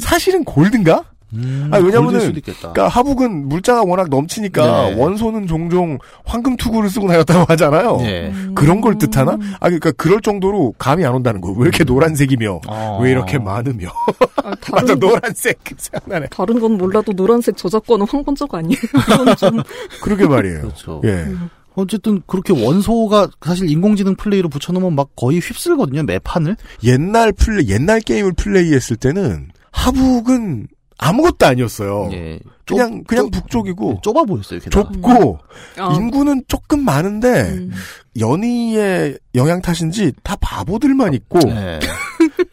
사실은 골드인가? 음, 골드일 왜냐면은. 그러니까 하북은 물자가 워낙 넘치니까 네. 원소는 종종 황금 투구를 쓰고 다녔다고 하잖아요. 네. 그런 걸 뜻하나? 아, 그러니까 그럴 정도로 감이 안 온다는 거예요. 왜 이렇게 노란색이며, 어. 왜 이렇게 많으며. *laughs* 다른 맞아, 거- 노란색. *laughs* 생각나네. 다른 건 몰라도 노란색 저작권은 황건적 아니에요. 좀 그러게 말이에요. 그렇죠. 예. 어쨌든 그렇게 원소가 사실 인공지능 플레이로 붙여놓으면 막 거의 휩쓸거든요, 매 판을. 옛날 플레이, 옛날 게임을 플레이했을 때는 하북은 아무것도 아니었어요. 예. 그냥, 그냥 북쪽이고. 좁아 보였어요, 게다가. 좁고, 아. 인구는 조금 많은데, 연의의 영향 탓인지 다 바보들만 있고, 네.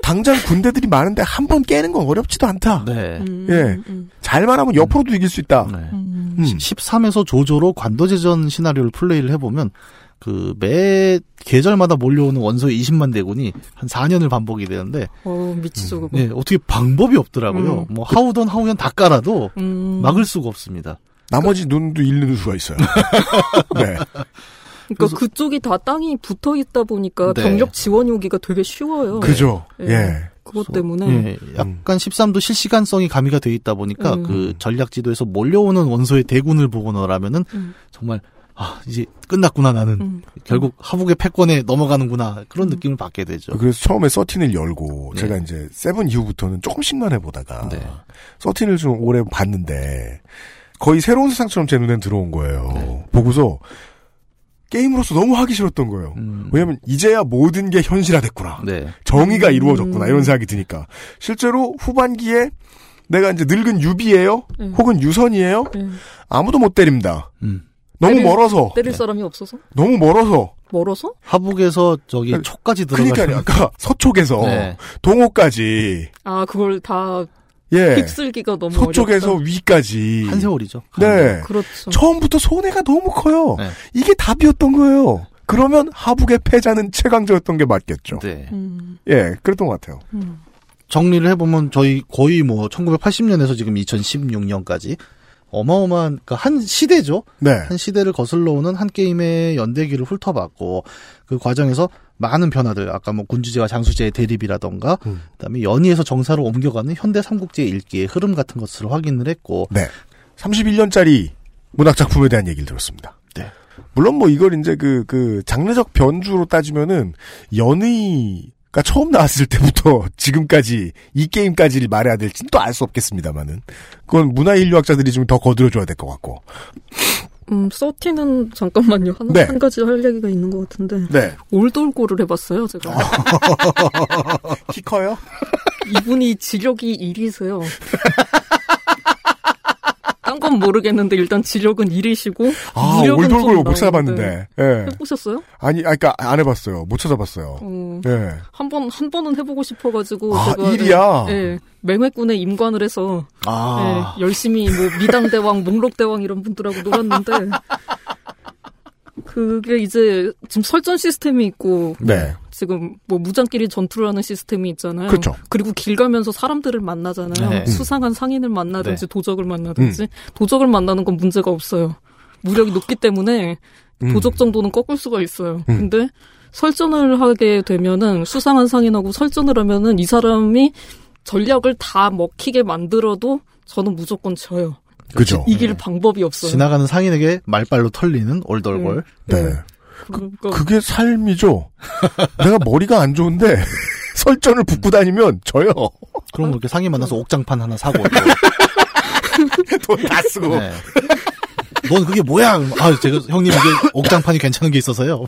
당장 군대들이 많은데 한 번 깨는 건 어렵지도 않다. 네. 예. 잘만 하면 옆으로도 이길 수 있다. 음. 13에서 조조로 관도제전 시나리오를 플레이를 해보면 그 매 계절마다 몰려오는 원소의 20만 대군이 한 4년을 반복이 되는데 어, 미치죠, 그거. 예, 어떻게 방법이 없더라고요. 음. 뭐 하우던 하우연 다 깔아도 음. 막을 수가 없습니다. 나머지 눈도 잃는 수가 있어요. *laughs* 네. 그러니까 그쪽이 다 땅이 붙어 있다 보니까 네. 병력 지원이 오기가 되게 쉬워요. 그죠. 예. 그것 때문에 예, 약간 13도 실시간성이 가미가 돼 있다 보니까 음. 그 전략 지도에서 몰려오는 원소의 대군을 보거나라면은 음. 정말 아 이제 끝났구나 나는 음. 결국 하북의 패권에 넘어가는구나 그런 느낌을 받게 되죠. 그래서 처음에 서틴을 열고, 네. 제가 이제 세븐 이후부터는 조금씩만 해보다가, 서틴을 좀 오래 봤는데, 거의 새로운 세상처럼 제 눈엔 들어온 거예요. 네. 보고서, 게임으로서 너무 하기 싫었던 거예요. 왜냐면, 이제야 모든 게 현실화됐구나. 음. 네. 정의가 이루어졌구나 이런 생각이 드니까 실제로 후반기에 내가 이제 늙은 유비예요 음. 혹은 유선이에요 음. 아무도 못 때립니다 음. 너무 때릴- 멀어서 때릴 사람이 없어서 너무 멀어서 멀어서 하북에서 저기 촉까지 들어가. 그러니까 아까 서쪽에서 네. 동호까지 아 그걸 다 예 휩쓸기가 너무 서쪽에서 어렵다. 위까지 한 세월이죠. 네 그렇죠. 처음부터 손해가 너무 커요 네. 이게 답이었던 거예요 그러면 하북의 패자는 최강자였던 게 맞겠죠 네. 음. 예 그랬던 것 같아요 정리를 해보면 저희 거의 뭐 1980년에서 지금 2016년까지 어마어마한 그한 시대죠. 네. 한 시대를 거슬러 오는 한 게임의 연대기를 훑어봤고 그 과정에서 많은 변화들 아까 뭐 군주제와 장수제의 대립이라던가 음. 그다음에 연희에서 정사로 옮겨가는 현대 삼국지의 일기의 흐름 같은 것을 확인을 했고 네. 31년짜리 문학 작품에 대한 얘기를 들었습니다. 네. 물론 뭐 이걸 이제 그, 그 장르적 변주로 따지면은 연의가 처음 나왔을 때부터 *laughs* 지금까지 이 게임까지를 말해야 될지는 또 알 수 없겠습니다만은 그건 문화인류학자들이 좀 더 거들어줘야 될 것 같고. 음, 서티는 잠깐만요. 한, 네. 한 가지 할 얘기가 있는 것 같은데. 네. 올돌고를 해봤어요, 제가. *laughs* 키 커요? 이분이 지력이 1이세요. *laughs* 딴건 모르겠는데 일단 지력은 1이시고 아, 올돌골 못 찾아봤는데. 예. 해보셨어요? 아니, 아, 그니까 안 해봤어요. 못 찾아봤어요. 어, 예. 한 번, 한 번은 해보고 싶어가지고. 아, 제가. 일이야? 예, 예, 맹회군에 임관을 해서. 아. 예, 열심히 뭐 미당대왕, 목록대왕 이런 분들하고 놀았는데. 그게 이제 지금 설전 시스템이 있고. 네. 지금 뭐 무장끼리 전투를 하는 시스템이 있잖아요. 그렇죠. 그리고 길 가면서 사람들을 만나잖아요. 네. 수상한 상인을 만나든지 네. 도적을 만나든지 도적을 만나는 건 문제가 없어요. 무력이 높기 때문에 음. 도적 정도는 꺾을 수가 있어요. 음. 근데 설전을 하게 되면은 수상한 상인하고 설전을 하면은 이 사람이 전략을 다 먹히게 만들어도 저는 무조건 져요. 그죠. 이길 방법이 없어요. 지나가는 상인에게 말빨로 털리는 올돌골. 네. 그러니까 그게 삶이죠. 내가 머리가 안 좋은데 *laughs* 설전을 붙고 다니면 져요. 그럼 그렇게 상인 만나서 옥장판 하나 사고. *laughs* 돈 다 쓰고. 네. 넌 그게 뭐야? 아, 제가 형님 이게 옥장판이 괜찮은 게 있어서요.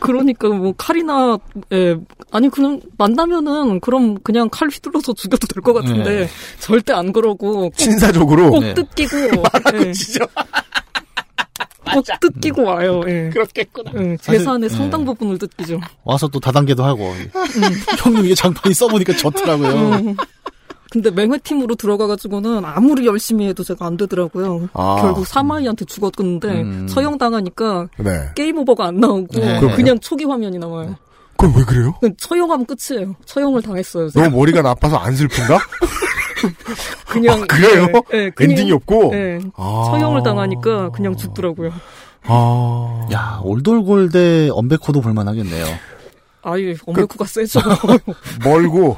그러니까 뭐 칼이나 예 아니 그냥 만나면은 그럼 그냥 칼 휘둘러서 죽여도 될 것 같은데 네. 절대 안 그러고 꼭, 신사적으로 꼭 네. 뜯기고 *laughs* 말하고 예, 지죠. 꼭 뜯기고 와요. 예. 그렇겠구나. 예, 사실, 재산의 예. 상당 부분을 뜯기죠. 와서 또 다단계도 하고. *laughs* 형님 이게 장판이 써보니까 좋더라고요. 음. 근데 맹획팀으로 들어가가지고는 아무리 열심히 해도 제가 안 되더라고요. 아. 결국 사마의한테 죽었는데 음. 처형당하니까 네. game over가 안 나오고 네. 그냥 초기 화면이 나와요. 그럼 왜 그래요? 처형하면 끝이에요. 처형을 당했어요. 제가. 너무 머리가 나빠서 안 슬픈가? *laughs* *laughs* 그냥 아, 그래요? 예, 예, 그냥- 엔딩이 없고? 예, 아. 처형을 당하니까 그냥 죽더라고요. 아. 야, 올돌골 대 엄백호도 볼만하겠네요. 아유, 엄베코가 *laughs* 세죠. 멀고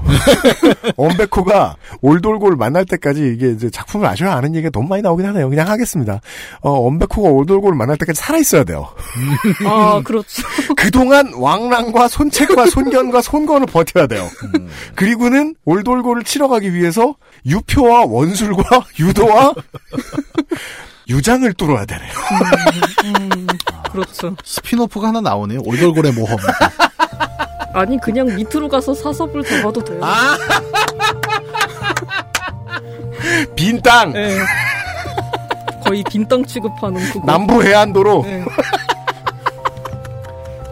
엄베코가 올돌골 만날 때까지 이게 이제 작품을 아셔야 아는 얘기가 너무 많이 나오긴 하네요. 그냥 하겠습니다. 어, 엄베코가 올돌골 만날 때까지 살아 있어야 돼요. 아, *laughs* 그렇죠. 그동안 왕랑과 손책과 손견과 손건을 버텨야 돼요. 그리고는 올돌골을 치러 가기 위해서 유표와 원술과 *laughs* 유도와 유장을 뚫어야 되네요. 음, 그렇죠. spin-off가 하나 나오네요. 올돌골의 모험. 아니, 그냥 밑으로 가서 사섭을 잡아도 돼요. 빈 땅! 예. 거의 빈 땅 취급하는 그거. 남부 해안도로 예. *laughs*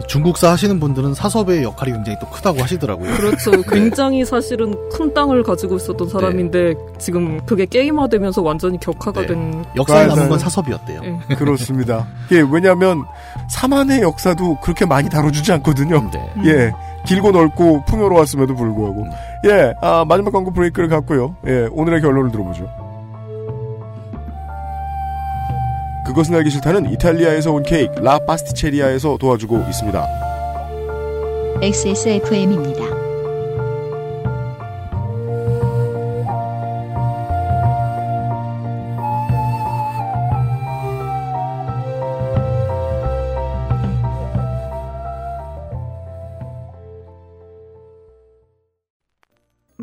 중국사 하시는 분들은 사섭의 역할이 굉장히 또 크다고 하시더라고요. 그렇죠. 굉장히 사실은 큰 땅을 가지고 있었던 사람인데 지금 그게 게임화되면서 완전히 격하가 네. 된 역사에 남은 맞아요. 건 사섭이었대요. 예. *laughs* 그렇습니다. 예, 왜냐하면 사만의 역사도 그렇게 많이 다뤄주지 않거든요. 네. 예, 길고 넓고 풍요로웠음에도 불구하고 예, 아, 마지막 광고 브레이크를 갖고요. 예, 오늘의 결론을 들어보죠. 그것은 알기 싫다는 이탈리아에서 온 케이크 라 파스티체리아에서 도와주고 있습니다. XSFM입니다.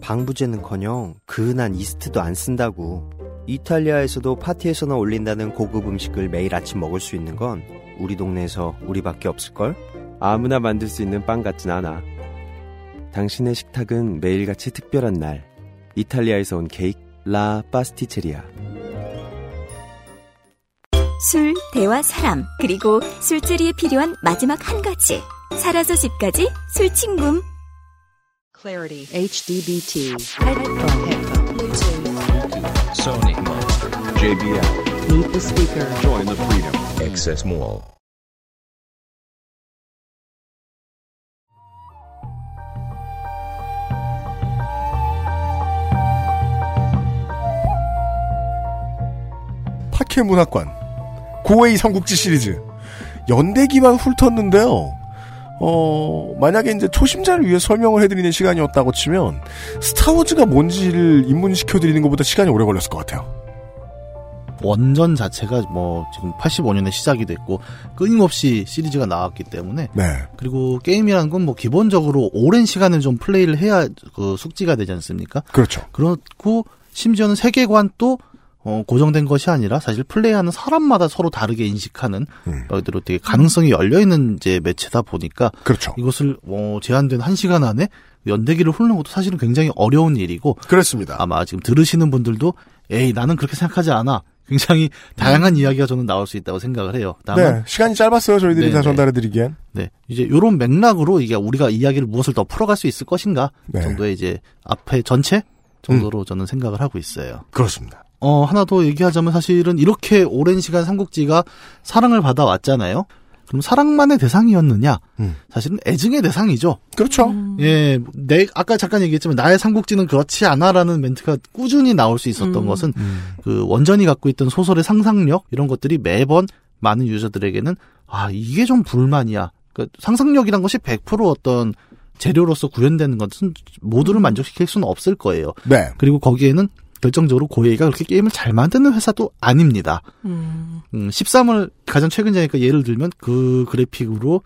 방부제는커녕 그은한 이스트도 안 쓴다고. 이탈리아에서도 파티에서나 올린다는 고급 음식을 매일 아침 먹을 수 있는 건 우리 동네에서 우리밖에 없을걸? 아무나 만들 수 있는 빵 같진 않아. 당신의 식탁은 매일같이 특별한 날. 이탈리아에서 온 케이크 라 파스티체리아. 술, 대화, 사람, 그리고 술자리에 필요한 마지막 한 가지. 살아서 집까지 술친굼. Clarity HDBT headphone headphone Bluetooth Sony. JBL. meet the speaker Join the freedom. Access Mall. 파케 문학관 고웨이 삼국지 시리즈 연대기만 훑었는데요. 어, 만약에 이제 초심자를 위해 설명을 해드리는 시간이었다고 치면 스타워즈가 뭔지를 입문시켜드리는 것보다 시간이 오래 걸렸을 것 같아요. 원전 자체가 뭐 지금 85년에 시작이 됐고 끊임없이 시리즈가 나왔기 때문에 네. 그리고 게임이라는 건 뭐 기본적으로 오랜 시간을 좀 플레이를 해야 그 숙지가 되지 않습니까? 그렇죠. 그렇고 심지어는 세계관도 어, 고정된 것이 아니라 사실 플레이하는 사람마다 서로 다르게 인식하는 음. 말 그대로 되게 가능성이 열려 있는 이제 매체다 보니까 그렇죠. 이것을 어, 제한된 한 시간 안에 연대기를 훑는 것도 사실은 굉장히 어려운 일이고 그렇습니다. 아마 지금 들으시는 분들도 에이 나는 그렇게 생각하지 않아. 굉장히 다양한 이야기가 저는 나올 수 있다고 생각을 해요. 다만 네, 시간이 짧았어요. 저희들이 네, 다 네. 전달해드리기엔. 네. 이제 요런 맥락으로 이게 우리가 이야기를 무엇을 더 풀어갈 수 있을 것인가 네. 정도의 이제 앞에 전체 정도로 저는 생각을 하고 있어요. 그렇습니다. 어, 하나 더 얘기하자면 사실은 이렇게 오랜 시간 삼국지가 사랑을 받아왔잖아요. 그럼 사랑만의 대상이었느냐? 음. 사실은 애증의 대상이죠. 그렇죠. 예, 내, 아까 잠깐 얘기했지만 나의 삼국지는 그렇지 않아라는 멘트가 꾸준히 나올 수 있었던 음. 것은 그 원전이 갖고 있던 소설의 상상력 이런 것들이 매번 많은 유저들에게는 아 이게 좀 불만이야. 그러니까 상상력이란 것이 100% 어떤 재료로서 구현되는 것은 모두를 만족시킬 수는 없을 거예요. 네. 그리고 거기에는 결정적으로 고에이가 그렇게 게임을 잘 만드는 회사도 아닙니다. 음. 음, 13을 가장 최근이니까 예를 들면 그 그래픽으로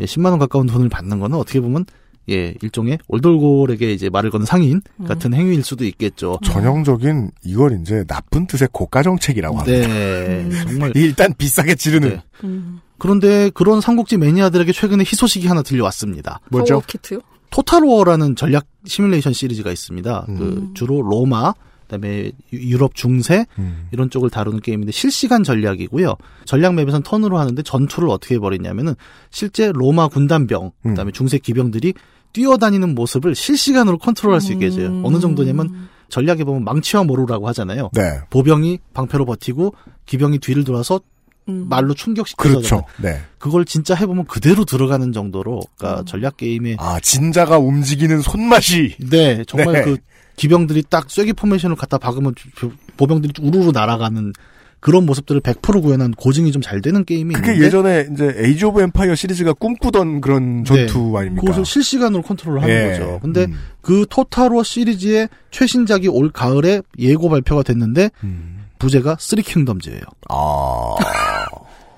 예, 10만 원 가까운 돈을 받는 거는 어떻게 보면 예, 일종의 올돌골에게 이제 말을 거는 상인 같은 행위일 수도 있겠죠. 전형적인 이걸 이제 나쁜 뜻의 고가 정책이라고 합니다. 네, 정말 일단 비싸게 지르는. 네. 그런데 그런 삼국지 매니아들에게 최근에 희소식이 하나 들려왔습니다. 키트요? 토탈워라는 전략 시뮬레이션 시리즈가 있습니다. 그 주로 로마, 그다음에 유- 유럽 중세 이런 쪽을 다루는 게임인데 실시간 전략이고요. 전략 맵에선 턴으로 하는데 전투를 어떻게 해버리냐면은 실제 로마 군단병, 그다음에 중세 기병들이 뛰어다니는 모습을 실시간으로 컨트롤할 수 있게 해줘요. 어느 정도냐면 전략에 보면 망치와 모루라고 하잖아요. 네. 보병이 방패로 버티고 기병이 뒤를 돌아서 말로 충격시켜서 그렇죠. 네. 그걸 진짜 해보면 그대로 들어가는 정도로 그러니까 전략 게임의 아, 진자가 움직이는 손맛이. 네 정말 네. 그 기병들이 딱 쐐기 포메이션을 갖다 박으면 조- 보병들이 우르르 날아가는 그런 모습들을 100% 구현한 고증이 좀 잘 되는 게임이 그게 있는데 예전에 이제 Age of Empires 시리즈가 꿈꾸던 그런 전투 아닙니까? 네. 그것을 실시간으로 컨트롤을 하는 예. 거죠. 근데 그 Total War 시리즈의 최신작이 올 가을에 예고 발표가 됐는데 부제가 Three Kingdoms예요. 아.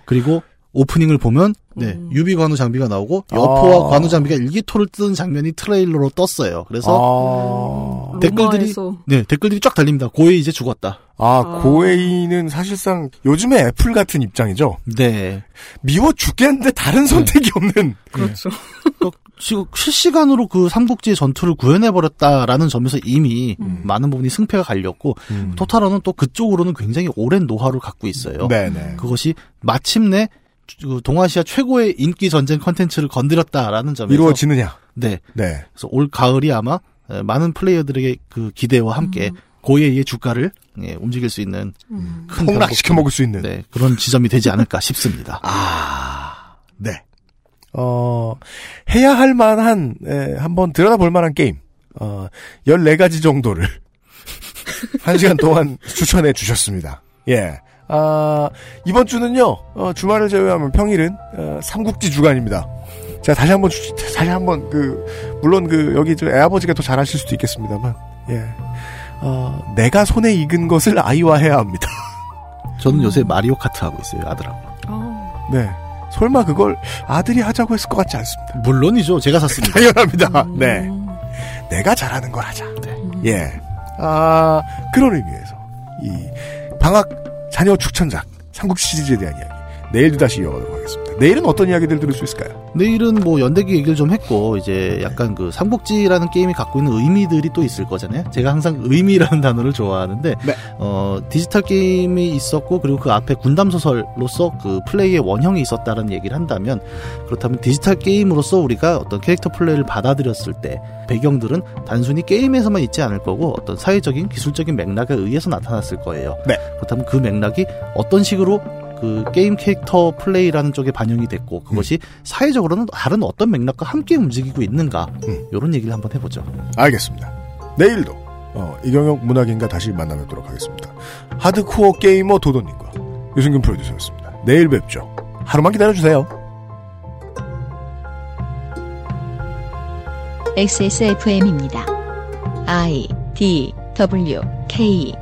그리고 오프닝을 보면 네 유비 관우 장비가 나오고 여포와 아. 관우 장비가 일기토를 뜨는 장면이 트레일러로 떴어요. 그래서 아. 댓글들이. 네 댓글들이 쫙 달립니다. 코에이 이제 죽었다. 아, 코에이는 사실상 요즘에 애플 같은 입장이죠. 네. 미워 죽겠는데 다른 선택이 없는. *laughs* 그렇죠. 지금 실시간으로 그 삼국지의 전투를 구현해버렸다라는 점에서 이미 음. 많은 부분이 승패가 갈렸고 토탈워는 또 그쪽으로는 굉장히 오랜 노하우를 갖고 있어요. 네네. 그것이 마침내 그 동아시아 최고의 인기 전쟁 컨텐츠를 건드렸다라는 점에서 이루어지느냐. 네. 네. 그래서 올 가을이 아마 에, 많은 플레이어들에게 그 기대와 함께 고예의 주가를 예, 움직일 수 있는 큰 폭락시켜 먹을 수 있는. 네, 그런 지점이 되지 않을까 싶습니다. 아, 네. 어, 해야 할 만한, 에, 한번 들여다볼 만한 게임. 어, 14가지 정도를. *laughs* 한 시간 동안 추천해 주셨습니다. 예. 아, 이번 주는요, 어, 주말을 제외하면 평일은, 어, 삼국지 주간입니다. 제가 다시 한 번, 주- 다시 한 번, 그, 물론 그, 여기 저 애아버지가 더 잘하실 수도 있겠습니다만, 예. 어, 내가 손에 익은 것을 아이와 해야 합니다. *laughs* 저는 요새 마리오 카트 하고 있어요, 아들하고. 네. 설마 그걸 아들이 하자고 했을 것 같지 않습니다. 물론이죠. 제가 샀습니다. *laughs* 당연합니다. 네. 내가 잘하는 걸 하자. 예. 아, 그런 의미에서, 이, 방학 자녀 추천작, 삼국 시리즈에 대한 이야기. 내일도 다시 이어가도록 하겠습니다. 내일은 어떤 이야기들 들을 수 있을까요? 내일은 뭐 연대기 얘기를 좀 했고 이제 약간 그 삼국지라는 게임이 갖고 있는 의미들이 또 있을 거잖아요. 제가 항상 의미라는 단어를 좋아하는데 어 디지털 게임이 있었고 그리고 그 앞에 군담 소설로서 그 플레이의 원형이 있었다는 얘기를 한다면 그렇다면 디지털 게임으로서 우리가 어떤 캐릭터 플레이를 받아들였을 때 배경들은 단순히 게임에서만 있지 않을 거고 어떤 사회적인 기술적인 맥락에 의해서 나타났을 거예요. 네. 그렇다면 그 맥락이 어떤 식으로 그 게임 캐릭터 플레이라는 쪽에 반영이 됐고 그것이 사회적으로는 다른 어떤 맥락과 함께 움직이고 있는가 이런 얘기를 한번 해보죠. 알겠습니다. 내일도, 어, 이경혁 문학인과 다시 만나뵙도록 하겠습니다. 하드코어 게이머 도도님과 유승균 프로듀서였습니다. 내일 뵙죠. 하루만 기다려주세요. XSFM입니다. I D W K